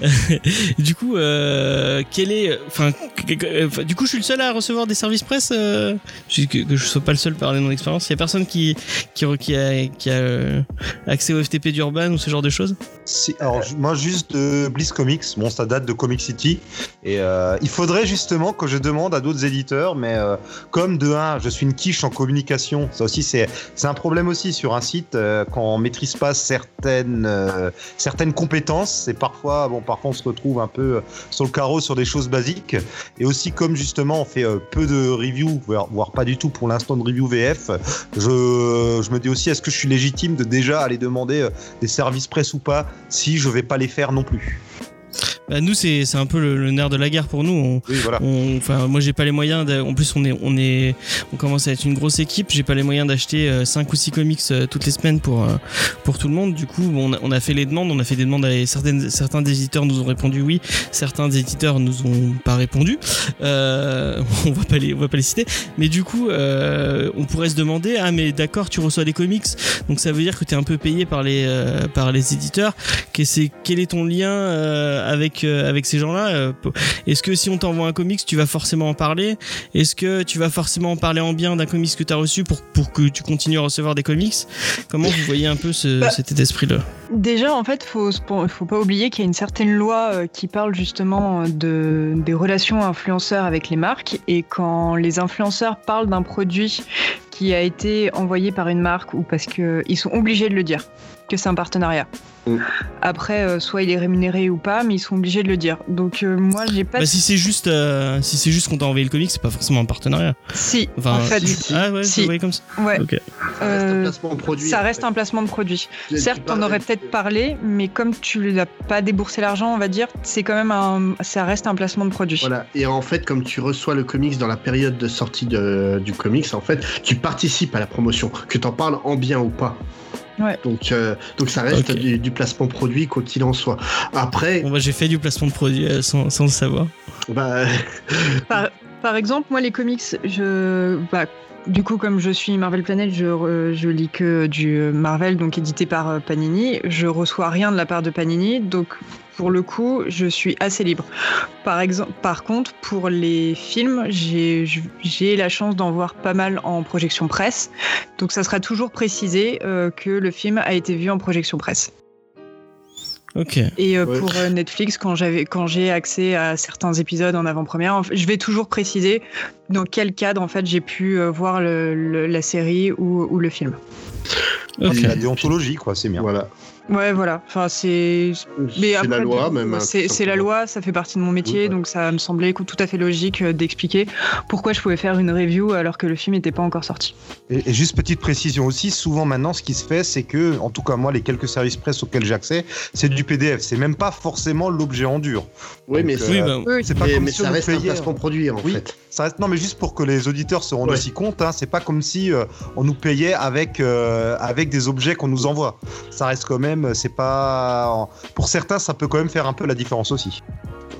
du coup, euh, quel est, enfin, enfin, du coup, je suis le seul à recevoir des services presse. Euh, que, que je sois pas le seul de mon expérience. Il y a personne qui, qui, qui a, euh, accès au FTP d'Urban ou ce genre de choses? Alors, moi, juste de Bliss Comics, bon, ça date de Comic City. Et euh, il faudrait justement que je demande à d'autres éditeurs, mais euh, comme de 1, je suis une quiche en communication, ça aussi, c'est un problème aussi sur un site, euh, quand on maîtrise pas certaines, euh, certaines compétences, c'est parfois, bon, parfois on se retrouve un peu euh, sur le carreau sur des choses basiques. Et aussi, comme justement, on fait euh, peu de reviews, voire, pas du tout pour l'instant de review VF, je, me dis aussi, est-ce que je suis légitime de déjà aller demander euh, des services presse ou pas si je vais pas les faire non plus? Bah, nous, c'est c'est un peu le, le nerf de la guerre pour nous. On, Oui, voilà. on- Enfin, moi, j'ai pas les moyens. en plus, on est, on est, on commence à être une grosse équipe. J'ai pas les moyens d'acheter 5 ou 6 comics euh, toutes les semaines pour euh, pour tout le monde. Du coup, bon, on, a, on a fait les demandes. On a fait des demandes. À, certaines, certains des éditeurs nous ont répondu oui. Certains des éditeurs nous ont pas répondu. Euh, on va pas les, on va pas les citer. Mais du coup, euh, on pourrait se demander ah mais d'accord, tu reçois des comics, donc ça veut dire que tu es un peu payé par les euh, par les éditeurs. Que c'est quel est ton lien euh, avec euh, avec ces gens-là euh, Est-ce que si on t'envoie un comics, tu vas forcément en parler? Est-ce que tu vas forcément en parler en bien d'un comics que tu as reçu pour pour que tu continues à recevoir des comics? Comment vous voyez un peu ce, Bah, cet état d'esprit-là Déjà, en fait, faut, faut pas oublier qu'il y a une certaine loi euh, qui parle justement de, des relations influenceurs avec les marques. Et quand les influenceurs parlent d'un produit qui a été envoyé par une marque ou parce qu'ils sont obligés de le dire, que c'est un partenariat. Mm. Après, euh, soit il est rémunéré ou pas, mais ils sont obligés de le dire. Donc, euh, moi, j'ai pas. Bah, si c'est juste euh, si c'est juste qu'on t'a envoyé le comics, c'est pas forcément un partenariat. Si, Enfin, en fait. si. Ah ouais, Si. comme ça. Ouais. Ok. Ça reste un placement de produit. Ça reste fait. un placement de produit. Certes, t'en aurais peut-être parlé, mais comme tu n'as pas déboursé l'argent, on va dire, c'est quand même un, ça reste un placement de produit. Voilà. Et en fait, comme tu reçois le comics dans la période de sortie de- du comics, en fait, tu participes à la promotion, que t'en parles en bien ou pas. Ouais. Donc, euh, donc ça reste du placement produit, quoi qu'il en soit. Après, Bon bah j'ai fait du placement de produit euh, sans, sans le savoir. bah, Par, exemple, moi, les comics, bah, du coup, comme je suis Marvel Planet, je, lis que du Marvel, donc édité par euh, Panini. Je reçois rien de la part de Panini, donc pour le coup, je suis assez libre. Par par contre, pour les films, j'ai j'ai la chance d'en voir pas mal en projection presse, donc ça sera toujours précisé euh, que le film a été vu en projection presse. Et euh, Ouais. pour euh, Netflix, quand j'avais, quand j'ai accès à certains épisodes en avant-première, en fait, je vais toujours préciser dans quel cadre en fait j'ai pu euh, voir le- le- la série ou, ou le film. Ok. La déontologie, quoi, c'est bien. voilà. Ouais, voilà. Enfin, c'est. Mais C'est après, la loi, même. hein, C'est la loi, ça fait partie de mon métier, Oui, ouais. donc ça me semblait tout à fait logique euh, d'expliquer pourquoi je pouvais faire une review alors que le film n'était pas encore sorti. Et, et juste petite précision aussi, souvent maintenant, ce qui se fait, c'est que, en tout cas moi, les quelques services presse auxquels j'ai accès, c'est du PDF. C'est même pas forcément l'objet en dur. Oui, mais Oui, euh, bah, Oui, C'est pas mais, comme mais si ça on nous reste un payait, placement produit, en Oui. fait. Ça reste... Non, mais juste pour que les auditeurs se rendent Ouais. aussi compte, hein, c'est pas comme si euh, on nous payait avec, euh, avec des objets qu'on nous envoie. Ça reste quand même, c'est pas. Pour certains, ça peut quand même faire un peu la différence aussi.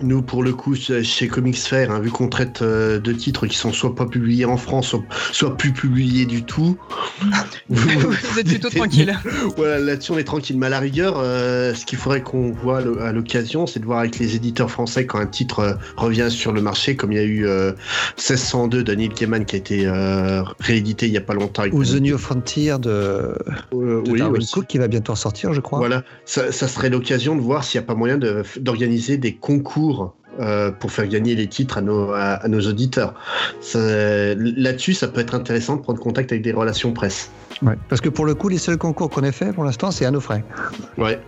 Nous, pour le coup, chez Comics Fair, hein, vu qu'on traite euh, de titres qui sont soit pas publiés en France, soit, soit plus publiés du tout. vous êtes plutôt tranquille. Voilà, là-dessus, on est tranquille. Mais à la rigueur, euh, ce qu'il faudrait qu'on voit à l'o- à l'occasion, c'est de voir avec les éditeurs français quand un titre euh, revient sur le marché, comme il y a eu euh, 1602 de Neil Gaiman qui a été euh, réédité il y a pas longtemps. Ou. The New Frontier de, Euh, de oui, Darwin. Cook qui va bientôt ressortir, je crois. Voilà, ça, ça serait l'occasion de voir s'il n'y a pas moyen de- d'organiser des concours euh, pour faire gagner les titres à nos, à, à nos auditeurs. Là-dessus, ça peut être intéressant de prendre contact avec des relations presse. Ouais. Parce que pour le coup, les seuls concours qu'on ait fait pour l'instant, c'est à nos frais. Ouais.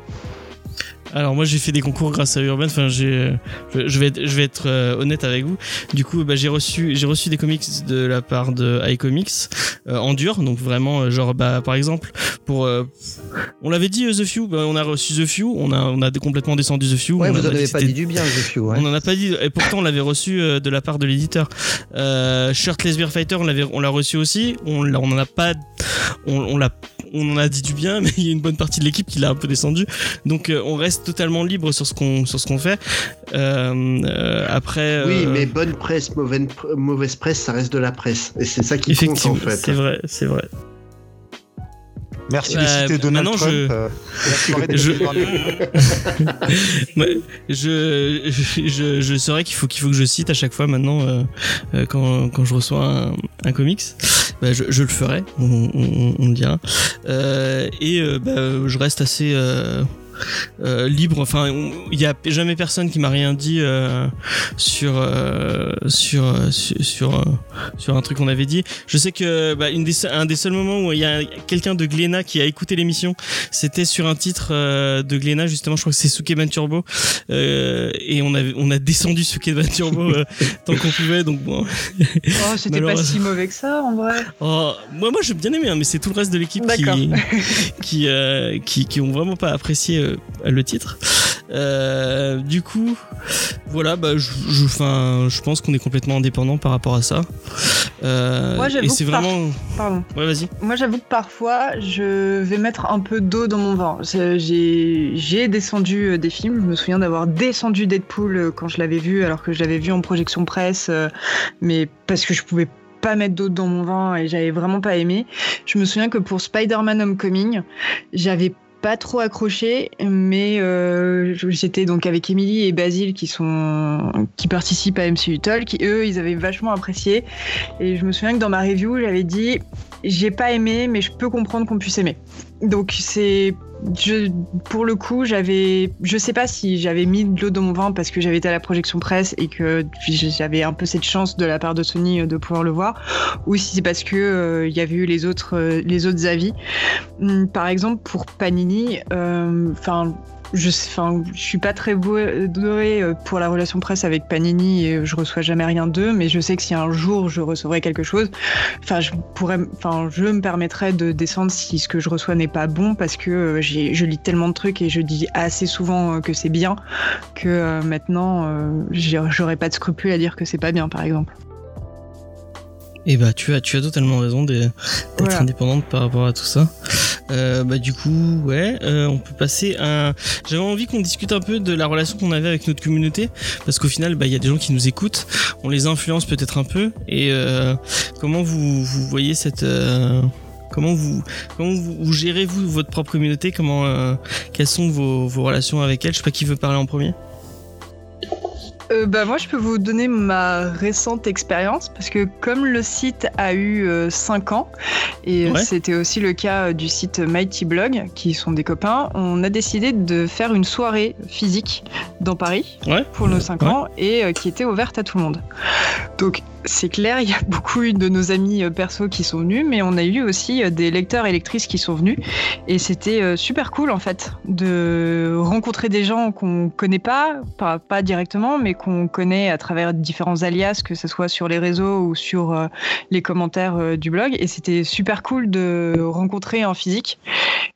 Alors moi j'ai fait des concours grâce à Urban. Enfin j'ai, je, je vais être, je vais être euh, honnête avec vous. Du coup bah, j'ai reçu, j'ai reçu des comics de la part de iComics euh, en dur. Donc vraiment euh, genre bah par exemple pour, euh, on l'avait dit euh, The Few. Bah, on a reçu The Few. On a, on a complètement descendu The Few. Ouais, on vous en avez pas dit du bien, The Few. Ouais. On en a pas dit, et pourtant on l'avait reçu euh, de la part de l'éditeur. Euh, Shirtless Beer Fighter, on l'avait, on l'a reçu aussi. On, l'a- on en a pas, on, on l'a, on en a dit du bien, mais il y a une bonne partie de l'équipe qui l'a un peu descendu. Donc euh, on reste totalement libre sur ce qu'on, sur ce qu'on fait. Euh, euh, après, Oui, mais bonne presse, mauvaise, mauvaise presse, ça reste de la presse. Et c'est ça qui compte en effectivement, fait. c'est vrai, c'est vrai. Merci de citer Donald maintenant, Trump. je- euh, Je- je, je, je saurais qu'il faut, qu'il faut que je cite à chaque fois maintenant euh, quand, quand je reçois un, un comics. Bah, je, le ferai, on, dira. Euh, et euh, bah, je reste assez euh, libre. Enfin, il n'y a jamais personne qui m'a rien dit euh, sur, euh, sur, sur, sur, sur un truc qu'on avait dit. Je sais que bah, une des, un des seuls moments où il y a quelqu'un de Glénat qui a écouté l'émission, c'était sur un titre euh, de Glénat, justement, je crois que c'est Sukeban Turbo. Euh, et on, avait, on a descendu Sukeban Turbo euh, tant qu'on pouvait. Donc bon. Oh, c'était pas si mauvais que ça en vrai. Oh, moi, moi j'ai bien aimé, hein, mais c'est tout le reste de l'équipe qui, qui, euh, qui, qui ont vraiment pas apprécié euh, le titre. Euh, du coup, voilà, bah, je, je, 'fin, je pense qu'on est complètement indépendant par rapport à ça. Euh, Moi, j'avoue et c'est par- vraiment. Pardon. Ouais, vas-y. Moi, j'avoue que parfois, je vais mettre un peu d'eau dans mon vin. J'ai j'ai descendu des films. Je me souviens d'avoir descendu Deadpool quand je l'avais vu, alors que je l'avais vu en projection presse, mais parce que je pouvais pas mettre d'eau dans mon vin et j'avais vraiment pas aimé. Je me souviens que pour Spider-Man Homecoming, j'avais pas trop accroché, mais euh, j'étais donc avec Emily et Basile qui sont qui participent à MCU Talk, qui eux ils avaient vachement apprécié. Et je me souviens que dans ma review j'avais dit j'ai pas aimé, mais je peux comprendre qu'on puisse aimer. Donc c'est je, pour le coup, j'avais, je sais pas si j'avais mis de l'eau dans mon vin parce que j'avais été à la projection presse et que j'avais un peu cette chance de la part de Sony euh, de pouvoir le voir, ou si c'est parce que euh, il y avait eu les autres, euh, les autres avis. Hum, Par exemple, pour Panini, enfin. Je, enfin, je suis pas très douée euh, pour la relation presse avec Panini et je reçois jamais rien d'eux, mais je sais que si un jour je recevrais quelque chose, enfin, je pourrais, enfin, je me permettrais de descendre si ce que je reçois n'est pas bon parce que euh, j'ai, je lis tellement de trucs et je dis assez souvent euh, que c'est bien que maintenant, j'aurais pas de scrupule à dire que c'est pas bien, par exemple. Et bah tu as, tu as totalement raison d'être Voilà. indépendante par rapport à tout ça. Euh, bah du coup, ouais, euh, on peut passer à. J'avais envie qu'on discute un peu de la relation qu'on avait avec notre communauté, parce qu'au final, bah il y a des gens qui nous écoutent, on les influence peut-être un peu, et euh, comment vous, vous voyez cette. euh, Comment vous, comment vous, gérez vous votre propre communauté Comment euh, quelles sont vos, vos relations avec elle? Je sais pas qui veut parler en premier. Euh, bah, moi, je peux vous donner ma récente expérience parce que comme le site a eu 5 ans, et euh, Ouais. c'était aussi le cas euh, du site Mighty Blog, qui sont des copains, on a décidé de faire une soirée physique dans Paris Ouais. pour nos 5 Ouais. ans et euh, qui était ouverte à tout le monde. Donc, c'est clair, il y a beaucoup eu de nos amis euh, perso qui sont venus, mais on a eu aussi euh, des lecteurs et lectrices qui sont venus. Et c'était euh, super cool, en fait, de rencontrer des gens qu'on connaît pas, pas, pas directement, mais qu'on connaît à travers différents alias, que ce soit sur les réseaux ou sur euh, les commentaires euh, du blog. Et c'était super cool de rencontrer en physique.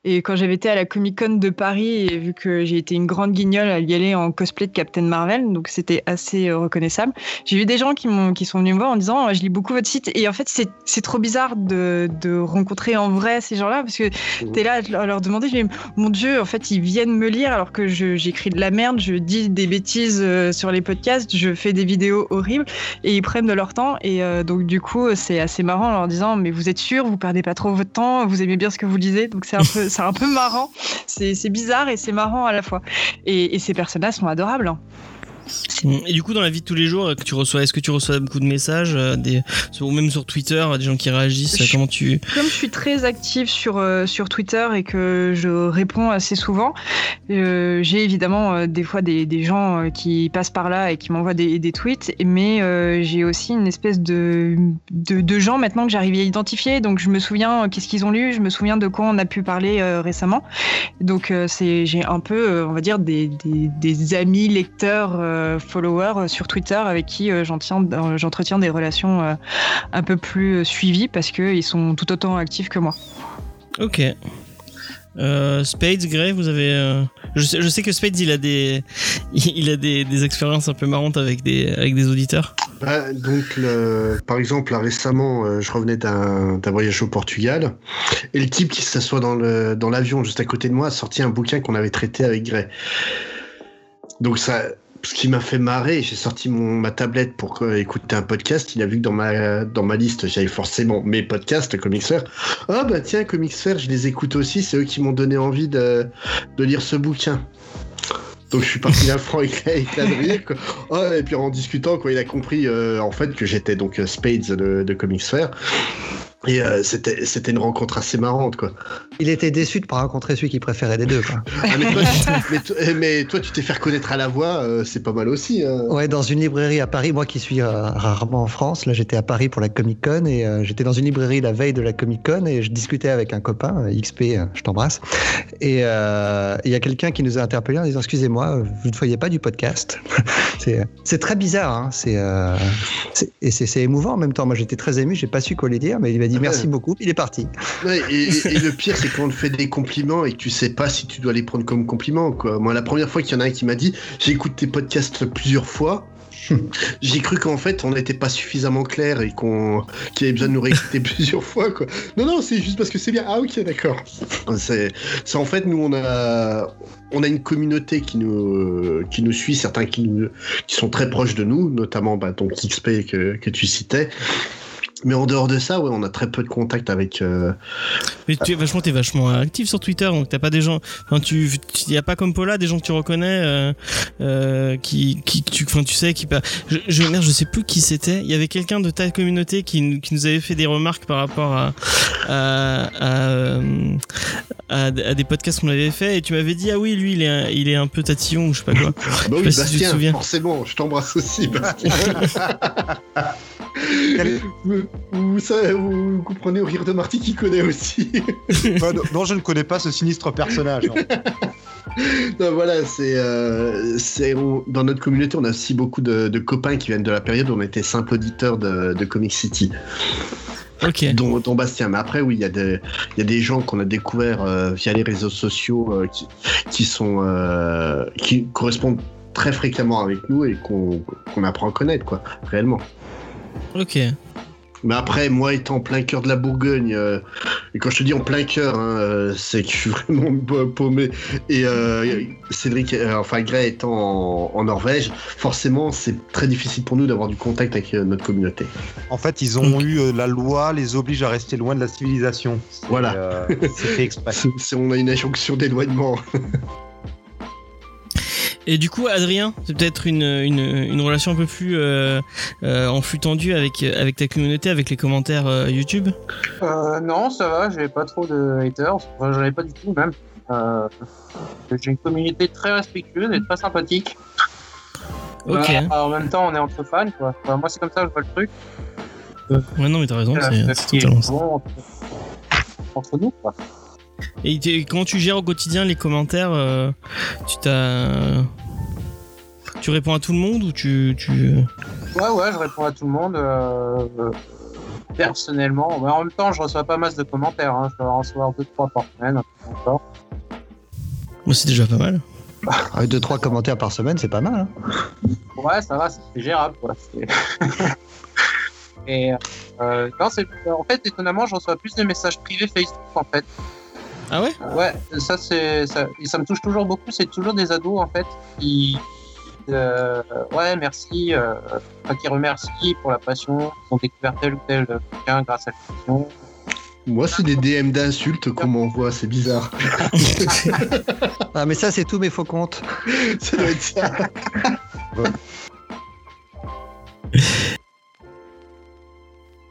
Et quand j'avais été à la Comic Con de Paris, et vu que j'ai été une grande guignole à y aller en cosplay de Captain Marvel, donc c'était assez euh, reconnaissable, j'ai eu des gens qui, m'ont, qui sont venus me voir en disant Oh, Je lis beaucoup votre site. Et en fait, c'est, c'est trop bizarre de, de rencontrer en vrai ces gens-là parce que t'es là à leur- à leur demander je dis, Mon Dieu, en fait, ils viennent me lire alors que j'écris de la merde, je dis des bêtises sur les podcasts, je fais des vidéos horribles et ils prennent de leur temps. Et euh, donc, du coup, c'est assez marrant en leur disant Mais vous êtes sûr, vous perdez pas trop votre temps, vous aimez bien ce que vous lisez. Donc, c'est un peu, c'est un peu marrant. C'est, c'est bizarre et c'est marrant à la fois. Et, et ces personnes-là sont adorables. hein. Et du coup, dans la vie de tous les jours, que tu reçois, est-ce que tu reçois beaucoup de messages, euh, des, ou même sur Twitter, des gens qui réagissent Je- Comment tu Comme je suis très active sur, euh, sur Twitter et que je réponds assez souvent, euh, j'ai évidemment euh, des fois des, des gens euh, qui passent par là et qui m'envoient des, des tweets, mais euh, j'ai aussi une espèce de, de, de gens maintenant que j'arrive à identifier. Donc je me souviens euh, qu'est-ce qu'ils ont lu, je me souviens de quoi on a pu parler euh, récemment. Donc euh, c'est j'ai un peu, euh, on va dire, des, des, des amis lecteurs, euh, followers euh, sur Twitter avec qui euh, j'en tiens- euh, j'entretiens des relations euh, un peu plus euh, suivies parce qu'ils sont tout autant actifs que moi. Ok. Euh, Spades, Gray, vous avez. euh, Je, sais, je sais que Spades, il a des, il a des, des expériences un peu marrantes avec des, avec des auditeurs. Bah, donc, le- par exemple, là, récemment, euh, je revenais d'un d'un voyage au Portugal, et le type qui s'assoit dans le- dans l'avion juste à côté de moi a sorti un bouquin qu'on avait traité avec Gray. Donc ça, ce qui m'a fait marrer, j'ai sorti mon, ma tablette pour écouter un podcast. Il a vu que dans ma dans ma liste, j'avais forcément mes podcasts Comicsfer. Ah bah tiens, Comicsfer, je les écoute aussi. C'est eux qui m'ont donné envie de de lire ce bouquin. Donc je suis parti d'un franc éclat de rire. Quoi. Ah, et puis en discutant, quoi, il a compris euh, en fait que j'étais donc euh, Spades de, de Comics. Et euh, c'était c'était une rencontre assez marrante quoi. Il était déçu de pas rencontrer celui qu'il préférait des deux. Quoi. Ah, mais, toi, tu- mais, toi- eh, mais toi, tu t'es fait reconnaître à la voix, euh, c'est pas mal aussi. hein. Ouais, dans une librairie à Paris, moi qui suis euh, rarement en France, là j'étais à Paris pour la Comic Con et euh, j'étais dans une librairie la veille de la Comic Con et je discutais avec un copain, XP, je t'embrasse. Et euh, il y a quelqu'un qui nous a interpellé en disant Excusez-moi, vous ne voyez pas du podcast C'est c'est très bizarre, hein, c'est euh, c'est- et c'est c'est émouvant en même temps. Moi j'étais très ému, j'ai pas su quoi lui dire, mais il m'a dit merci beaucoup, il est parti. Ouais, et, et- et le pire, c'est quand on te fait des compliments et que tu sais pas si tu dois les prendre comme compliments. Quoi. Moi, la première fois qu'il y en a un qui m'a dit J'écoute tes podcasts plusieurs fois. J'ai cru qu'en fait on n'était pas suffisamment clair et qu'on qu'il avait besoin de nous réécouter plusieurs fois quoi. Non non c'est juste parce que c'est bien. Ah ok d'accord. C'est en fait nous on a on a une communauté qui nous qui nous suit certains qui nous qui sont très proches de nous notamment bah, ton XP que que tu citais. Mais en dehors de ça ouais on a très peu de contact avec euh, Mais tu es vachement, t'es vachement actif sur Twitter, donc t'as pas des gens. Enfin, tu, y a pas comme Paula des gens que tu reconnais, euh, euh, qui, qui, tu, enfin, tu sais, qui. pa- Je, je, merde, je sais plus qui c'était. Il y avait quelqu'un de ta communauté qui, nous- qui nous avait fait des remarques par rapport à, à, à, euh, à- à des podcasts qu'on avait fait, et tu m'avais dit ah oui, lui, il est, un- il est un peu tatillon ou je sais pas quoi. Bah Je oui, pas si Bastien, souviens. forcément, je t'embrasse aussi, Bastien. vous, vous, savez- vous comprenez au rire de Marty qui connaît aussi. Bah, non, non, je ne connais pas ce sinistre personnage. non. Voilà, c'est, euh, c'est on- dans notre communauté, on a aussi beaucoup de, de copains qui viennent de la période où on était simple auditeur de, de Comic City, Ok. dont, dont Bastien. Mais après, oui, il y, a des- il y a des gens qu'on a découverts euh, via les réseaux sociaux euh, qui, qui sont euh, qui correspondent très fréquemment avec nous et qu'on, qu'on apprend à connaître, quoi, réellement. Ok. Mais après, moi étant en plein cœur de la Bourgogne, euh, et quand je te dis en plein cœur, hein, euh, c'est que je suis vraiment pa- paumé. Et euh, Cédric, euh, enfin Gray étant en, en Norvège, forcément, c'est très difficile pour nous d'avoir du contact avec euh, notre communauté. En fait, ils ont eu euh, la loi les oblige à rester loin de la civilisation. Voilà. euh, c'est fait exprès. C'est- c'est- on a une injonction d'éloignement. Et du coup, Adrien, c'est peut-être une, une, une relation un peu plus euh, euh, en flux tendu avec, avec ta communauté, avec les commentaires euh, YouTube? Non, ça va, j'ai pas trop de haters. Enfin, j'en ai pas du tout, même. J'ai une communauté très respectueuse et très sympathique. Ok. En même temps, on est entre fans, quoi. Enfin, moi, c'est comme ça que je vois le truc. Ouais, non, mais t'as raison, c'est- totalement ça. bon entre, entre nous, quoi. Et comment tu gères au quotidien les commentaires euh, Tu t'as. Tu réponds à tout le monde ou tu. tu... Ouais, ouais, je réponds à tout le monde. euh, personnellement, mais en même temps, je reçois pas masse de commentaires. Hein. Je dois en recevoir deux, trois par semaine. Moi, c'est déjà pas mal. Avec deux, trois commentaires par semaine, c'est pas mal. Hein Ouais, ça va, c'est gérable, quoi. C'est- Et euh, non, c'est en fait étonnamment, je reçois plus de messages privés Facebook en fait. Ah ouais Ouais, ça c'est ça, et ça me touche toujours beaucoup. C'est toujours des ados en fait qui euh, ouais merci, euh, enfin, qui remercient pour la passion, ils ont découvert tel ou tel bouquin grâce à l'émission. Moi, c'est des DM d'insultes qu'on m'envoie, c'est bizarre. Ah, mais ça, c'est tous mes faux comptes. ça doit être ça.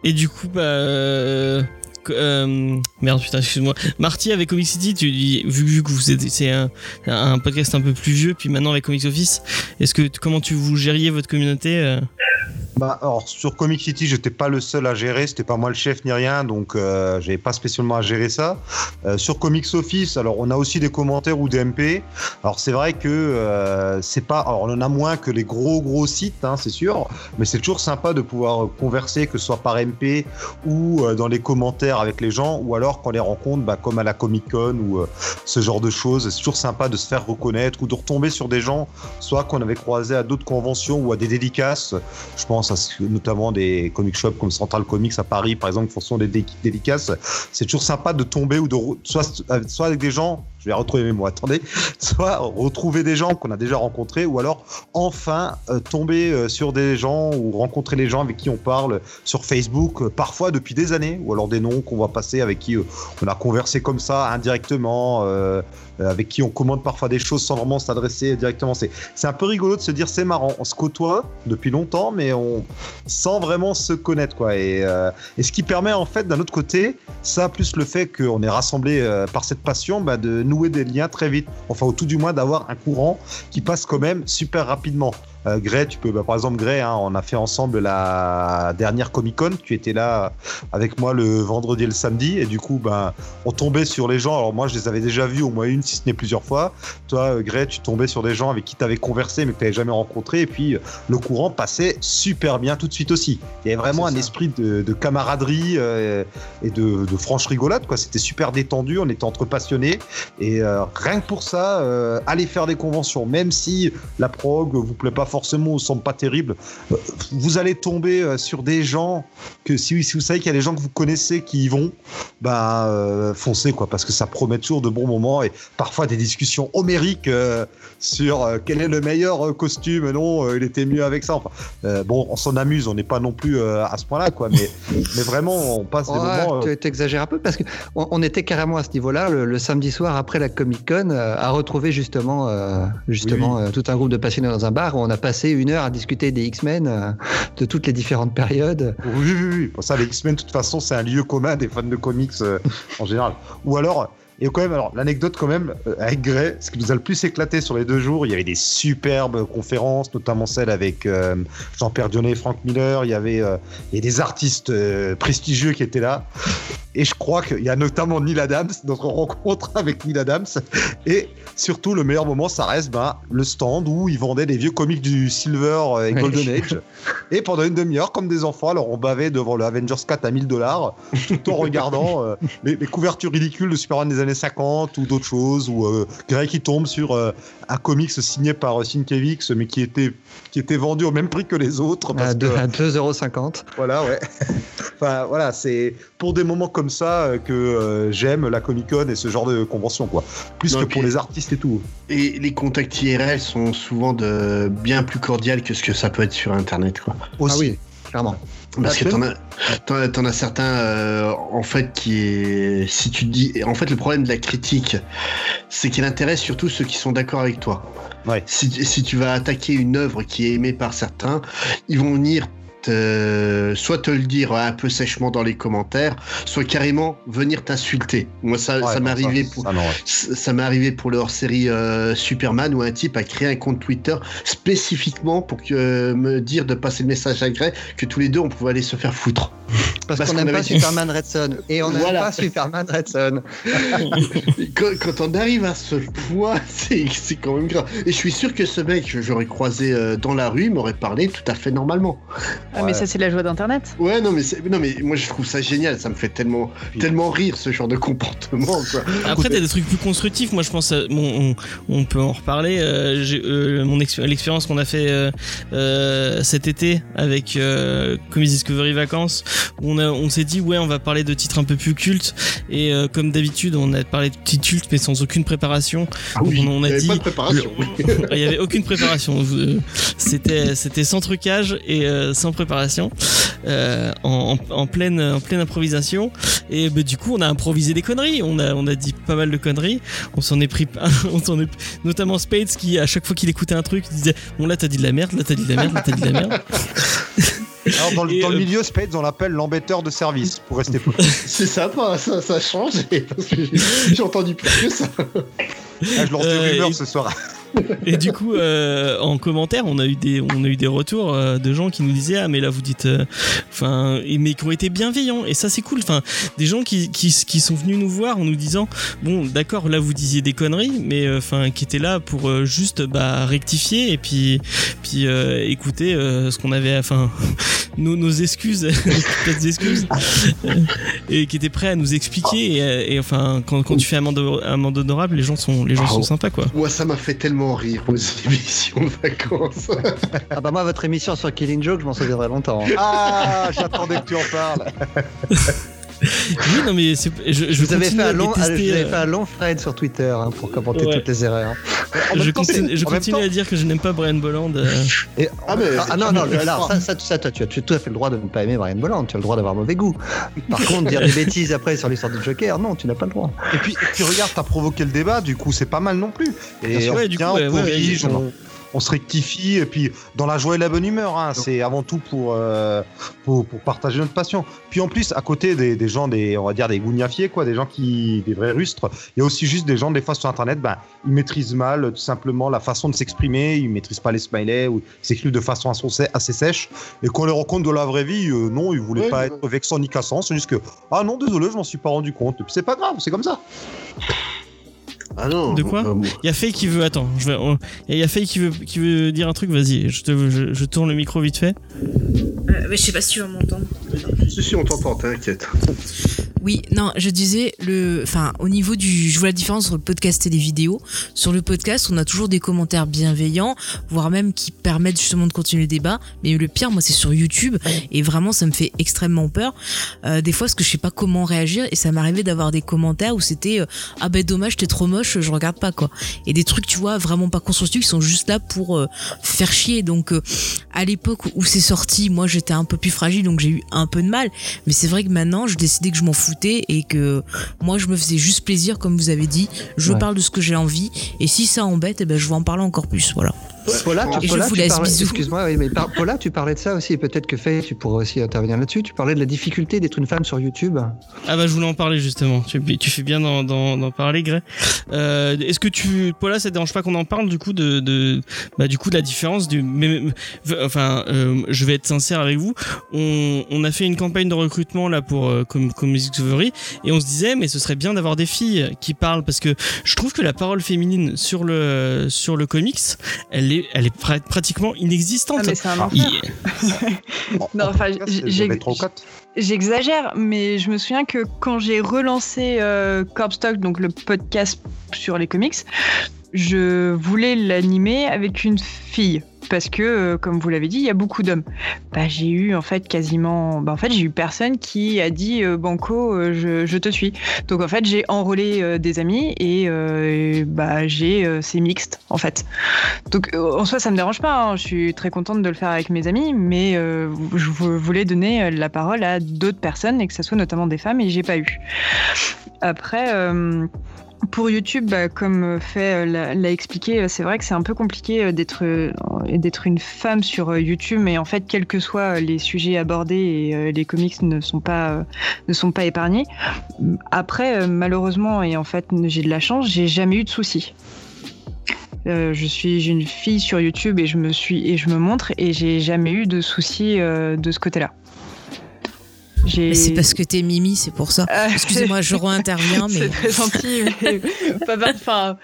Et du coup, bah. euh, euh, merde, putain, excuse-moi. Marty avec Comic City, tu, vu, vu que vous êtes, c'est un, un podcast un peu plus vieux, puis maintenant avec Comics Office, est-ce que comment tu vous gériez votre communauté euh? Bah, alors sur Comic City, j'étais pas le seul à gérer, c'était pas moi le chef ni rien, donc euh, j'avais pas spécialement à gérer ça. Euh, sur Comics Office, alors on a aussi des commentaires ou des MP. Alors c'est vrai que euh, c'est pas, alors on en a moins que les gros gros sites, hein, c'est sûr, mais c'est toujours sympa de pouvoir converser, que ce soit par MP ou euh, dans les commentaires avec les gens, ou alors quand on les rencontre, bah, comme à la Comic Con ou ce genre de choses. C'est toujours sympa de se faire reconnaître ou de retomber sur des gens, soit qu'on avait croisé à d'autres conventions ou à des dédicaces. Je pense notamment des comic shops comme Central Comics à Paris, par exemple, qui font des dé- dédicaces. C'est toujours sympa de tomber ou de soit avec des gens. Vais retrouver mes mots, attendez. Soit retrouver des gens qu'on a déjà rencontrés, ou alors enfin euh, tomber euh, sur des gens ou rencontrer les gens avec qui on parle sur Facebook, euh, parfois depuis des années, ou alors des noms qu'on va passer avec qui euh, on a conversé comme ça indirectement, euh, euh, avec qui on commande parfois des choses sans vraiment s'adresser directement. C'est un peu rigolo de se dire c'est marrant, on se côtoie depuis longtemps, mais on sans vraiment se connaître quoi. Et, euh, et ce qui permet en fait d'un autre côté, ça plus le fait qu'on est rassemblés euh, par cette passion, bah, de des liens très vite. Enfin, au tout du moins d'avoir un courant qui passe quand même super rapidement. Euh, Gray, tu peux, bah, par exemple, Gray, hein, on a fait ensemble la dernière Comic Con. Tu étais là avec moi le vendredi et le samedi, et du coup, ben, on tombait sur les gens. Alors moi, je les avais déjà vus au moins une, si ce n'est plusieurs fois. Toi, euh, Gray, tu tombais sur des gens avec qui tu avais conversé, mais que tu n'avais jamais rencontré, et puis euh, le courant passait super bien tout de suite aussi. Il y avait vraiment un ça. esprit de, de camaraderie euh, et de, de franche rigolade. Quoi. C'était super détendu, on était entre passionnés, et euh, rien que pour ça, allez faire des conventions, même si la prog vous plaît pas forcément ou semble pas terrible, euh, vous allez tomber euh, sur des gens que si, si vous savez qu'il y a des gens que vous connaissez qui y vont, bah euh, foncez quoi, parce que ça promet toujours de bons moments et parfois des discussions homériques euh, sur euh, quel est le meilleur costume, non, il était mieux avec ça. Enfin, bon, on s'en amuse, on n'est pas non plus à ce point-là quoi, mais, mais vraiment on passe des moments. euh, tu t'exagères un peu parce que on, on était carrément à ce niveau-là le, le samedi soir après la Comic Con à retrouver justement justement tout un groupe de passionnés dans un bar où on a passé une heure à discuter des X-Men euh, de toutes les différentes périodes. Oui, oui, oui. Bon, ça, les X-Men, de toute façon, c'est un lieu commun des fans de comics euh, en général. Ou alors, et quand même, alors l'anecdote quand même euh, avec Gray, ce qui nous a le plus éclaté sur les deux jours, il y avait des superbes conférences, notamment celle avec euh, Jean-Pierre Dionnet et Frank Miller. Il y avait euh, il y a des artistes euh, prestigieux qui étaient là. Et je crois qu'il y a notamment Neil Adams, notre rencontre avec Neil Adams. Et surtout, le meilleur moment, ça reste ben, le stand où ils vendaient des vieux comics du Silver et. Golden Age. Et pendant une demi-heure, comme des enfants, alors on bavait devant le Avengers 4 à 1000 dollars, tout en regardant les, les couvertures ridicules de Superman des années 50 ou d'autres choses, ou euh, Grey qui tombe sur euh, un comics signé par euh, Sienkiewicz, mais qui était, qui était vendu au même prix que les autres. Parce À deux- que, à 2,50€. voilà, ouais. enfin, voilà, c'est pour des moments comme ça euh, que euh, j'aime la Comic Con et ce genre de convention, quoi. Plus Non, que pour les artistes et tout. Et les contacts IRL sont souvent de bien plus cordiales que ce que ça peut être sur Internet, quoi. Aussi. Ah oui, clairement. Parce que t'en as, certains, euh, en fait, qui est, si tu te dis, en fait, le problème de la critique, c'est qu'il intéresse surtout ceux qui sont d'accord avec toi. Ouais. Si, si tu vas attaquer une œuvre qui est aimée par certains, ils vont venir te- soit te le dire un peu sèchement dans les commentaires, soit carrément venir t'insulter. Moi, ça, Ouais, ça m'est arrivé pour, ça, non, ouais. ça ça m'est arrivé pour le hors-série euh, Superman où un type a créé un compte Twitter spécifiquement pour que, me dire de passer le message à Grey que tous les deux on pouvait aller se faire foutre. Parce, Parce qu'on n'aime pas dit- Superman Red Son. Et on n'aime Voilà. pas Superman Red Son. quand, quand on arrive à ce point, c'est quand même grave. Et je suis sûr que ce mec, que j'aurais croisé euh, dans la rue, il m'aurait parlé tout à fait normalement. Ah, mais ça, c'est la joie d'Internet. Ouais, non mais, non, mais moi je trouve ça génial, ça me fait tellement, tellement rire ce genre de comportement. Quoi. Après, t'as des trucs plus constructifs. Moi, je pense, à- bon, on, on peut en reparler. Euh, j'ai- euh, mon ex- l'expérience qu'on a fait euh, euh, cet été avec euh, Comics Discovery Vacances, où on on, a- on s'est dit ouais, on va parler de titres un peu plus cultes. Et euh, comme d'habitude, on a parlé de titres cultes, mais sans aucune préparation. Ah oui, on, on a il y avait dit pas de préparation. il y avait aucune préparation. C'était c'était sans trucage et euh, sans préparation, euh, en, en, en pleine en pleine improvisation. Et bah, du coup, on a improvisé des conneries. On a on a dit pas mal de conneries. On s'en est pris, on s'en est notamment Spades qui à chaque fois qu'il écoutait un truc disait bon là t'as dit de la merde, là t'as dit de la merde, là t'as dit de la merde. Alors, dans, le- euh, milieu, Spades, on l'appelle l'embêteur de service, pour rester poli. C'est sympa, ça, ça a changé. Parce que j'ai- entendu plus que ça. Ah, je lance Euh, des rumeurs et- ce soir. Et du coup, euh, en commentaire, on a eu des, on a eu des retours euh, de gens qui nous disaient ah mais là vous dites, euh, enfin, mais qui ont été bienveillants et ça c'est cool. Enfin, des gens qui, qui, qui sont venus nous voir en nous disant bon d'accord là vous disiez des conneries, mais enfin qui étaient là pour juste bah rectifier et puis puis écouter ce qu'on avait, enfin nos, nos excuses, excuses, euh, et qui étaient prêts à nous expliquer et, et, enfin quand, quand tu fais amende, amende honorable, les gens sont les gens Ah, sont oh. sympas quoi. Moi, ça m'a fait tellement rire aux émissions de vacances. Ah bah moi, votre émission sur Killing Joke, je m'en souviendrai longtemps. Ah, j'attendais que tu en parles. Oui, non, mais c'est- je, je vous avais fait à un long, ah, avais euh, fait un long thread sur Twitter hein, pour commenter Ouais. toutes les erreurs. En je temps, continue, je en même continue temps- à dire que je n'aime pas Brian Bolland. euh, Et- Ah, mais- ah, non, non, alors, ça, ça, ça, toi, tu as, tu tout à fait le droit de ne pas aimer Brian Bolland, tu as le droit d'avoir mauvais goût. Par contre, dire des bêtises après sur l'histoire du Joker, non, tu n'as pas le droit. Et puis, et puis regarde, t'as provoqué le débat, du coup, c'est pas mal non plus. Et on Ouais, du coup, ouais, on ouais, corrige, ouais, on, on se rectifie, et puis dans la joie et la bonne humeur, hein, c'est avant tout pour, euh, pour, pour partager notre passion. Puis en plus, à côté des, des gens, des, on va dire des gougnafiers, quoi, des gens qui, des vrais rustres, il y a aussi juste des gens, des fois sur Internet, ben, ils maîtrisent mal tout simplement la façon de s'exprimer, ils maîtrisent pas les smileys, ou ils s'expriment de façon assez, assez sèche, et qu'on les rencontre de la vraie vie, euh, non, ils voulaient pas être vexants ni cassants, c'est juste que, ah non, désolé, je m'en suis pas rendu compte. Et puis c'est pas grave, c'est comme ça. Ah non. De quoi Il y a Faye qui veut. Attends, je vais. Il y a Faye qui veut, qui veut dire un truc. Vas-y, je, te, je, je tourne le micro vite fait. Euh, mais je sais pas si tu vas m'entendre. Si, si, on t'entend, t'inquiète. Oui, non, je disais le, enfin, au niveau du, je vois la différence entre le podcast et les vidéos. Sur le podcast, on a toujours des commentaires bienveillants, voire même qui permettent justement de continuer le débat. Mais le pire, moi, c'est sur YouTube, et vraiment, ça me fait extrêmement peur. Euh, des fois, parce que je sais pas comment réagir, et ça m'arrivait d'avoir des commentaires où c'était, euh, ah ben dommage, t'es trop moche, je regarde pas quoi. Et des trucs, tu vois, vraiment pas constructifs, qui sont juste là pour euh, faire chier. Donc, euh, à l'époque où c'est sorti, moi, j'étais un peu plus fragile, donc j'ai eu un peu de mal. Mais c'est vrai que maintenant, je décidais que je m'en et que moi, je me faisais juste plaisir, comme vous avez dit. Je Ouais. parle de ce que j'ai envie. Et si ça embête, eh ben, je vais en parler encore plus. Voilà. Paula, tu, je Paula, vous tu laisse, parlais, bisous. excuse-moi, oui, mais par- Paula, tu parlais de ça aussi, et peut-être que Faye, tu pourrais aussi intervenir là-dessus. Tu parlais de la difficulté d'être une femme sur YouTube. Ah bah je voulais en parler justement. Tu, tu fais bien d'en, parler, Grey. Euh, est-ce que tu, Paula, ça te dérange pas qu'on en parle du coup de, de, bah du coup de la différence du, mais, mais- enfin, euh, je vais être sincère avec vous. On, on a fait une campagne de recrutement là pour euh, comme comme Discovery et on se disait mais ce serait bien d'avoir des filles qui parlent parce que je trouve que la parole féminine sur le sur le comics, elle est elle est pra- pratiquement inexistante. Ah, mais c'est un enfer. Il- Non, enfin. J'exagère, mais je me souviens que quand j'ai relancé euh, Corpstock, donc le podcast sur les comics, je voulais l'animer avec une fille. Parce que, euh, comme vous l'avez dit, il y a beaucoup d'hommes. Bah, j'ai eu en fait quasiment. Bah, en fait, j'ai eu personne qui a dit euh, Banco, euh, je, te suis. Donc en fait, j'ai enrôlé des amis et bah, j'ai c'est mixte en fait. Donc en soi, ça me dérange pas. hein. Je suis très contente de le faire avec mes amis, mais je vou- voulais donner la parole à d'autres personnes et que ce soit notamment des femmes et j'ai pas eu. Après. Euh, pour YouTube, bah, comme fait euh, l'a expliqué, euh, c'est vrai que c'est un peu compliqué euh, d'être euh, une femme sur euh, YouTube, mais en fait, quels que soient euh, les sujets abordés et euh, les comics ne sont pas euh, épargnés. Après, euh, malheureusement, et en fait, j'ai de la chance, j'ai jamais eu de soucis. Euh, je suis une fille sur YouTube et je me montre et j'ai jamais eu de soucis euh, de ce côté-là. Mais c'est parce que t'es Mimi, c'est pour ça. Ah, Excusez-moi, je réinterviens, mais C'est très gentil, mais pas, pas- enfin,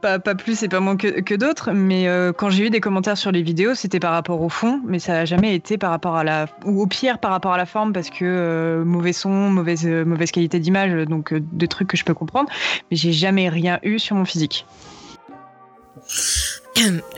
pas, pas plus et pas moins que, que d'autres. Mais euh, quand j'ai eu des commentaires sur les vidéos, c'était par rapport au fond, mais ça n'a jamais été par rapport à la. ou au pire par rapport à la forme, parce que euh, mauvais son, mauvaise, euh, mauvaise qualité d'image, donc euh, des trucs que je peux comprendre. Mais j'ai jamais rien eu sur mon physique.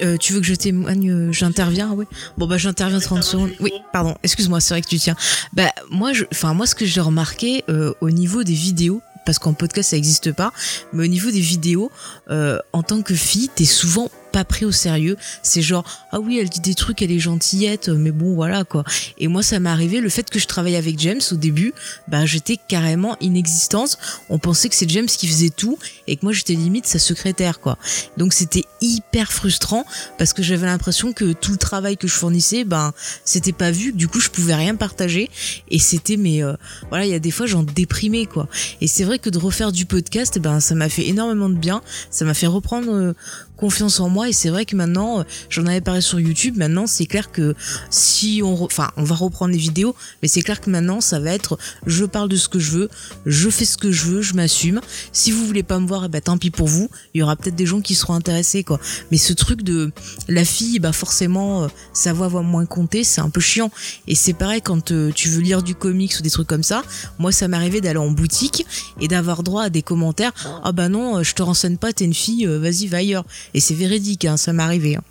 Euh, tu veux que je témoigne euh, J'interviens, oui. Bon bah j'interviens 30 secondes. Oui, pardon. Excuse-moi, c'est vrai que tu tiens. Bah moi, je, enfin moi, ce que j'ai remarqué euh, au niveau des vidéos, parce qu'en podcast ça n'existe pas, mais au niveau des vidéos, euh, en tant que fille, t'es souvent pas pris au sérieux. C'est genre ah oui, elle dit des trucs, elle est gentillette, mais bon voilà quoi. Et moi ça m'est arrivé le fait que je travaillais avec James au début, bah j'étais carrément inexistence. On pensait que c'est James qui faisait tout et que moi j'étais limite sa secrétaire quoi. Donc c'était hyper frustrant parce que j'avais l'impression que tout le travail que je fournissais, ben c'était pas vu. Du coup je pouvais rien partager et c'était mais euh, voilà il y a des fois j'en déprimais quoi. Et c'est vrai que de refaire du podcast, ben ça m'a fait énormément de bien. Ça m'a fait reprendre euh, confiance en moi. Et c'est vrai que maintenant euh, j'en avais parlé sur YouTube. Maintenant c'est clair que si on enfin on va reprendre les vidéos mais c'est clair que maintenant ça va être je parle de ce que je veux je fais ce que je veux je m'assume. Si vous voulez pas me voir eh ben tant pis pour vous. Il y aura peut-être des gens qui seront intéressés quoi. Mais ce truc de la fille bah forcément euh, sa voix va moins compter c'est un peu chiant. Et c'est pareil quand euh, tu veux lire du comics ou des trucs comme ça. Moi ça m'arrivait d'aller en boutique et d'avoir droit à des commentaires. Ah bah non je te renseigne pas t'es une fille vas-y va ailleurs et c'est véridique hein, ça m'est arrivé hein.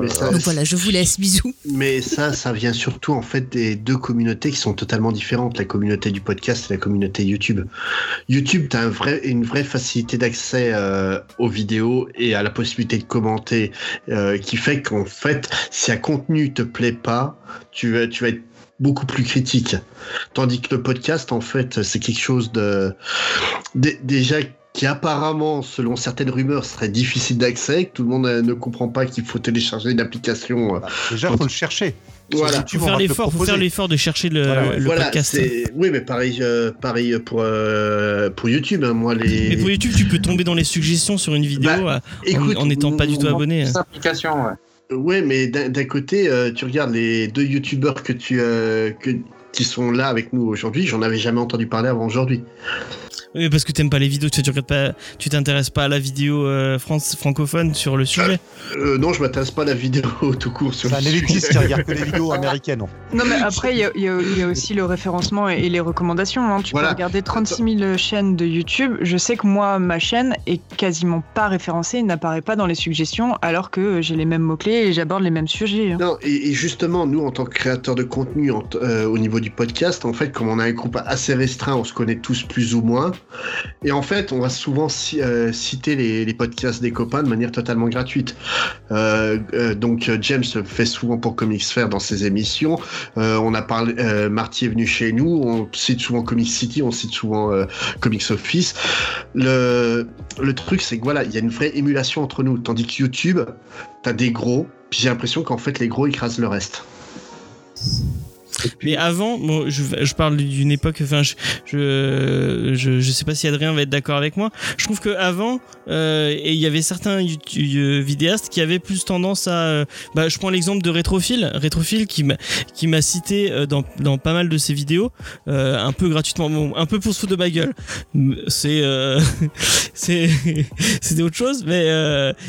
Mais ça, donc voilà je vous laisse bisous Mais ça, ça vient surtout en fait des deux communautés qui sont totalement différentes, la communauté du podcast et la communauté YouTube. YouTube, tu as un vrai, une vraie facilité d'accès euh, aux vidéos et à la possibilité de commenter, euh, qui fait qu'en fait, si un contenu te plaît pas, tu vas, tu vas être beaucoup plus critique. Tandis que le podcast, en fait, c'est quelque chose de dé- déjà qui apparemment, selon certaines rumeurs, serait difficile d'accès, que tout le monde euh, ne comprend pas qu'il faut télécharger une application. euh, Bah, déjà, faut le chercher. Voilà. YouTube, Faut faire l'effort, faire l'effort de chercher le, Voilà, le voilà, podcast. c'est- Oui, mais pareil, euh, pareil pour, euh, pour YouTube. hein, moi, les. Mais pour YouTube, tu peux tomber dans les suggestions sur une vidéo Bah, euh, en- en n'étant pas du tout abonné. Cette application, ouais. Ouais, mais d'un d'un côté, euh, tu regardes les deux youtubeurs que tu euh, que, qui sont là avec nous aujourd'hui, j'en avais jamais entendu parler avant aujourd'hui. Oui, parce que t'aimes pas les vidéos, tu regardes pas, tu t'intéresses pas à la vidéo euh, France francophone sur le sujet. Euh, non, je m'intéresse pas à la vidéo tout court sur C'est un le sujet. élitiste qui regarde que les vidéos américaines. Non, mais après, il y, a- y y aussi le référencement et et les recommandations. hein. Tu Voilà. peux regarder 36 000 chaînes de YouTube. Je sais que moi, ma chaîne est quasiment pas référencée, et n'apparaît pas dans les suggestions, alors que j'ai les mêmes mots-clés et j'aborde les mêmes sujets. hein. Non, et, et justement, nous, en tant que créateurs de contenu en euh, au niveau du podcast, en fait, comme on a un groupe assez restreint, on se connaît tous plus ou moins. Et en fait, on va souvent euh, citer les, podcasts des copains de manière totalement gratuite. Euh, euh, donc, James fait souvent pour Comics Faire dans ses émissions. On a parlé, Marty est venu chez nous. On cite souvent Comics City, on cite souvent Comics Office. Le, le truc, c'est que voilà, il y a une vraie émulation entre nous. Tandis que YouTube, t'as des gros, puis j'ai l'impression qu'en fait, les gros écrasent le reste. Mais avant, bon, je, je parle d'une époque, enfin, je, je, je, sais pas si Adrien va être d'accord avec moi. Je trouve que avant, euh, il y avait certains euh, vidéastes qui avaient plus tendance à, euh, bah, je prends l'exemple de Rétrophile, Rétrophile qui m'a, qui m'a cité euh, dans, dans pas mal de ses vidéos, euh, un peu gratuitement, bon, un peu pour se foutre de ma gueule. C'est, c'est, autre chose, mais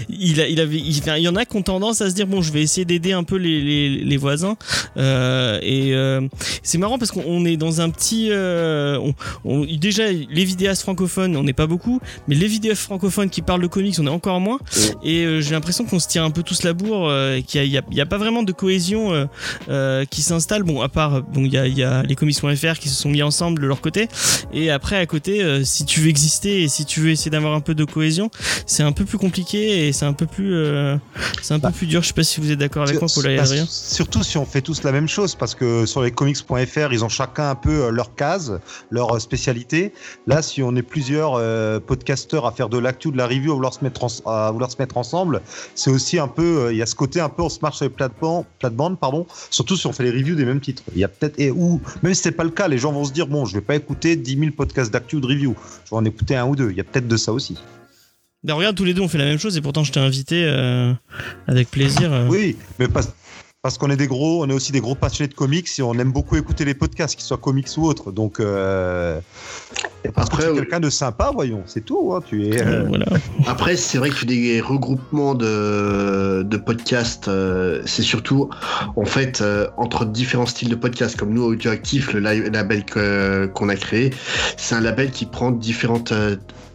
il, a, il avait, il, il y en a qui ont tendance à se dire bon, je vais essayer d'aider un peu les, les, les voisins. Et euh, c'est marrant parce qu'on on est dans un petit. euh, on- on- déjà, les vidéastes francophones, on n'est pas beaucoup, mais les vidéastes francophones qui parlent de comics, on est encore moins. Et euh, j'ai l'impression qu'on se tire un peu tous la bourre, et qu'il n'y a, pas vraiment de cohésion qui s'installe. Bon, à part, bon, il y a, y a les comics.fr qui se sont mis ensemble de leur côté. Et après, à côté, si tu veux exister et si tu veux essayer d'avoir un peu de cohésion, c'est un peu plus compliqué et c'est un peu plus, c'est un peu Bah. plus dur. Je sais pas si vous êtes d'accord avec moi, Paul. Surtout si on fait tous la même chose, parce que sur les comics.fr, ils ont chacun un peu euh, leur case, leur euh, spécialité. Là, si on est plusieurs euh, podcasteurs à faire de l'actu, de la review, à vouloir se mettre, en- à vouloir se mettre ensemble, c'est aussi un peu, euh, il y a ce côté un peu, on se marche sur les plates-bandes, pardon, surtout si on fait les reviews des mêmes titres. Il y a peut-être, et ou, même si c'est pas le cas, les gens vont se dire, bon, je vais pas écouter 10 000 podcasts d'actu ou de review, je vais en écouter un ou deux. Il y a peut-être de ça aussi. Ben, regarde, tous les deux on fait la même chose et pourtant je t'ai invité euh, avec plaisir. euh. Oui, mais parce, parce qu'on est des gros, on est aussi des gros passionnés de comics et on aime beaucoup écouter les podcasts, qu'ils soient comics ou autres. Donc, euh, parce Après, que tu es oui. quelqu'un de sympa, voyons, c'est tout. hein, tu es. Euh, euh, voilà. Après, c'est vrai que des regroupements de, de podcasts, euh, c'est surtout en fait euh, entre différents styles de podcasts. Comme nous, Audioactif, le label qu'on a créé, c'est un label qui prend différentes.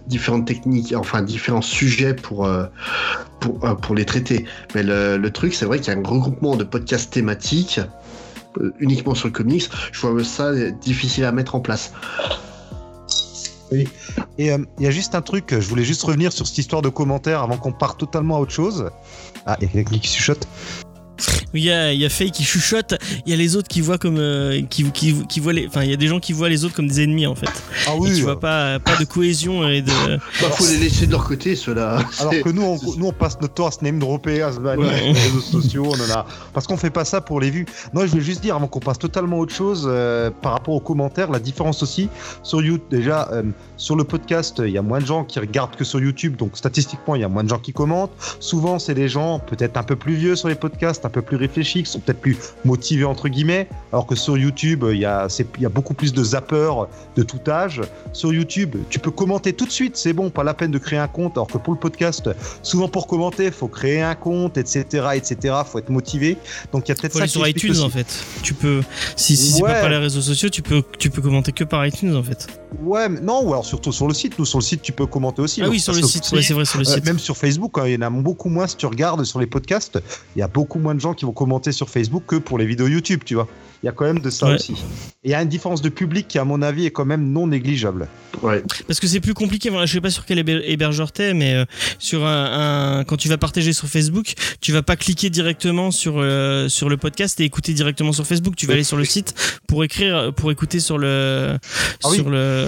Différentes techniques, enfin différents sujets pour, euh, pour, euh, pour les traiter. Mais le, le truc, c'est vrai qu'il y a un regroupement de podcasts thématiques euh, uniquement sur le comics. Je vois ça difficile à mettre en place. Et euh, il y a juste un truc, je voulais juste revenir sur cette histoire de commentaires avant qu'on parte totalement à autre chose. Ah, il y a qui chuchote. Il y a, il y a Faye qui chuchote, il y a les autres qui voient comme. euh, qui, qui, qui voient les, enfin, il y a des gens qui voient les autres comme des ennemis en fait. Ah Et oui, tu euh, vois pas, pas de cohésion et de. Bah, faut les laisser de leur côté, ceux-là. alors que nous on, nous, on passe notre temps à se name dropper, à se Ouais. sur les réseaux sociaux, on en a. Parce qu'on fait pas ça pour les vues. Non, je voulais juste dire, avant qu'on passe totalement à autre chose, euh, par rapport aux commentaires, la différence aussi sur YouTube. Déjà, euh, sur le podcast, il y a moins de gens qui regardent que sur YouTube, donc statistiquement, il y a moins de gens qui commentent. Souvent, c'est des gens peut-être un peu plus vieux sur les podcasts, un peu plus réfléchis, qui sont peut-être plus motivés entre guillemets, alors que sur YouTube, il y a, c'est- il y a beaucoup plus de zappeurs de tout âge. Sur YouTube, tu peux commenter tout de suite, c'est bon, pas la peine de créer un compte, alors que pour le podcast, souvent pour commenter, faut créer un compte, etc., etc., faut être motivé. Donc il y a peut-être ça aller sur iTunes aussi. en fait. Tu peux, si, si c'est Ouais. pas par les réseaux sociaux, tu peux, tu peux commenter que par iTunes en fait. Ouais, mais non, ou alors surtout sur le site. Nous, sur le site, tu peux commenter aussi. ah oui, sur le c'est site, ouais, c'est vrai, sur le Euh, site. même sur Facebook, hein, il y en a beaucoup moins si tu regardes sur les podcasts. Il y a beaucoup moins de gens qui vont commenter sur Facebook que pour les vidéos YouTube, tu vois. Il y a quand même de ça Ouais. aussi. Et il y a une différence de public qui, à mon avis, est quand même non négligeable. Ouais. Parce que c'est plus compliqué. Voilà, je sais pas sur quel héber- hébergeur t'es, mais euh, sur un, un- quand tu vas partager sur Facebook, tu vas pas cliquer directement sur euh, sur le podcast et écouter directement sur Facebook. Tu vas aller sur le site pour écrire, pour écouter sur le Ah oui. sur le.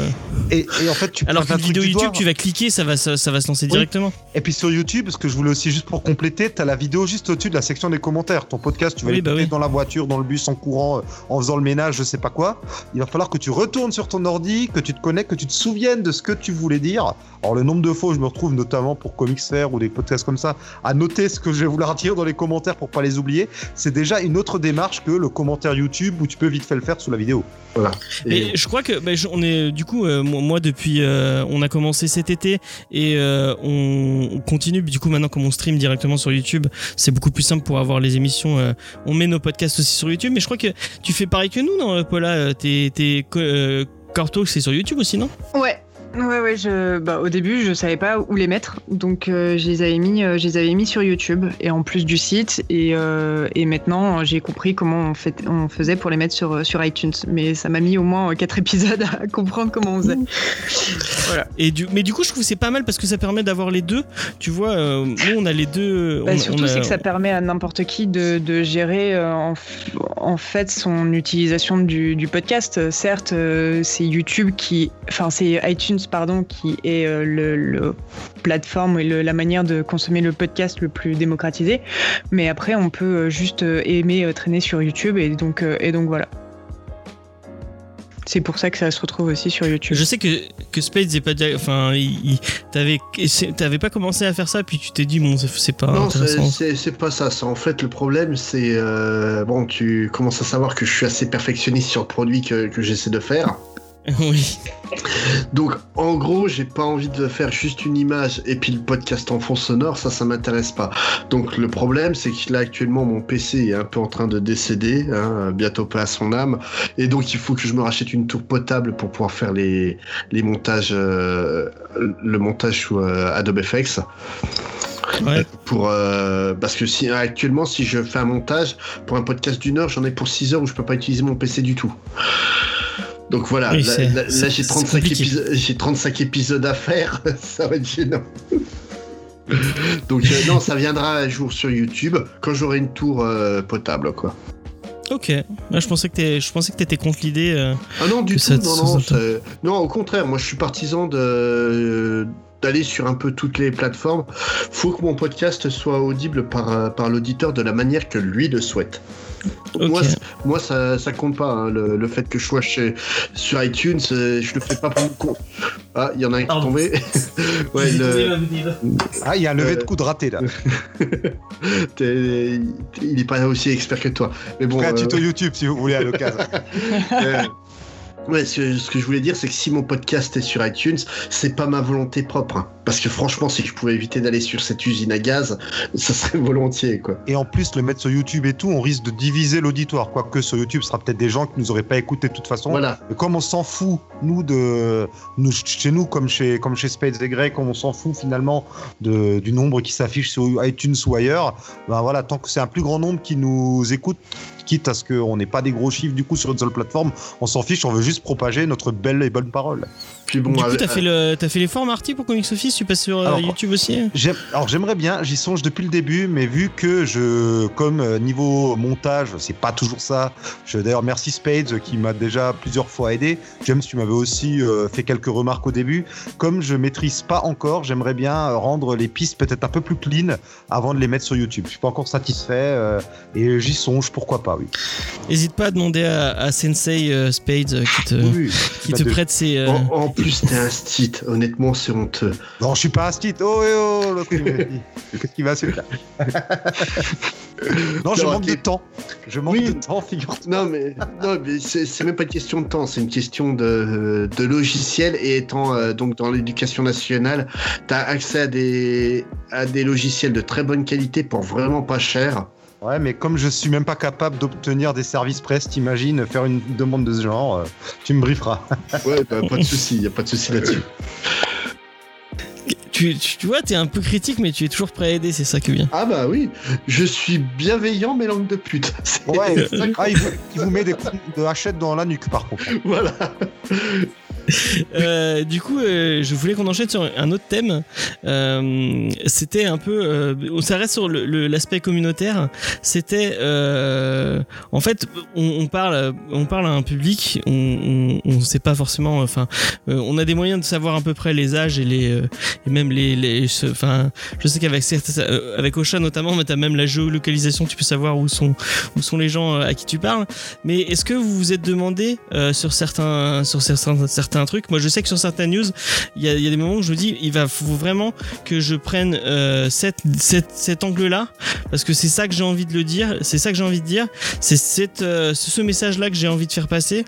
Et, et en fait, tu Alors qu'une vidéo YouTube, doigt. tu vas cliquer, ça va ça, ça va se lancer Oui. directement. Et puis sur YouTube, ce que je voulais aussi juste pour compléter, tu as la vidéo juste au-dessus de la section des commentaires. Ton podcast, tu vas Oui, l'écouter bah oui. dans la voiture, dans le bus, en courant, euh, en faisant le ménage, je sais pas quoi. Il va falloir que tu retournes sur ton ordi, que tu te connectes, que tu te souviennes de ce que tu voulais dire. Alors le nombre de fois où je me retrouve notamment pour Comics Fair ou des podcasts comme ça, à noter ce que je vais vouloir dire dans les commentaires pour pas les oublier, c'est déjà une autre démarche que le commentaire YouTube où tu peux vite fait le faire sous la vidéo. Et je crois que bah, je- on est du coup euh, moi depuis euh, on a commencé cet été et euh, on continue du coup maintenant comme on stream directement sur YouTube c'est beaucoup plus simple pour avoir les émissions euh, on met nos podcasts aussi sur YouTube mais je crois que tu fais pareil que nous non Paula Euh, tes tes co- euh, Core Talk, c'est sur YouTube aussi non? Ouais. Ouais, ouais, je, bah, au début, je savais pas où les mettre, donc euh, je, les avais mis, euh, je les avais mis sur YouTube, et en plus du site, et, euh, et maintenant j'ai compris comment on, fait, on faisait pour les mettre sur, sur iTunes, mais ça m'a mis au moins 4 épisodes à comprendre comment on faisait. voilà. et du mais du coup je trouve que c'est pas mal parce que ça permet d'avoir les deux tu vois nous on a les deux Bah, on- surtout, a- c'est que ça permet à n'importe qui de, de gérer en, en fait son utilisation du, du podcast. Certes, c'est YouTube qui, enfin c'est iTunes pardon qui est euh, le, le plateforme et le- la manière de consommer le podcast le plus démocratisé. Mais après, on peut euh, juste euh, aimer euh, traîner sur YouTube et donc euh, et donc voilà. C'est pour ça que ça se retrouve aussi sur YouTube. Je sais que, que Spades est pas enfin t'avais pas commencé à faire ça puis tu t'es dit bon c'est- pas Non, c'est- intéressant. c'est c'est pas ça. C'est en fait le problème, c'est euh, bon, tu commences à savoir que je suis assez perfectionniste sur le produit que, que j'essaie de faire. oui. Donc, en gros, j'ai pas envie de faire juste une image et puis le podcast en fond sonore, ça, ça m'intéresse pas. Donc, le problème, c'est que là, actuellement, mon PC est un peu en train de décéder, hein, bientôt pas à son âme, et donc il faut que je me rachète une tour potable pour pouvoir faire les, les montages, euh, le montage sous euh, Adobe FX. Ouais. Pour, euh, parce que si, actuellement, si je fais un montage pour un podcast d'une heure, j'en ai pour 6 heures où je peux pas utiliser mon PC du tout. Donc voilà, Oui, là, j'ai c'est 35, compliqué. épisodes, j'ai 35 épisodes à faire, ça va être gênant. Donc euh, non, ça viendra un jour sur YouTube quand j'aurai une tour euh, potable, quoi. Ok. Je pensais que t'es- je pensais que t'étais contre l'idée. euh, Ah non, du tout, ça- non, ça- non, ça- non, au contraire, moi je suis partisan de d'aller sur un peu toutes les plateformes. Faut que mon podcast soit audible par, euh, par l'auditeur de la manière que lui le souhaite. Moi, moi ça, ça compte pas, hein, le, le fait que je sois chez, sur iTunes, euh, je le fais pas pour mon compte. Ah, il y en a un qui est tombé. ouais, le- Ah, il y a un levé Euh, de coups de raté là. il est pas aussi expert que toi. Mais bon, un euh, tuto YouTube si vous voulez à l'occasion. Ouais, ce, ce que je voulais dire, c'est que si mon podcast est sur iTunes, c'est pas ma volonté propre. hein. Parce que franchement, si je pouvais éviter d'aller sur cette usine à gaz, ça serait volontiers, quoi. Et en plus, le mettre sur YouTube et tout, on risque de diviser l'auditoire. Quoique sur YouTube, ce sera peut-être des gens qui nous auraient pas écouté de toute façon. Voilà. Et comme on s'en fout, nous, de, nous, chez nous, comme chez, comme chez Spades et Grey, comme on s'en fout finalement de, du nombre qui s'affiche sur iTunes ou ailleurs, ben voilà, tant que c'est un plus grand nombre qui nous écoute, quitte à ce qu'on n'ait pas des gros chiffres du coup sur une seule plateforme, on s'en fiche, on veut juste propager notre belle et bonne parole. Puis bon, du coup, t'as fait le- t'as fait l'effort, Marty, pour Comics Office? Tu passes sur euh, Alors, YouTube aussi? Alors j'aimerais bien, j'y songe depuis le début, mais vu que je, comme euh, niveau montage, c'est pas toujours ça. Je d'ailleurs merci Spades qui m'a déjà plusieurs fois aidé. James, tu m'avais aussi euh, fait quelques remarques au début. Comme je maîtrise pas encore, j'aimerais bien rendre les pistes peut-être un peu plus clean avant de les mettre sur YouTube. Je suis pas encore satisfait euh, et j'y songe, pourquoi pas, oui. N'hésite pas à demander à, à Sensei euh, Spades euh, qui te, oui. qui Bah, te de- prête ses. euh, En, en plus, t'es un stit. Honnêtement, c'est honteux. Non, je suis pas un stit. Oh, eh, oh, l'autre, dit. Qu'est-ce qu'il va faire Non, je manque de temps. Je manque Oui. de temps, figure-toi. Non, mais, non, mais c'est même pas une question de temps, c'est une question de, de logiciel. Et étant euh, donc dans l'éducation nationale, tu as accès à des, à des logiciels de très bonne qualité pour vraiment pas cher. Ouais, mais comme je suis même pas capable d'obtenir des services presse, t'imagines faire une demande de ce genre, euh, tu me brieferas. Ouais, bah, pas de souci, y a pas de souci là-dessus. tu, tu, tu vois, t'es un peu critique, mais tu es toujours prêt à aider, c'est ça qui est bien. Ah bah oui, je suis bienveillant, mais langue de pute. Ouais, c'est ça que- ah, il, vous, il vous met des coups de hachette dans la nuque par contre. Voilà. Euh, du coup, euh, je voulais qu'on enchaîne sur un autre thème. Euh, C'était un peu, euh, ça reste sur l'aspect communautaire. C'était, euh, en fait, on, on parle, on parle à un public. On, on, sait pas forcément. Enfin, euh, on a des moyens de savoir à peu près les âges et les, euh, et même les, les enfin, je sais qu'avec euh, avec Ocha notamment, mais t'as même la géolocalisation. Tu peux savoir où sont, où sont les gens euh, à qui tu parles. Mais est-ce que vous vous êtes demandé euh, sur certains, sur certains, certains trucs Moi, je sais que sur certaines news, il y a, des moments où je me dis, il va faut vraiment que je prenne euh, cette, cette, cet angle-là, parce que c'est ça que j'ai envie de le dire, c'est ça que j'ai envie de dire, c'est euh, ce message-là que j'ai envie de faire passer.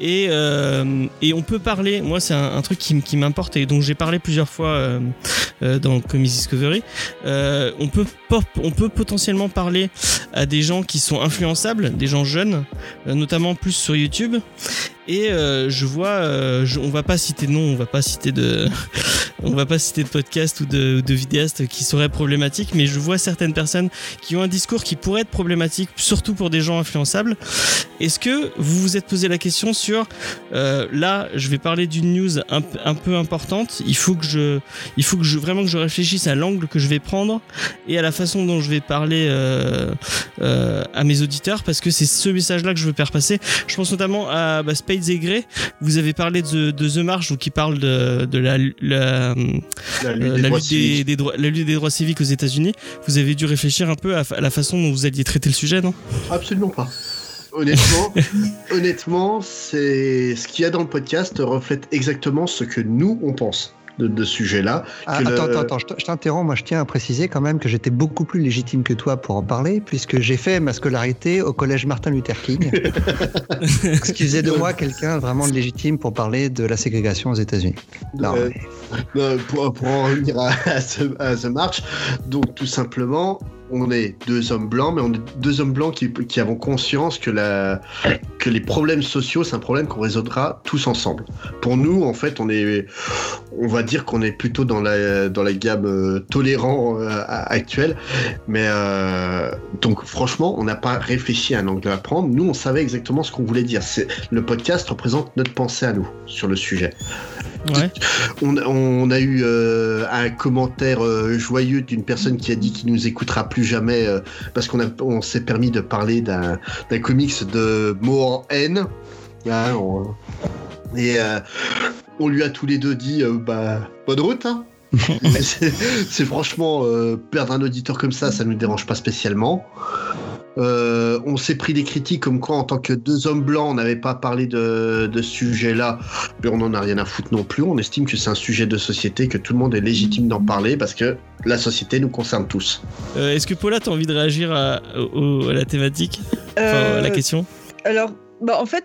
Et, euh, et on peut parler, moi, c'est un, un truc qui, qui m'importe et dont j'ai parlé plusieurs fois euh, euh, dans Comics Discovery. On peut on peut potentiellement parler à des gens qui sont influençables, des gens jeunes, notamment plus sur YouTube. Et je vois, euh, on va pas citer de nom, on va pas citer de, on va pas citer de podcast ou de, de vidéastes qui seraient problématiques, mais je vois certaines personnes qui ont un discours qui pourrait être problématique, surtout pour des gens influençables. Est-ce que vous vous êtes posé la question sur, euh, là, je vais parler d'une news un peu importante, il faut que je, il faut que je vraiment que je réfléchisse à l'angle que je vais prendre et à la façon dont je vais parler euh, euh, à mes auditeurs parce que c'est ce message-là que je veux faire passer. Je pense notamment à bah, Spades et Grey. Vous avez parlé de, de The March, donc qui parle de, de la, la, La lutte euh, des la, droits lutte des, civiques. des droits, la lutte des droits civiques aux États-Unis. Vous avez dû réfléchir un peu à, à la façon dont vous alliez traiter le sujet, non? Absolument pas. Honnêtement, honnêtement, c'est ce qu'il y a dans le podcast reflète exactement ce que nous on pense de, de ce sujet-là. Ah, le- Attends, attends, je t'interromps. Moi, je tiens à préciser quand même que j'étais beaucoup plus légitime que toi pour en parler, puisque j'ai fait ma scolarité au collège Martin Luther King. ce qui faisait de moi quelqu'un vraiment légitime pour parler de la ségrégation aux États-Unis. Non, Euh, mais- Euh, pour, pour en revenir à, à, ce, à The March, donc tout simplement, on est deux hommes blancs, mais on est deux hommes blancs qui, qui avons conscience que, les problèmes sociaux, c'est un problème qu'on résoudra tous ensemble. Pour nous, en fait, on est, on va dire qu'on est plutôt dans la, dans la gamme euh, tolérant euh, actuelle, mais euh, donc franchement, on n'a pas réfléchi à un angle à prendre. Nous, on savait exactement ce qu'on voulait dire. Le podcast représente notre pensée à nous sur le sujet. Ouais. On, on a eu euh, un commentaire euh, joyeux d'une personne qui a dit qu'il nous écoutera plus jamais euh, parce qu'on on s'est permis de parler d'un comics de mots en haine. On- et on lui a tous les deux dit bah bonne route. Hein. c'est franchement perdre un auditeur comme ça, ça nous dérange pas spécialement. Euh, on s'est pris des critiques comme quoi, en tant que deux hommes blancs, on n'avait pas parlé de, de ce sujet-là, mais on n'en a rien à foutre non plus. On estime que c'est un sujet de société, que tout le monde est légitime d'en parler parce que la société nous concerne tous. Euh, Est-ce que Paula, t'as envie de réagir à, au- à la thématique, enfin, à la Euh, question? Alors, bah, en fait,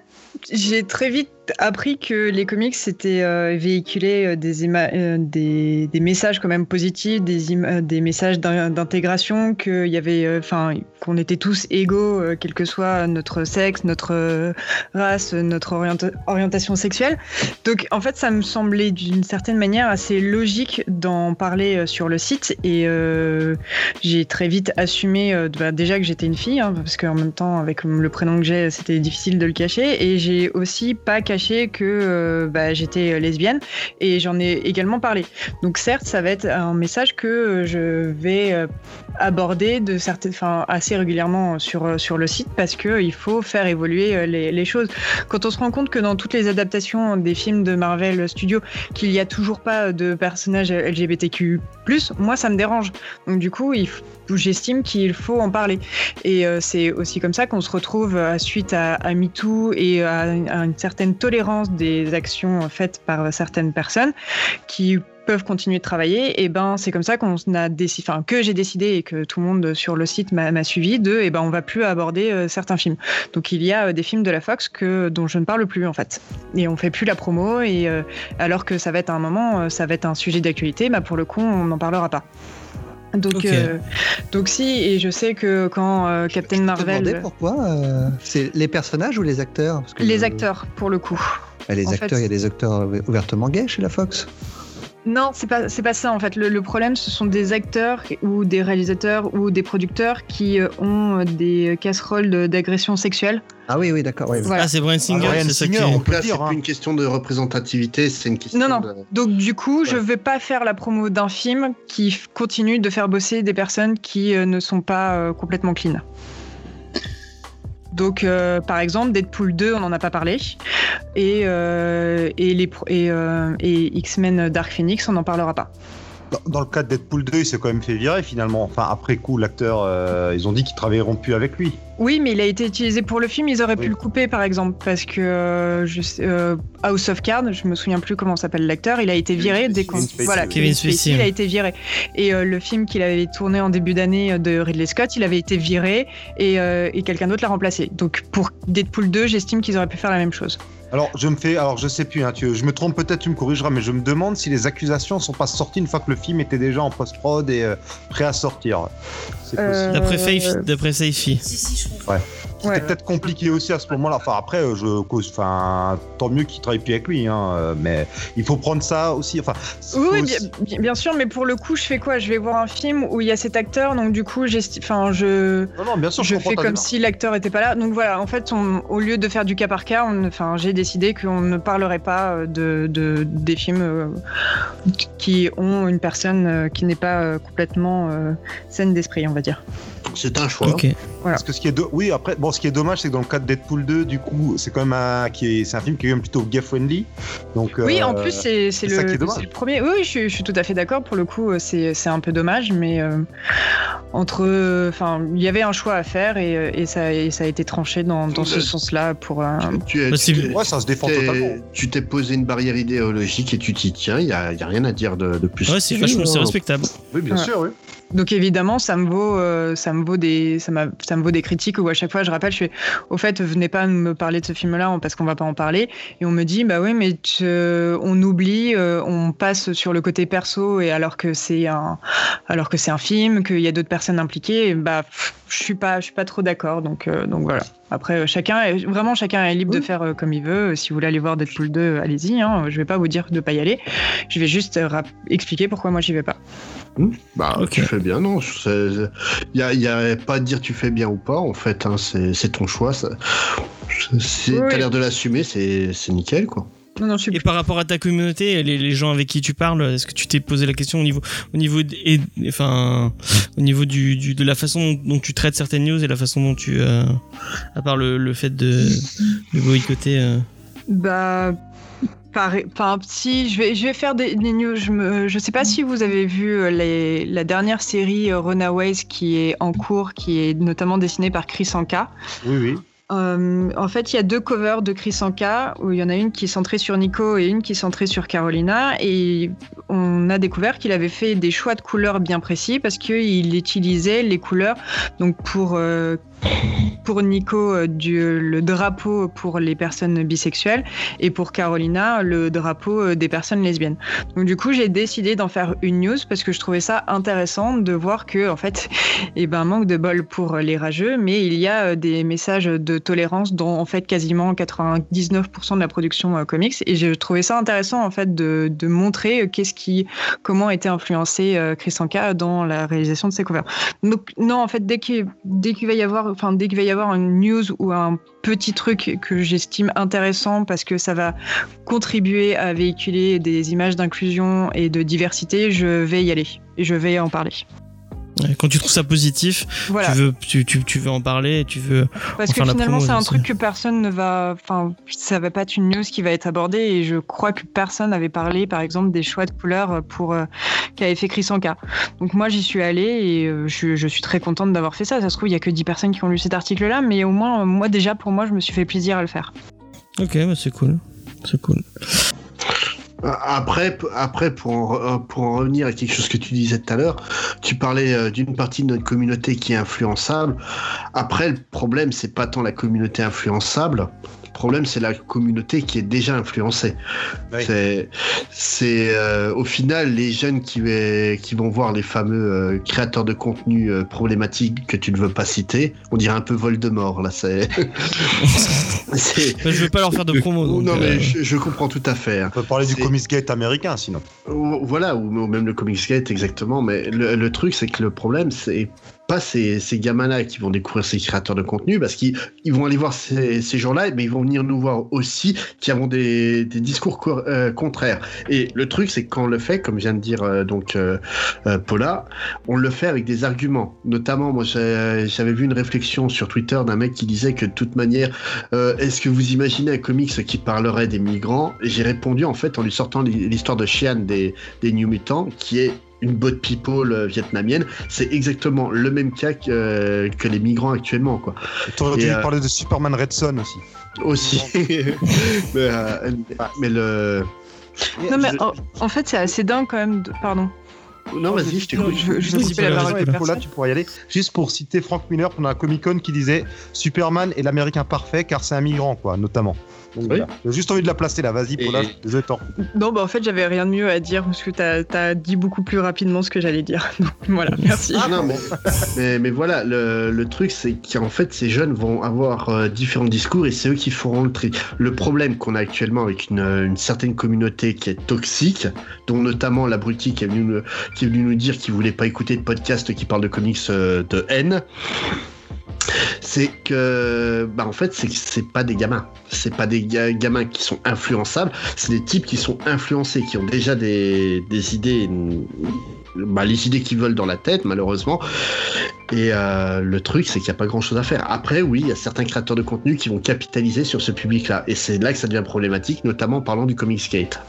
j'ai très vite appris que les comics c'était euh, véhiculer euh, euh, des, messages quand même positifs, des, des messages d'in- d'intégration, qu'il y avait, euh, enfin, qu'on était tous égaux, euh, quel que soit notre sexe, notre euh, race, notre orienta- orientation sexuelle. Donc en fait, ça me semblait d'une certaine manière assez logique d'en parler euh, sur le site et euh, j'ai très vite assumé euh, bah, déjà que j'étais une fille, hein, parce qu'en même temps, avec le prénom que j'ai, c'était difficile de le cacher. Et j'ai aussi pas caché que euh, bah, j'étais lesbienne et j'en ai également parlé. Donc certes, ça va être un message que euh, je vais euh, aborder de certaines, enfin, assez régulièrement sur, euh, sur le site parce que il faut faire évoluer euh, les, choses. Quand on se rend compte que dans toutes les adaptations des films de Marvel Studios, qu'il n'y a toujours pas de personnages LGBTQ+, moi ça me dérange. Donc du coup, j'estime qu'il faut en parler. Et euh, c'est aussi comme ça qu'on se retrouve euh, suite à, à MeToo et à, à une certaine tolérance des actions faites par certaines personnes qui peuvent continuer de travailler, et ben c'est comme ça qu'on a décidé, enfin que j'ai décidé et que tout le monde sur le site m'a suivi de, et ben on va plus aborder euh, certains films. Donc il y a euh, des films de la Fox que dont je ne parle plus en fait, et on fait plus la promo et euh, alors que ça va être un moment, euh, ça va être un sujet d'actualité, bah pour le coup on n'en parlera pas. Donc, euh, donc si, et je sais que quand euh, Captain Je Marvel, pourquoi euh, C'est les personnages ou les acteurs? Parce que les je- acteurs pour le coup. Ah, les en acteurs, fait- il y a des acteurs ouvertement gays chez la Fox? Non, c'est pas c'est pas ça en fait. Le, le problème, ce sont des acteurs ou des réalisateurs ou des producteurs qui ont des casseroles de- d'agression sexuelle. Ah oui, oui, d'accord. oui. Voilà. Ah, c'est Brian Singer, Bryan c'est ça Singer, on peut Là, c'est hein. plus une question de représentativité, c'est une question Non, non. de... Donc du coup, je Ouais. vais pas faire la promo d'un film qui continue de faire bosser des personnes qui euh, ne sont pas euh, complètement clean. Donc, euh, par exemple, Deadpool 2, on n'en a pas parlé. Et, euh, et, les pro- et, euh, et X-Men Dark Phoenix, on n'en parlera pas. Dans, dans le cas de Deadpool 2, il s'est quand même fait virer finalement. Enfin, après coup, l'acteur, euh, ils ont dit qu'ils travailleront plus avec lui. Oui, mais il a été utilisé pour le film. Ils auraient Oui. pu le couper, par exemple, parce que euh, je sais- euh, House of Cards, je me souviens plus comment s'appelle l'acteur, il a été viré dès qu'on Kevin Spacey, voilà. Kevin Spacey, il a été viré. Et euh, le film qu'il avait tourné en début d'année de Ridley Scott, il avait été viré et, euh, et quelqu'un d'autre l'a remplacé. Donc pour Deadpool 2, j'estime qu'ils auraient pu faire la même chose. Alors, je me fais, alors je sais plus, hein, tu- je me trompe peut-être, tu me corrigeras, mais je me demande si les accusations sont pas sorties une fois que le film était déjà en post-prod et euh, prêt à sortir. C'est Euh, possible. D'après Saifi, d'après Saifi. Si, si, je comprends. C'était peut-être compliqué aussi à ce moment-là. Enfin, après, euh, je cause, enfin, tant mieux qu'il travaille plus avec lui, hein, euh, mais il faut prendre ça aussi. Enfin, Oui, aussi- bien, sûr, mais pour le coup, je fais quoi? Je vais voir un film où il y a cet acteur, donc du coup, enfin, je, Non, non, bien sûr, je, fais comme démarche. si l'acteur était pas là. Donc voilà, en fait, on- au lieu de faire du cas par cas, enfin, j'ai décidé qu'on ne parlerait pas euh, de, de- des films euh, qui ont une personne euh, qui n'est pas euh, complètement saine d'esprit, on va dire. C'est un choix. Parce que ce qui est do- oui après bon ce qui est dommage c'est que dans le cas de Deadpool 2 du coup c'est quand même un qui est c'est un film qui est quand même plutôt gay friendly donc Oui, euh, en plus, c'est c'est c'est ça qui est le, dommage. c'est le premier. Oui, oui, je, suis- je suis tout à fait d'accord. Pour le coup, euh, c'est c'est un peu dommage, mais euh, entre. Enfin, il y avait un choix à faire et, euh, et ça, et ça a été tranché dans, dans ce Ouais. sens-là pour un. Tu, tu- Possible. tu- ouais ça se défend t'es- totalement tu t'es posé une barrière idéologique et tu t'y tiens, il n'y a, y a rien à dire de, de plus. Ouais, c'est vachement, c'est respectable. oui bien Ouais. sûr oui Donc évidemment, ça me vaut, euh, ça me vaut des, ça, m'a- ça me vaut des critiques où à chaque fois je rappelle, je fais, au fait, venez pas me parler de ce film-là parce qu'on va pas en parler. Et on me dit, bah oui, mais tu- on oublie, euh, on passe sur le côté perso et alors que c'est un, alors que c'est un film, qu'il y a d'autres personnes impliquées, et bah pff, je suis pas, je suis pas trop d'accord. Donc, euh, donc voilà. Après, euh, chacun, est, vraiment, chacun est libre de faire euh, comme il veut. Si vous voulez aller voir Deadpool 2, allez-y. Hein, je vais pas vous dire de pas y aller. Je vais juste euh, expliquer pourquoi moi j'y vais pas. Bah, Ok. tu fais bien, non. Il n'y a, y a pas à dire tu fais bien ou pas, en fait. hein, c'est c'est ton choix. Ça. Oui. t'as l'air de l'assumer, c'est c'est nickel, quoi. Non, non, je suis Et par rapport à ta communauté, les, les gens avec qui tu parles, est-ce que tu t'es posé la question au niveau, au niveau, et, enfin, au niveau du, du- de la façon dont tu traites certaines news et la façon dont tu, euh, à part le, le fait de, de boycotter. euh, Bah, Enfin, si, je vais, je vais faire des, des news. Je, je sais pas si vous avez vu euh, les, la dernière série euh, Runaways qui est en cours, qui est notamment dessinée par Chris Anka. oui oui Euh, en fait, il y a deux covers de Chris Anka, où il y en a une qui est centrée sur Nico et une qui est centrée sur Carolina. Et on a découvert qu'il avait fait des choix de couleurs bien précis parce qu'il utilisait les couleurs donc pour euh, pour Nico euh, le drapeau pour les personnes bisexuelles et pour Carolina le drapeau euh, des personnes lesbiennes. Donc du coup j'ai décidé d'en faire une news parce que je trouvais ça intéressant de voir que en fait eh ben manque de bol pour les rageux mais il y a euh, des messages de tolérance dont en fait quasiment 99% de la production comics et je trouvais ça intéressant en fait de, montrer qu'est-ce qui comment était influencé Chris Anka dans la réalisation de ses covers. Donc non en fait dès qu'il dès qu'il va y avoir enfin dès qu'il va y avoir une news ou un petit truc que j'estime intéressant parce que ça va contribuer à véhiculer des images d'inclusion et de diversité, je vais y aller et je vais en parler. Quand tu trouves ça positif, Voilà. tu, veux, tu, tu, tu veux en parler, tu veux. Parce que finalement, c'est un truc que personne ne va. Enfin, ça va pas être une news qui va être abordée et je crois que personne n'avait parlé, par exemple, des choix de couleurs pour euh, qu'avait fait Chris Anka. Donc moi, j'y suis allée et euh, je, je suis très contente d'avoir fait ça. Ça se trouve, il y a que 10 personnes qui ont lu cet article-là, mais au moins, euh, moi déjà, pour moi, je me suis fait plaisir à le faire. Ok, bah c'est cool. C'est cool. Après, après pour, en, re- pour en revenir à quelque chose que tu disais tout à l'heure, tu parlais euh, d'une partie de notre communauté qui est influençable. Après, le problème, c'est pas tant la communauté influençable. Le problème, c'est la communauté qui est déjà influencée. Oui. C'est, c'est euh, au final les jeunes qui, qui vont voir les fameux euh, créateurs de contenu euh, problématiques que tu ne veux pas citer. On dirait un peu Voldemort là. C'est, c'est- Bah, je veux pas leur faire de promo. donc, non euh, mais je, je comprends tout à fait. hein. On peut parler du Comics Gate américain sinon. Voilà, ou ou même le Comics Gate, exactement. Mais le, le truc, c'est que le problème, c'est pas ces, gamins-là qui vont découvrir ces créateurs de contenu, parce qu'ils ils vont aller voir ces, gens-là, mais ils vont venir nous voir aussi qui avons des, discours co- euh, contraires. Et le truc, c'est que quand on le fait, comme vient de dire euh, donc euh, Paula, on le fait avec des arguments. Notamment, moi, j'avais vu une réflexion sur Twitter d'un mec qui disait que de toute manière, est-ce que vous imaginez un comics qui parlerait des migrants? J'ai répondu en fait en lui sortant l'histoire de Xian des, des New Mutants, qui est une botte people euh, vietnamienne. C'est exactement le même cas que, euh, que les migrants actuellement, quoi. Tu aurais Et, dû euh, parler de Superman Red Son aussi. Aussi. mais, euh, mais le. Non, mais Je- en, en fait, c'est assez dingue quand même. de- Pardon. Non, vas-y, je t'écoute. Je, je la parole tu pourrais y aller. Juste pour citer Frank Miller pendant la Comic Con qui disait Superman est l'américain parfait car c'est un migrant, quoi, notamment. Donc, Oui. voilà. J'ai juste envie de la placer là, vas-y, Paula, Et- je t'en. Non, bah en fait, j'avais rien de mieux à dire parce que t'as as dit beaucoup plus rapidement ce que j'allais dire. Donc voilà, merci. Ah, non, mais, mais, mais voilà, le, le truc, c'est qu'en fait, ces jeunes vont avoir euh, différents discours et c'est eux qui feront le tri. Le problème qu'on a actuellement avec une, une certaine communauté qui est toxique, dont notamment l'abruti qui, est venu nous- qui est venu nous dire qu'il voulait pas écouter de podcast qui parle de comics euh, de haine. C'est que, bah en fait, c'est c'est pas des gamins. C'est pas des ga- gamins qui sont influençables. C'est des types qui sont influencés, qui ont déjà des, idées, bah, les idées qu'ils veulent dans la tête, malheureusement. Et euh, le truc, c'est qu'il n'y a pas grand chose à faire. Après, oui, il y a certains créateurs de contenu qui vont capitaliser sur ce public-là. Et c'est là que ça devient problématique, notamment en parlant du Comic Skate.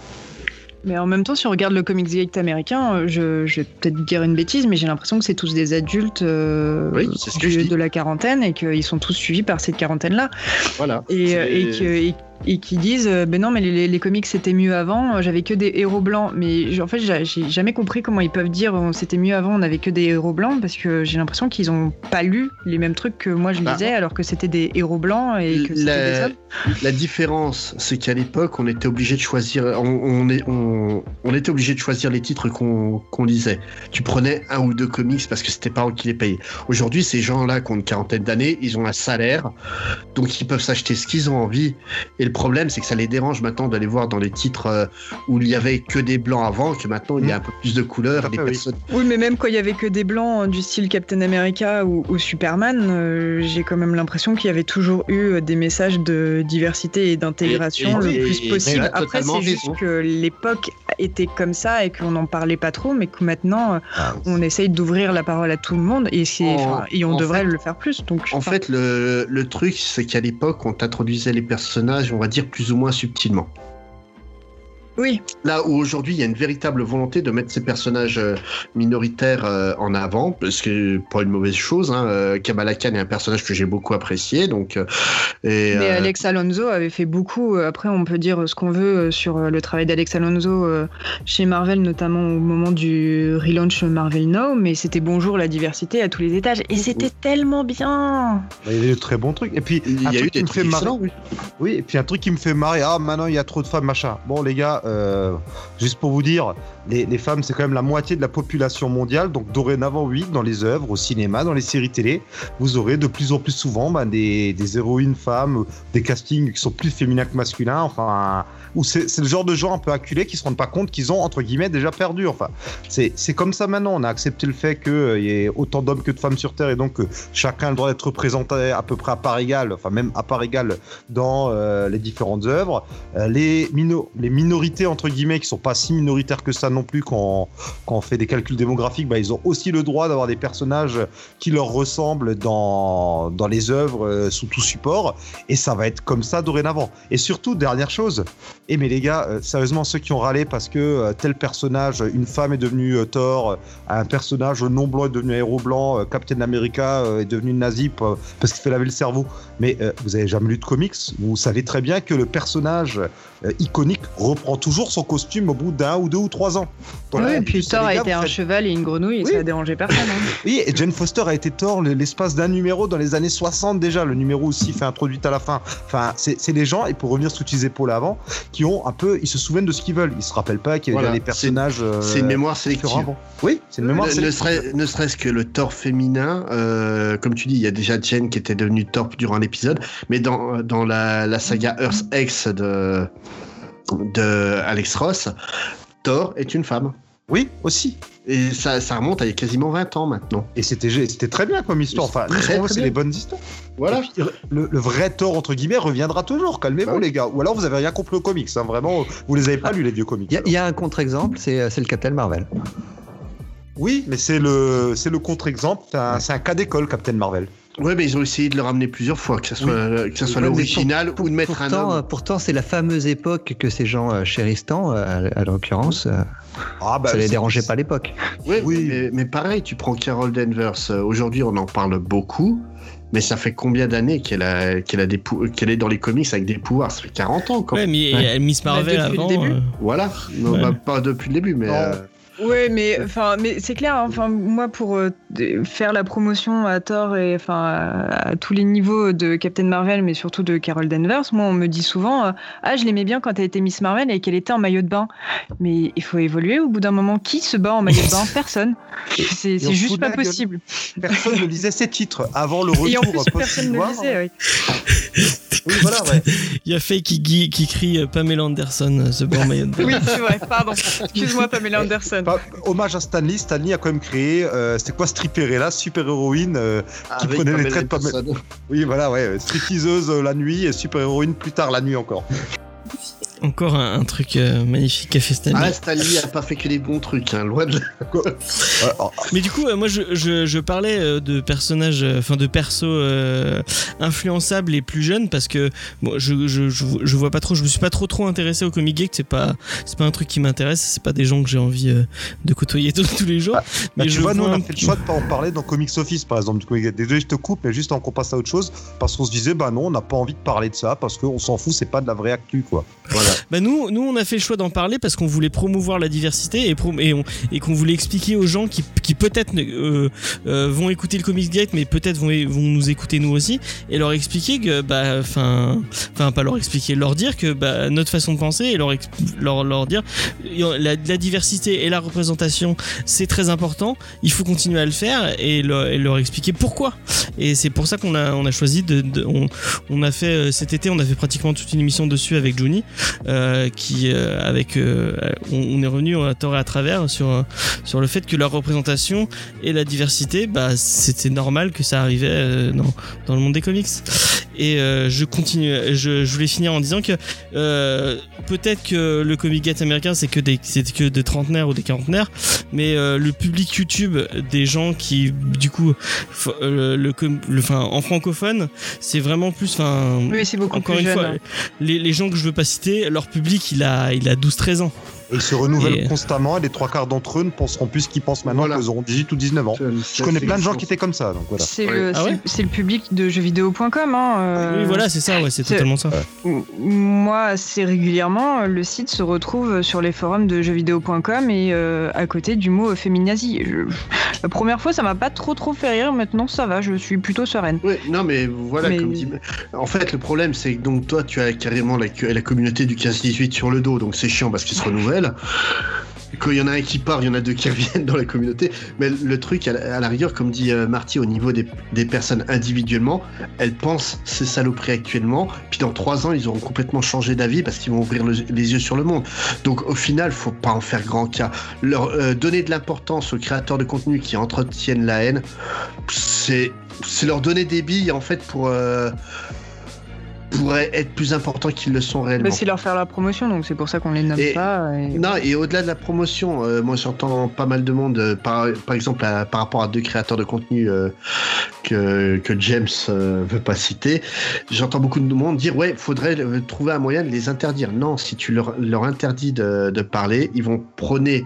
Mais en même temps, si on regarde le Comics Gate américain, euh, je, je vais peut-être dire une bêtise, mais j'ai l'impression que c'est tous des adultes euh, Oui, ce que du- de la quarantaine et qu'ils sont tous suivis par cette quarantaine-là. Voilà. Et, euh, et, que- et- et qui disent euh, ben non mais les, les comics c'était mieux avant euh, j'avais que des héros blancs mais en fait j'ai jamais compris comment ils peuvent dire euh, c'était mieux avant on avait que des héros blancs parce que j'ai l'impression qu'ils ont pas lu les mêmes trucs que moi je Bah, lisais alors que c'était des héros blancs et que c'était des La, hommes la différence, c'est qu'à l'époque, on était obligé de choisir, on, on est, on, on était obligé de choisir les titres qu'on lisait. Tu prenais un ou deux comics parce que c'était pas eux qui les payaient. Aujourd'hui, ces gens-là qui ont une quarantaine d'années, ils ont un salaire, donc ils peuvent s'acheter ce qu'ils ont envie. Et le problème, c'est que ça les dérange maintenant d'aller voir dans les titres euh, où il y avait que des blancs avant, que maintenant il y a un peu plus de couleurs. Des oui. personnes- oui mais même quand il y avait que des blancs euh, du style Captain America ou, ou Superman euh, j'ai quand même l'impression qu'il y avait toujours eu des messages de diversité et d'intégration le plus possible après c'est juste que l'époque était comme ça et qu'on n'en parlait pas trop mais que maintenant Ah, on essaye d'ouvrir la parole à tout le monde et, c'est, En- et on devrait fait- le faire plus. Donc, En fait, le, le truc, c'est qu'à l'époque, on t'introduisait les personnages, on va dire, plus ou moins subtilement. Oui, Là où aujourd'hui il y a une véritable volonté de mettre ces personnages euh, minoritaires euh, en avant, parce que pas une mauvaise chose. Hein, euh, Kamala Khan est un personnage que j'ai beaucoup apprécié, donc. euh, et, mais euh, Alex Alonso avait fait beaucoup. Après, on peut dire ce qu'on veut sur le travail d'Alex Alonso euh, chez Marvel, notamment au moment du relaunch Marvel Now, mais c'était bonjour la diversité à tous les étages. Et c'était tellement bien Bah, Il y a eu de très bons trucs. Et puis, il un y a truc eu qui des me fait trucs marrer. oui. Oui, et puis un truc qui me fait marrer, ah maintenant il y a trop de femmes, machin. Bon les gars, euh, juste pour vous dire, les, femmes c'est quand même la moitié de la population mondiale, donc dorénavant oui, dans les œuvres, au cinéma, dans les séries télé, vous aurez de plus en plus souvent bah, des, des héroïnes femmes, des castings qui sont plus féminins que masculins, enfin, ou c'est le genre de gens un peu acculés qui se rendent pas compte qu'ils ont entre guillemets déjà perdu. Enfin, c'est comme ça maintenant. On a accepté le fait qu'il y ait autant d'hommes que de femmes sur Terre et donc chacun a le droit d'être représenté à peu près à part égale, enfin même à part égale dans euh, les différentes œuvres. Euh, les, mino- les minorités, entre guillemets, qui sont pas si minoritaires que ça non plus quand, quand on fait des calculs démographiques, bah, ils ont aussi le droit d'avoir des personnages qui leur ressemblent dans, dans les œuvres euh, sous tout support. Et ça va être comme ça dorénavant. Et surtout, dernière chose, et mais les gars, euh, sérieusement, ceux qui ont râlé parce que euh, tel personnage, une femme est devenue Thor, un personnage non blanc est devenu un héros blanc, Captain America est devenu nazi parce qu'il fait laver le cerveau. Mais vous avez jamais lu de comics, vous savez très bien que le personnage euh, iconique reprend toujours son costume au bout d'un ou deux ou trois ans. Voilà. Oui, et puis Thor a été un faites- cheval et une grenouille et Oui. ça a dérangé personne. hein. oui, et Jane Foster a été Thor le- l'espace d'un numéro dans les années 60 déjà. Le numéro aussi fait introduite à la fin. Enfin, c'est les gens, et pour revenir sur tes épaules avant, qui ont un peu, ils se souviennent de ce qu'ils veulent. Ils se rappellent pas qu'il y avait Voilà, des personnages. euh, C'est une mémoire sélective. avant. Oui, c'est une mémoire Ne, ne sélective. ne serait-ce que le Thor féminin, euh, comme tu dis, il y a déjà Jen qui était devenue Thor durant l'épisode, mais dans, dans la, la saga Earth X de, de Alex Ross, Thor est une femme. Oui, aussi. Et ça, ça remonte à il y a quasiment 20 ans maintenant. Et c'était c'était très bien comme histoire. Enfin, c'est bien. les bonnes histoires. Voilà. Puis, le, le vrai Thor, entre guillemets, reviendra toujours. Calmez-vous, Bah oui. les gars. Ou alors vous avez rien compris aux comics. hein. Vraiment, vous les avez pas lus, les vieux comics. Il y, a- il y a un contre-exemple, c'est euh, c'est le Captain Marvel. Oui, mais c'est le, c'est le contre-exemple. C'est un, c'est un cas d'école, Captain Marvel. Ouais, mais ils ont essayé de le ramener plusieurs fois, que ce soit, que ce soit Ouais, l'original ou de mettre un Pourtant, euh, homme. pourtant c'est la fameuse époque que ces gens euh, chérissent tant, euh, à, à l'occurrence. euh, Ah, bah, ça les dérangeait pas à l'époque. Ouais, oui. Mais, mais pareil, tu prends Carol Danvers. euh, Aujourd'hui, on en parle beaucoup. Mais ça fait combien d'années qu'elle a, qu'elle a des pou- qu'elle est dans les comics avec des pouvoirs? Ça fait 40 ans quand Ouais, mais Ouais. Miss Marvel Bah, depuis le avant. début. euh, Voilà. Non, Ouais. bah, pas depuis le début, mais. Ouais, mais enfin, mais c'est clair. hein, Enfin, moi, pour euh, faire la promotion à tort et enfin à, à tous les niveaux de Captain Marvel, mais surtout de Carol Danvers, moi, on me dit souvent, euh, ah, je l'aimais bien quand elle était Miss Marvel et qu'elle était en maillot de bain. Mais il faut évoluer. Au bout d'un moment, qui se bat en maillot de bain? Personne. C'est juste pas possible. Personne ne lisait ces titres avant le Et en retour plus, personne ne le disait. oui. Oui, voilà, ouais. Il y a Faye qui, crie euh, Pamela Anderson, ce bon maillot de bain. Oui, c'est vrai. Pardon. Excuse-moi, Pamela Anderson. Pas- hommage à Stanley, Stanley a quand même créé, euh, c'était quoi Stripperella, super héroïne, euh, Qui avec prenait les Pamela traits de Pamela- Anderson. oui voilà ouais, stripteaseuse euh, la nuit et super héroïne plus tard la nuit encore. Encore un, un truc euh, magnifique qu'a fait Stanley. Ah, Stanley a pas fait que des bons trucs, hein, loin de là. Mais du coup, euh, moi, je, je, je parlais euh, de personnages, enfin de persos euh, influençables et plus jeunes parce que bon, je, je, je, je vois pas trop, je me suis pas trop trop intéressé au comic geek. C'est pas, c'est pas un truc qui m'intéresse. C'est pas des gens que j'ai envie euh, de côtoyer tous, tous les jours. Bah, mais tu je vois, nous on a fait le choix de pas en parler dans Comics Office par exemple. du Comic- Désolé, je te coupe, mais juste en qu'on passe à autre chose parce qu'on se disait bah non, on n'a pas envie de parler de ça parce qu'on s'en fout, c'est pas de la vraie actu quoi. Voilà. Bah nous, nous, on a fait le choix d'en parler parce qu'on voulait promouvoir la diversité et, qu'on voulait expliquer aux gens qui, qui peut-être euh, euh, vont écouter le Comics Gate, mais peut-être vont, vont nous écouter nous aussi, et leur expliquer que, bah, enfin, enfin pas leur expliquer, leur dire que bah, notre façon de penser et leur, leur, leur dire la, la diversité et la représentation, c'est très important, il faut continuer à le faire et leur, expliquer pourquoi. Et c'est pour ça qu'on a, on a choisi de, on a fait euh, cet été, on a fait pratiquement toute une émission dessus avec Johnny euh, qui euh, avec euh, on, est revenu à tort et à travers sur sur le fait que la représentation et la diversité bah c'était normal que ça arrivait dans, dans le monde des comics et euh, je continue. Je, je voulais finir en disant que euh, peut-être que le Comic Gate américain c'est que des c'est que des trentenaires ou des quarantenaires, mais euh, le public YouTube des gens qui du coup le, en francophone c'est vraiment plus enfin Oui, c'est beaucoup encore plus une jeune. fois les, les gens que je veux pas citer leur public il a il a 12-13 ans. Et ils se renouvellent Et- constamment et les trois quarts d'entre eux ne penseront plus ce qu'ils pensent maintenant Voilà. qu'ils auront 18 ou 19 ans. Je connais plein de gens qui étaient comme ça, donc voilà. C'est Ouais. le, Ah c'est- ouais le public de jeuxvideo.com. Hein, euh, oui voilà c'est ça ouais c'est totalement ça. Moi, assez régulièrement, euh, le site se retrouve sur les forums de jeuxvideo.com et euh, à côté du mot féminazi. Je- La première fois, ça m'a pas trop trop fait rire. Maintenant, ça va, je suis plutôt sereine. Ouais, non, mais voilà, Mais- comme dit. En fait, le problème, c'est que donc toi, tu as carrément la, la communauté du 15-18 sur le dos, donc c'est chiant parce qu'ils se renouvellent. Quand il y en a un qui part, il y en a deux qui reviennent dans la communauté. Mais le truc, à la, rigueur, comme dit euh, Marty, au niveau des, personnes individuellement, elles pensent ces saloperies actuellement. Puis dans trois ans, ils auront complètement changé d'avis parce qu'ils vont ouvrir le- les yeux sur le monde. Donc au final, faut pas en faire grand cas. Leur euh, donner de l'importance aux créateurs de contenu qui entretiennent la haine, c'est c'est leur donner des billes en fait pour euh, pourrait être plus important qu'ils le sont réellement. Bah, c'est leur faire la promotion, donc c'est pour ça qu'on les nomme Et- pas. et- Non, et au-delà de la promotion, euh, moi j'entends pas mal de monde, euh, par, par exemple à- par rapport à deux créateurs de contenu euh, que, que James euh, veut pas citer, j'entends beaucoup de monde dire ouais, faudrait euh, trouver un moyen de les interdire. Non, si tu leur, leur interdis de, de parler, ils vont prôner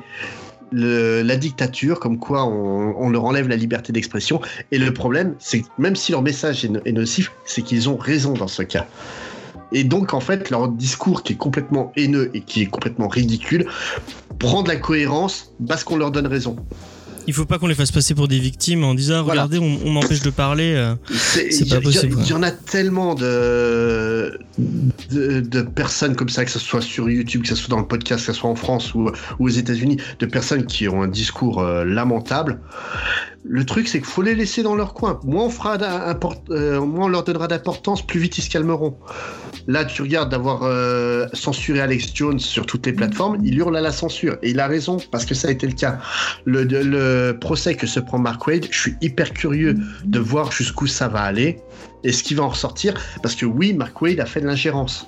la dictature, comme quoi on, leur enlève la liberté d'expression. Et le problème, c'est que même si leur message est nocif, c'est qu'ils ont raison dans ce cas. Et donc, en fait, leur discours qui est complètement haineux et qui est complètement ridicule prend de la cohérence parce qu'on leur donne raison. Il faut pas qu'on les fasse passer pour des victimes en disant Voilà. regardez on, on m'empêche de parler. euh. C'est pas possible, Il y, en a tellement de, de, de personnes comme ça, que ce soit sur YouTube, que ce soit dans le podcast, que ce soit en France ou, ou aux États-Unis, de personnes qui ont un discours euh, lamentable. Le truc, c'est qu'il faut les laisser dans leur coin. Moins on, fera euh, moins on leur donnera d'importance, plus vite ils se calmeront. Là, tu regardes d'avoir euh, censuré Alex Jones sur toutes les plateformes, il hurle à la censure. Et il a raison, parce que ça a été le cas. Le, le procès que se prend Mark Wade, je suis hyper curieux de voir jusqu'où ça va aller et ce qui va en ressortir. Parce que oui, Mark Wade a fait de l'ingérence.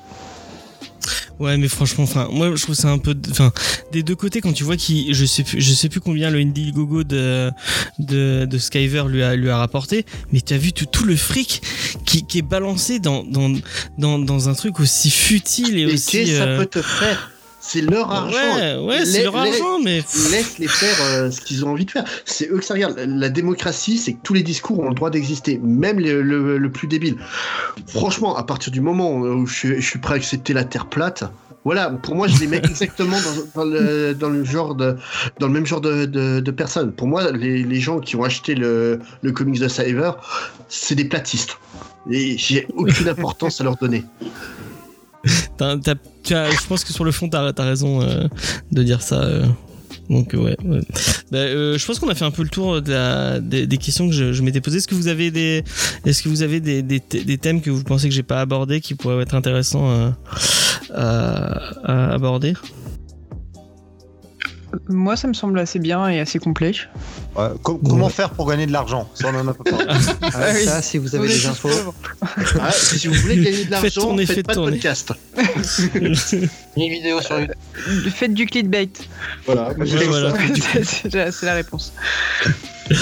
Ouais, mais franchement, enfin, moi je trouve ça un peu, enfin, des deux côtés quand tu vois qu'il, je sais plus, je sais plus combien le Indiegogo de de, de Skyver lui a lui a rapporté, mais tu as vu tout, tout le fric qui, qui est balancé dans dans dans dans un truc aussi futile et, Et aussi. qu'est-ce que ça euh, peut te faire? C'est leur argent. Ouais, ouais, c'est leur argent, mais Laisse les faire euh, ce qu'ils ont envie de faire. C'est eux que ça regarde. La démocratie, c'est que tous les discours ont le droit d'exister, même le, le- le plus débile. Franchement, à partir du moment où je, je suis prêt à accepter la Terre plate, voilà, pour moi, je les mets exactement dans, dans le, dans le genre de, dans le même genre de, de, de personnes. Pour moi, les, les gens qui ont acheté le, le comics de Cyber, c'est des platistes. Et j'ai aucune importance à leur donner. t'as- je pense que sur le fond, t'as as raison euh, de dire ça. euh. Donc ouais. Bah, euh, je pense qu'on a fait un peu le tour des, des questions que je, je m'étais posées. Est-ce que vous avez des, est-ce que vous avez des, des, thèmes que vous pensez que j'ai pas abordés qui pourraient être intéressants à aborder? Moi, ça me semble assez bien et assez complet. Ouais, com- comment faire pour gagner de l'argent Ça, on en a pas parlé. Ah, oui. Ça, si vous avez des infos. Ah, si vous voulez gagner de l'argent, faites faites pas de podcast. Une vidéo sur YouTube. Faites du clickbait. Voilà. Ouais, voilà. c'est la réponse.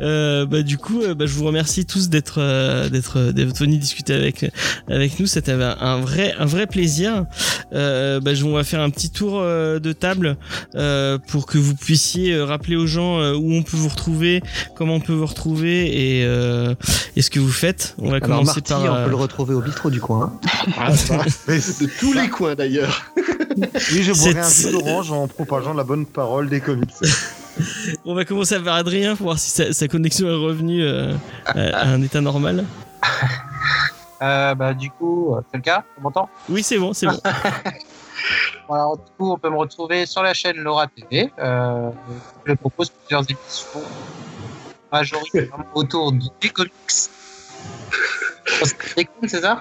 Euh, bah, du coup, euh, bah, je vous remercie tous d'être euh, d'être euh, d'être venus discuter avec avec nous. C'était un vrai un vrai plaisir. Euh, bah, je- on va faire un petit tour euh, de table euh, pour que vous puissiez euh, rappeler aux gens euh, où on peut vous retrouver, comment on peut vous retrouver et, euh, et ce que vous faites. On va Alors, commencer Marty, par. on peut le retrouver au bistrot du coin. Mais De tous les coins d'ailleurs. Oui, je boirai un jus d'orange en propageant la bonne parole des comics. on va commencer par Adrien pour voir si sa, sa connexion est revenue euh, à, à un état normal. Euh, bah, du coup, c'est le cas On m'entend? Oui, c'est bon, c'est bon. Alors, du coup, on peut me retrouver sur la chaîne Laura TV. Euh, je propose plusieurs émissions majoritairement autour du- des comics. Des comics, c'est ça?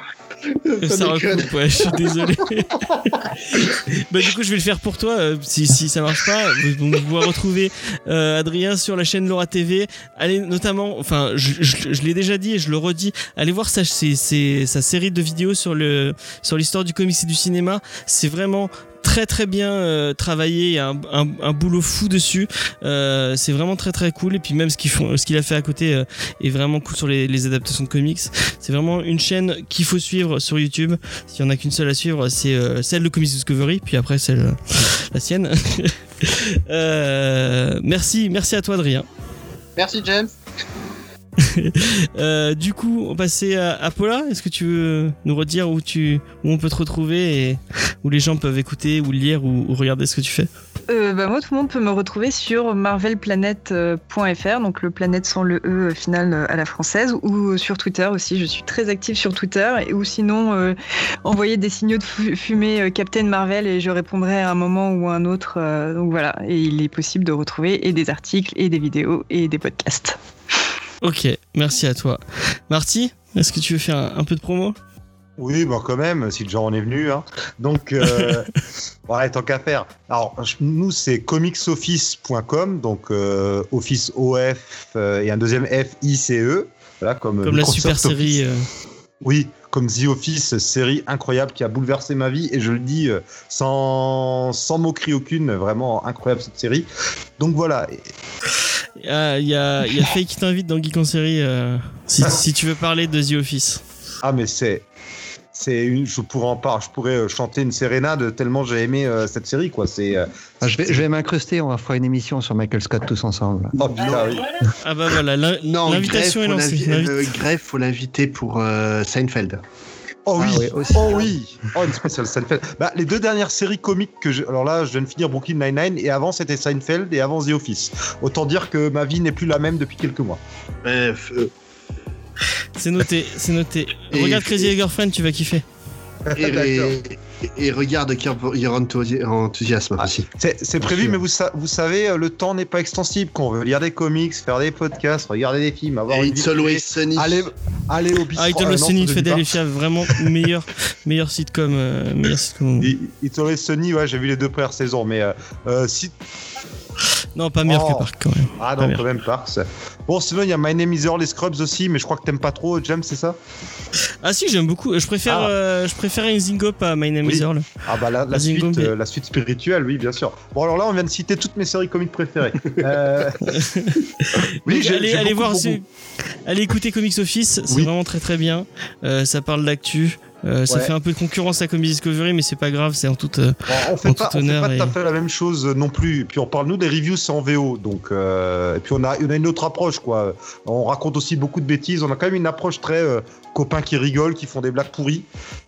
Ça recoupe, ouais, je suis désolé. bah, du coup, je vais le faire pour toi. euh, si, si ça marche pas, vous, vous pouvez retrouver euh, Adrien sur la chaîne Laura TV. Allez, notamment, enfin, je, je- je l'ai déjà dit et je le redis, allez voir sa, ses- ses- sa série de vidéos sur le sur l'histoire du comics et du cinéma. C'est vraiment très très bien euh, travaillé, il y a un, boulot fou dessus. Euh, c'est vraiment très très cool. Et puis même ce qu'il a fait à côté euh, est vraiment cool sur les, adaptations de comics. C'est vraiment une chaîne qu'il faut suivre sur YouTube. S'il y en a qu'une seule à suivre, c'est celle de Comics Discovery, puis après celle la sienne. Merci, merci à toi Adrien. Merci James. Euh, du coup, on passait à, Paula. Est-ce que tu veux nous redire où tu où on peut te retrouver et où les gens peuvent écouter ou lire ou, regarder ce que tu fais? Euh, bah, moi, tout le monde peut me retrouver sur marvelplanet.fr, donc le planète sans le E euh, final euh, à la française, ou euh, sur Twitter aussi. Je suis très active sur Twitter, ou sinon euh, envoyer des signaux de fu- fumée euh, Captain Marvel et je répondrai à un moment ou à un autre. euh, donc voilà, et il est possible de retrouver et des articles, et des vidéos, et des podcasts. Ok, merci à toi. Marty, est-ce que tu veux faire un, un peu de promo? Oui, bon, quand même, si le genre on est venu. Hein. Donc, euh, ouais, tant qu'à faire. Alors, nous, c'est comicsoffice.com, donc euh, Office OF euh, et un deuxième F I C E. Voilà, comme Comme la super série. euh, Oui, comme The Office, série incroyable qui a bouleversé ma vie et je le dis euh, sans, sans moquerie aucune, vraiment incroyable cette série. Donc voilà, Ah, Il y a, il y a Faye qui t'invite dans Geek en série euh, si, si tu veux parler de The Office. ah mais c'est c'est une, je pourrais en par, je pourrais euh, chanter une sérénade tellement j'ai aimé euh, cette série quoi. C'est euh, Ah, je vais, je vais m'incruster, on va faire une émission sur Michael Scott tous ensemble. oh putain oui. Ah bah voilà, l'invitation est lancée. l'invi- L'invite- euh, Greff, faut l'inviter pour euh, Seinfeld. Oh oui, Ah oui, aussi. oh oui, oh une spéciale Seinfeld. Bah, les deux dernières séries comiques que j'ai, alors là, je viens de finir Brooklyn Nine-Nine et avant c'était Seinfeld et avant The Office. Autant dire que ma vie n'est plus la même depuis quelques mois. Bref, euh, C'est noté, c'est noté. Et- Regarde Crazy Girlfriend, tu vas kiffer. et, D'accord. Et, et regarde Your Enthusi- Enthusiasm Ah, aussi. C'est, c'est prévu, sûr. mais vous, sa- vous savez, euh, le temps n'est pas extensible. Quand on veut lire des comics, faire des podcasts, regarder des films, avoir Et une vie It's Always Sunny. Allez, allez au bistrot. Ah, It's Ah, Always Sunny, et Fiable, vraiment meilleur, meilleur sitcom. euh, meilleur sitcom. It's Always Sunny, ouais, j'ai vu les deux premières saisons, mais euh, euh, si. Non, pas meilleur Oh. que Park quand même. Ah non, quand même, Parks. Bon, sinon, il y a My Name is Earl, les Scrubs aussi, mais je crois que t'aimes pas trop, James, c'est ça? Ah si, j'aime beaucoup. Je préfère, Ah. euh, je préfère à My Name Oui. is Earl. Ah bah la, la suite, euh, la suite spirituelle, oui, bien sûr. Bon alors là, on vient de citer toutes mes séries comiques préférées. Euh, oui, j'ai- allez, allez voir, allez écouter Comics Office, c'est Oui. vraiment très très bien. Euh, ça parle d'actu. Euh, ça Ouais. fait un peu de concurrence à Comics Discovery, mais c'est pas grave, c'est en toute. euh, Bon, on en fait tout pas, on fait honneur pas tout à fait la même chose euh, non plus. Et puis on parle nous des reviews c'est en VO, donc euh, et puis on a, on a une autre approche quoi. On raconte aussi beaucoup de bêtises. On a quand même une approche très euh, copains qui rigolent, qui font des blagues pourries.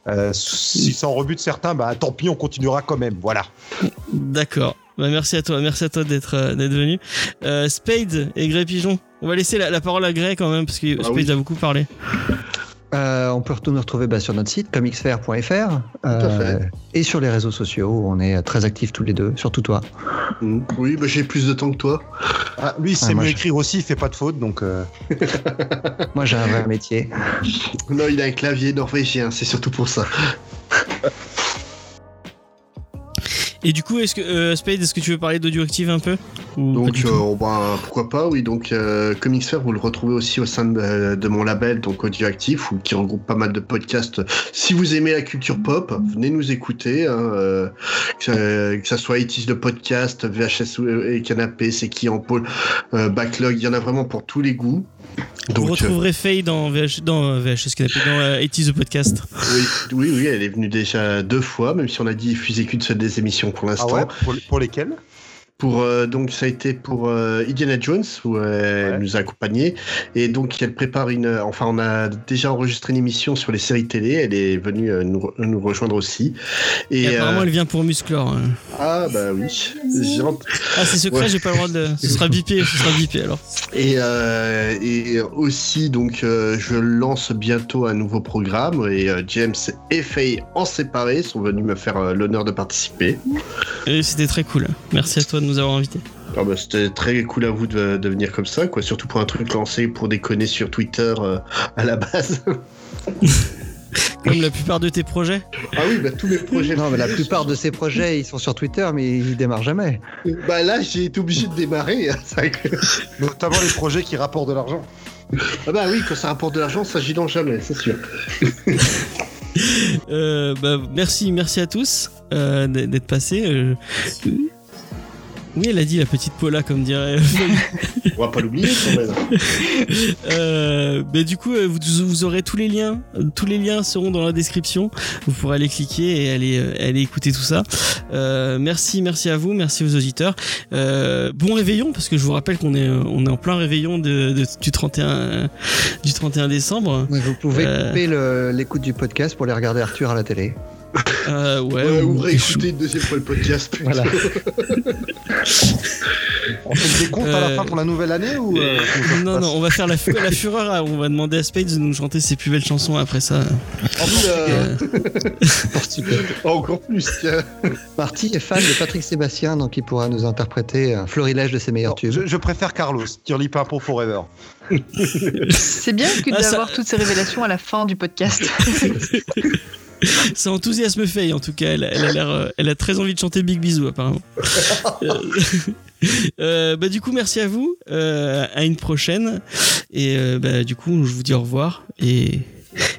Euh, si ça en rebute certains, bah tant pis, on continuera quand même. Voilà. D'accord. Bah, merci à toi, merci à toi d'être euh, d'être venu. Euh, Spade et Grey Pigeon. On va laisser la, la parole à Grey quand même parce que Ah Spade oui. a beaucoup parlé. Euh, on peut tout nous retrouver bah, sur notre site comicsfair.fr fait. et sur les réseaux sociaux. On est très actifs tous les deux, surtout toi. Mm. Oui, bah, j'ai plus de temps que toi. Ah, lui, il sait mieux écrire aussi, il fait pas de faute, donc. euh, Moi, j'ai un vrai métier. Non, il a un clavier norvégien, c'est surtout pour ça. Et du coup, est-ce que euh, Spade, est-ce que tu veux parler d'Audioactive un peu Ou Donc, euh, bah, pourquoi pas, oui. Donc, euh, Comics Fair, vous le retrouvez aussi au sein de, de mon label, donc Audioactif, où- qui regroupe pas mal de podcasts. Si vous aimez la culture pop, venez nous écouter. hein, euh, que, que ça soit ITIS de podcast, VHS et Canapé, C'est qui en pôle, Backlog, il y en a vraiment pour tous les goûts. Vous Donc, euh, retrouverez Faye dans, VH, dans VHS Canapé, dans 80s The Podcast. oui, oui, oui, elle est venue déjà deux fois, même si on a diffusé qu'une seule des émissions pour Ah l'instant. ouais pour, pour lesquels? Pour euh, donc ça a été pour euh, Indiana Jones où euh, elle nous a accompagnés et donc elle prépare une enfin on a déjà enregistré une émission sur les séries télé elle est venue euh, nous, re- nous rejoindre aussi Et, et, apparemment, euh, elle vient pour Musclor. hein. ah bah oui Ah, c'est secret, Ouais. j'ai pas le droit de. Ce sera bipé, ce sera bipé alors. et euh, et aussi donc euh, je lance bientôt un nouveau programme et euh, James et Faye en séparé sont venus me faire euh, l'honneur de participer Et c'était très cool. Merci à toi de nous avoir invités. Ah bah, c'était très cool à vous de, de venir comme ça, quoi. Surtout pour un truc lancé pour déconner sur Twitter euh, à la base. Comme la plupart de tes projets. Ah oui, bah tous mes projets. Non, mais la plupart de ces projets, ils sont sur Twitter, mais ils démarrent jamais. Bah là, j'ai été obligé de démarrer. Que- Notamment les projets qui rapportent de l'argent. Ah bah oui, quand ça rapporte de l'argent, ça j'y lance jamais, c'est sûr. Euh, bah, merci, merci à tous euh, d'être passés. euh, Oui, elle a dit la petite Paula, comme dirait. On va pas l'oublier quand même. Euh, bah, du coup, euh, vous, vous aurez tous les liens. Tous les liens seront dans la description. Vous pourrez aller cliquer et aller, euh, aller écouter tout ça. Euh, merci, merci à vous, merci aux auditeurs. Euh, bon réveillon, parce que je vous rappelle qu'on est, euh, on est en plein réveillon de, de- du 31, du 31 décembre. Vous pouvez Euh. couper l'écoute du podcast pour aller regarder Arthur à la télé. Euh, ouais, Ouais, ou- ou réécouter une deuxième fois le podcast. Voilà. On fait des comptes à la Euh, fin pour la nouvelle année ou euh, ça Non, non, on va faire la, fu- la fureur. On va demander à Spades de nous chanter ses plus belles chansons après ça. Oula, Euh, Encore plus, tiens. Marty est fan de Patrick Sébastien, donc il pourra nous interpréter un florilège de ses meilleurs Non, tubes. je, je préfère Carlos, Tirli Pimpon Forever. C'est bien que Ah, ça- d'avoir toutes ces révélations à la fin du podcast. ça enthousiasme Faye en tout cas. Elle, elle a l'air, euh, elle a très envie de chanter Big Bisou apparemment. Euh, euh, bah du coup merci à vous. Euh, à une prochaine. Et euh, bah du coup je vous dis au revoir et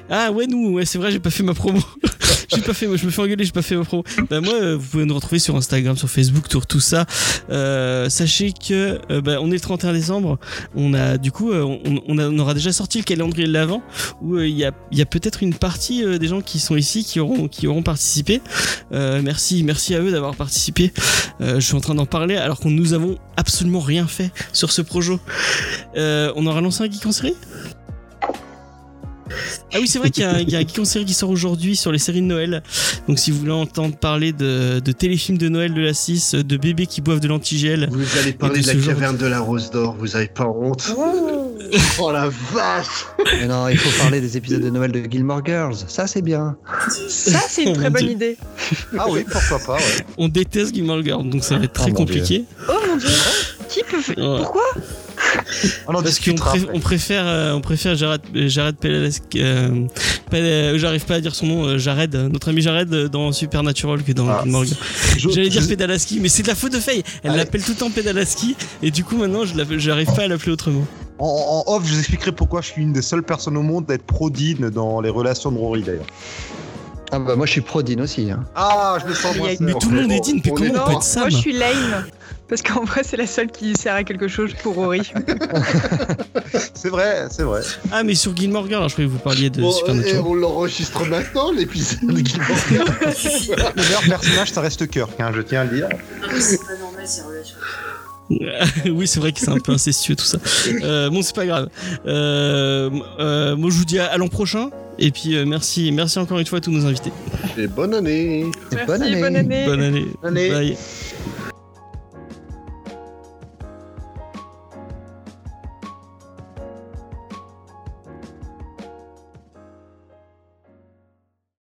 ah ouais nous ouais c'est vrai j'ai pas fait ma promo. j'ai pas fait je me fais engueuler j'ai pas fait ma promo. Bah moi euh, vous pouvez nous retrouver sur Instagram sur Facebook tout, tout ça. Euh, sachez que euh, bah, on est le 31 décembre. On a du coup euh, on, on on aura déjà sorti le calendrier de l'avant où il y a, y a peut-être une partie des gens qui sont ici qui auront, qui auront participé. Merci, merci à eux d'avoir participé. Je suis en train d'en parler alors que nous avons absolument rien fait sur ce projet. On aura lancé un geek en série? Ah oui, c'est vrai qu'il y a, un- il y a un geek en série qui sort aujourd'hui sur les séries de Noël. Donc si vous voulez entendre parler de, de téléfilms de Noël de la 6, de bébés qui boivent de l'antigel, Vous allez parler de de la caverne de la Rose d'Or, vous avez pas honte Oh la vache Mais non, il faut parler des épisodes de Noël de Gilmore Girls. Ça, c'est bien. Ça, c'est Oh une très mon bonne Dieu. idée. Ah oui, pourquoi pas, ouais. on déteste Gilmore Girls, donc ça va être très Oh mon compliqué. Oh mon dieu. Qui peut faire Ouais. Pourquoi On en Parce qu'on discutera. pré- après. on préfère, euh, on préfère Jared, euh, Jared euh, j'arrive pas à dire son nom, Jared, notre ami Jared dans Supernatural que dans Ah. Je- J'allais dire je- Pedalaski, mais c'est de la faute de Faye. Elle l'appelle tout le temps Pedalaski, et du coup maintenant je j'arrive pas à l'appeler autrement. En, en off, je vous expliquerai pourquoi je suis une des seules personnes au monde d'être pro-Dean dans les relations de Rory d'ailleurs. Ah bah moi, je suis pro Dean aussi. hein. Ah, je le sens moi. ça. Mais tout le monde est digne, mais on comment on peut être Sam moi je suis lame. Parce qu'en vrai, c'est la seule qui sert à quelque chose pour Rory. C'est vrai, c'est vrai. Ah, mais sur Gilmore Girls, alors je croyais que vous parliez de Bon, et Supernatural. on l'enregistre maintenant, l'épisode de Gilmore Girls. Le meilleur personnage, ça reste Kirk, hein, je tiens à le dire. c'est pas normal ces relations. oui, c'est vrai que c'est un peu incestueux tout ça. Euh, bon, c'est pas grave. Euh, euh, moi, je vous dis à, à l'an prochain. Et puis, euh, merci, merci encore une fois à tous nos invités. Et bonne année Merci, bonne année. bonne année. Bonne année. Bonne année. Bye.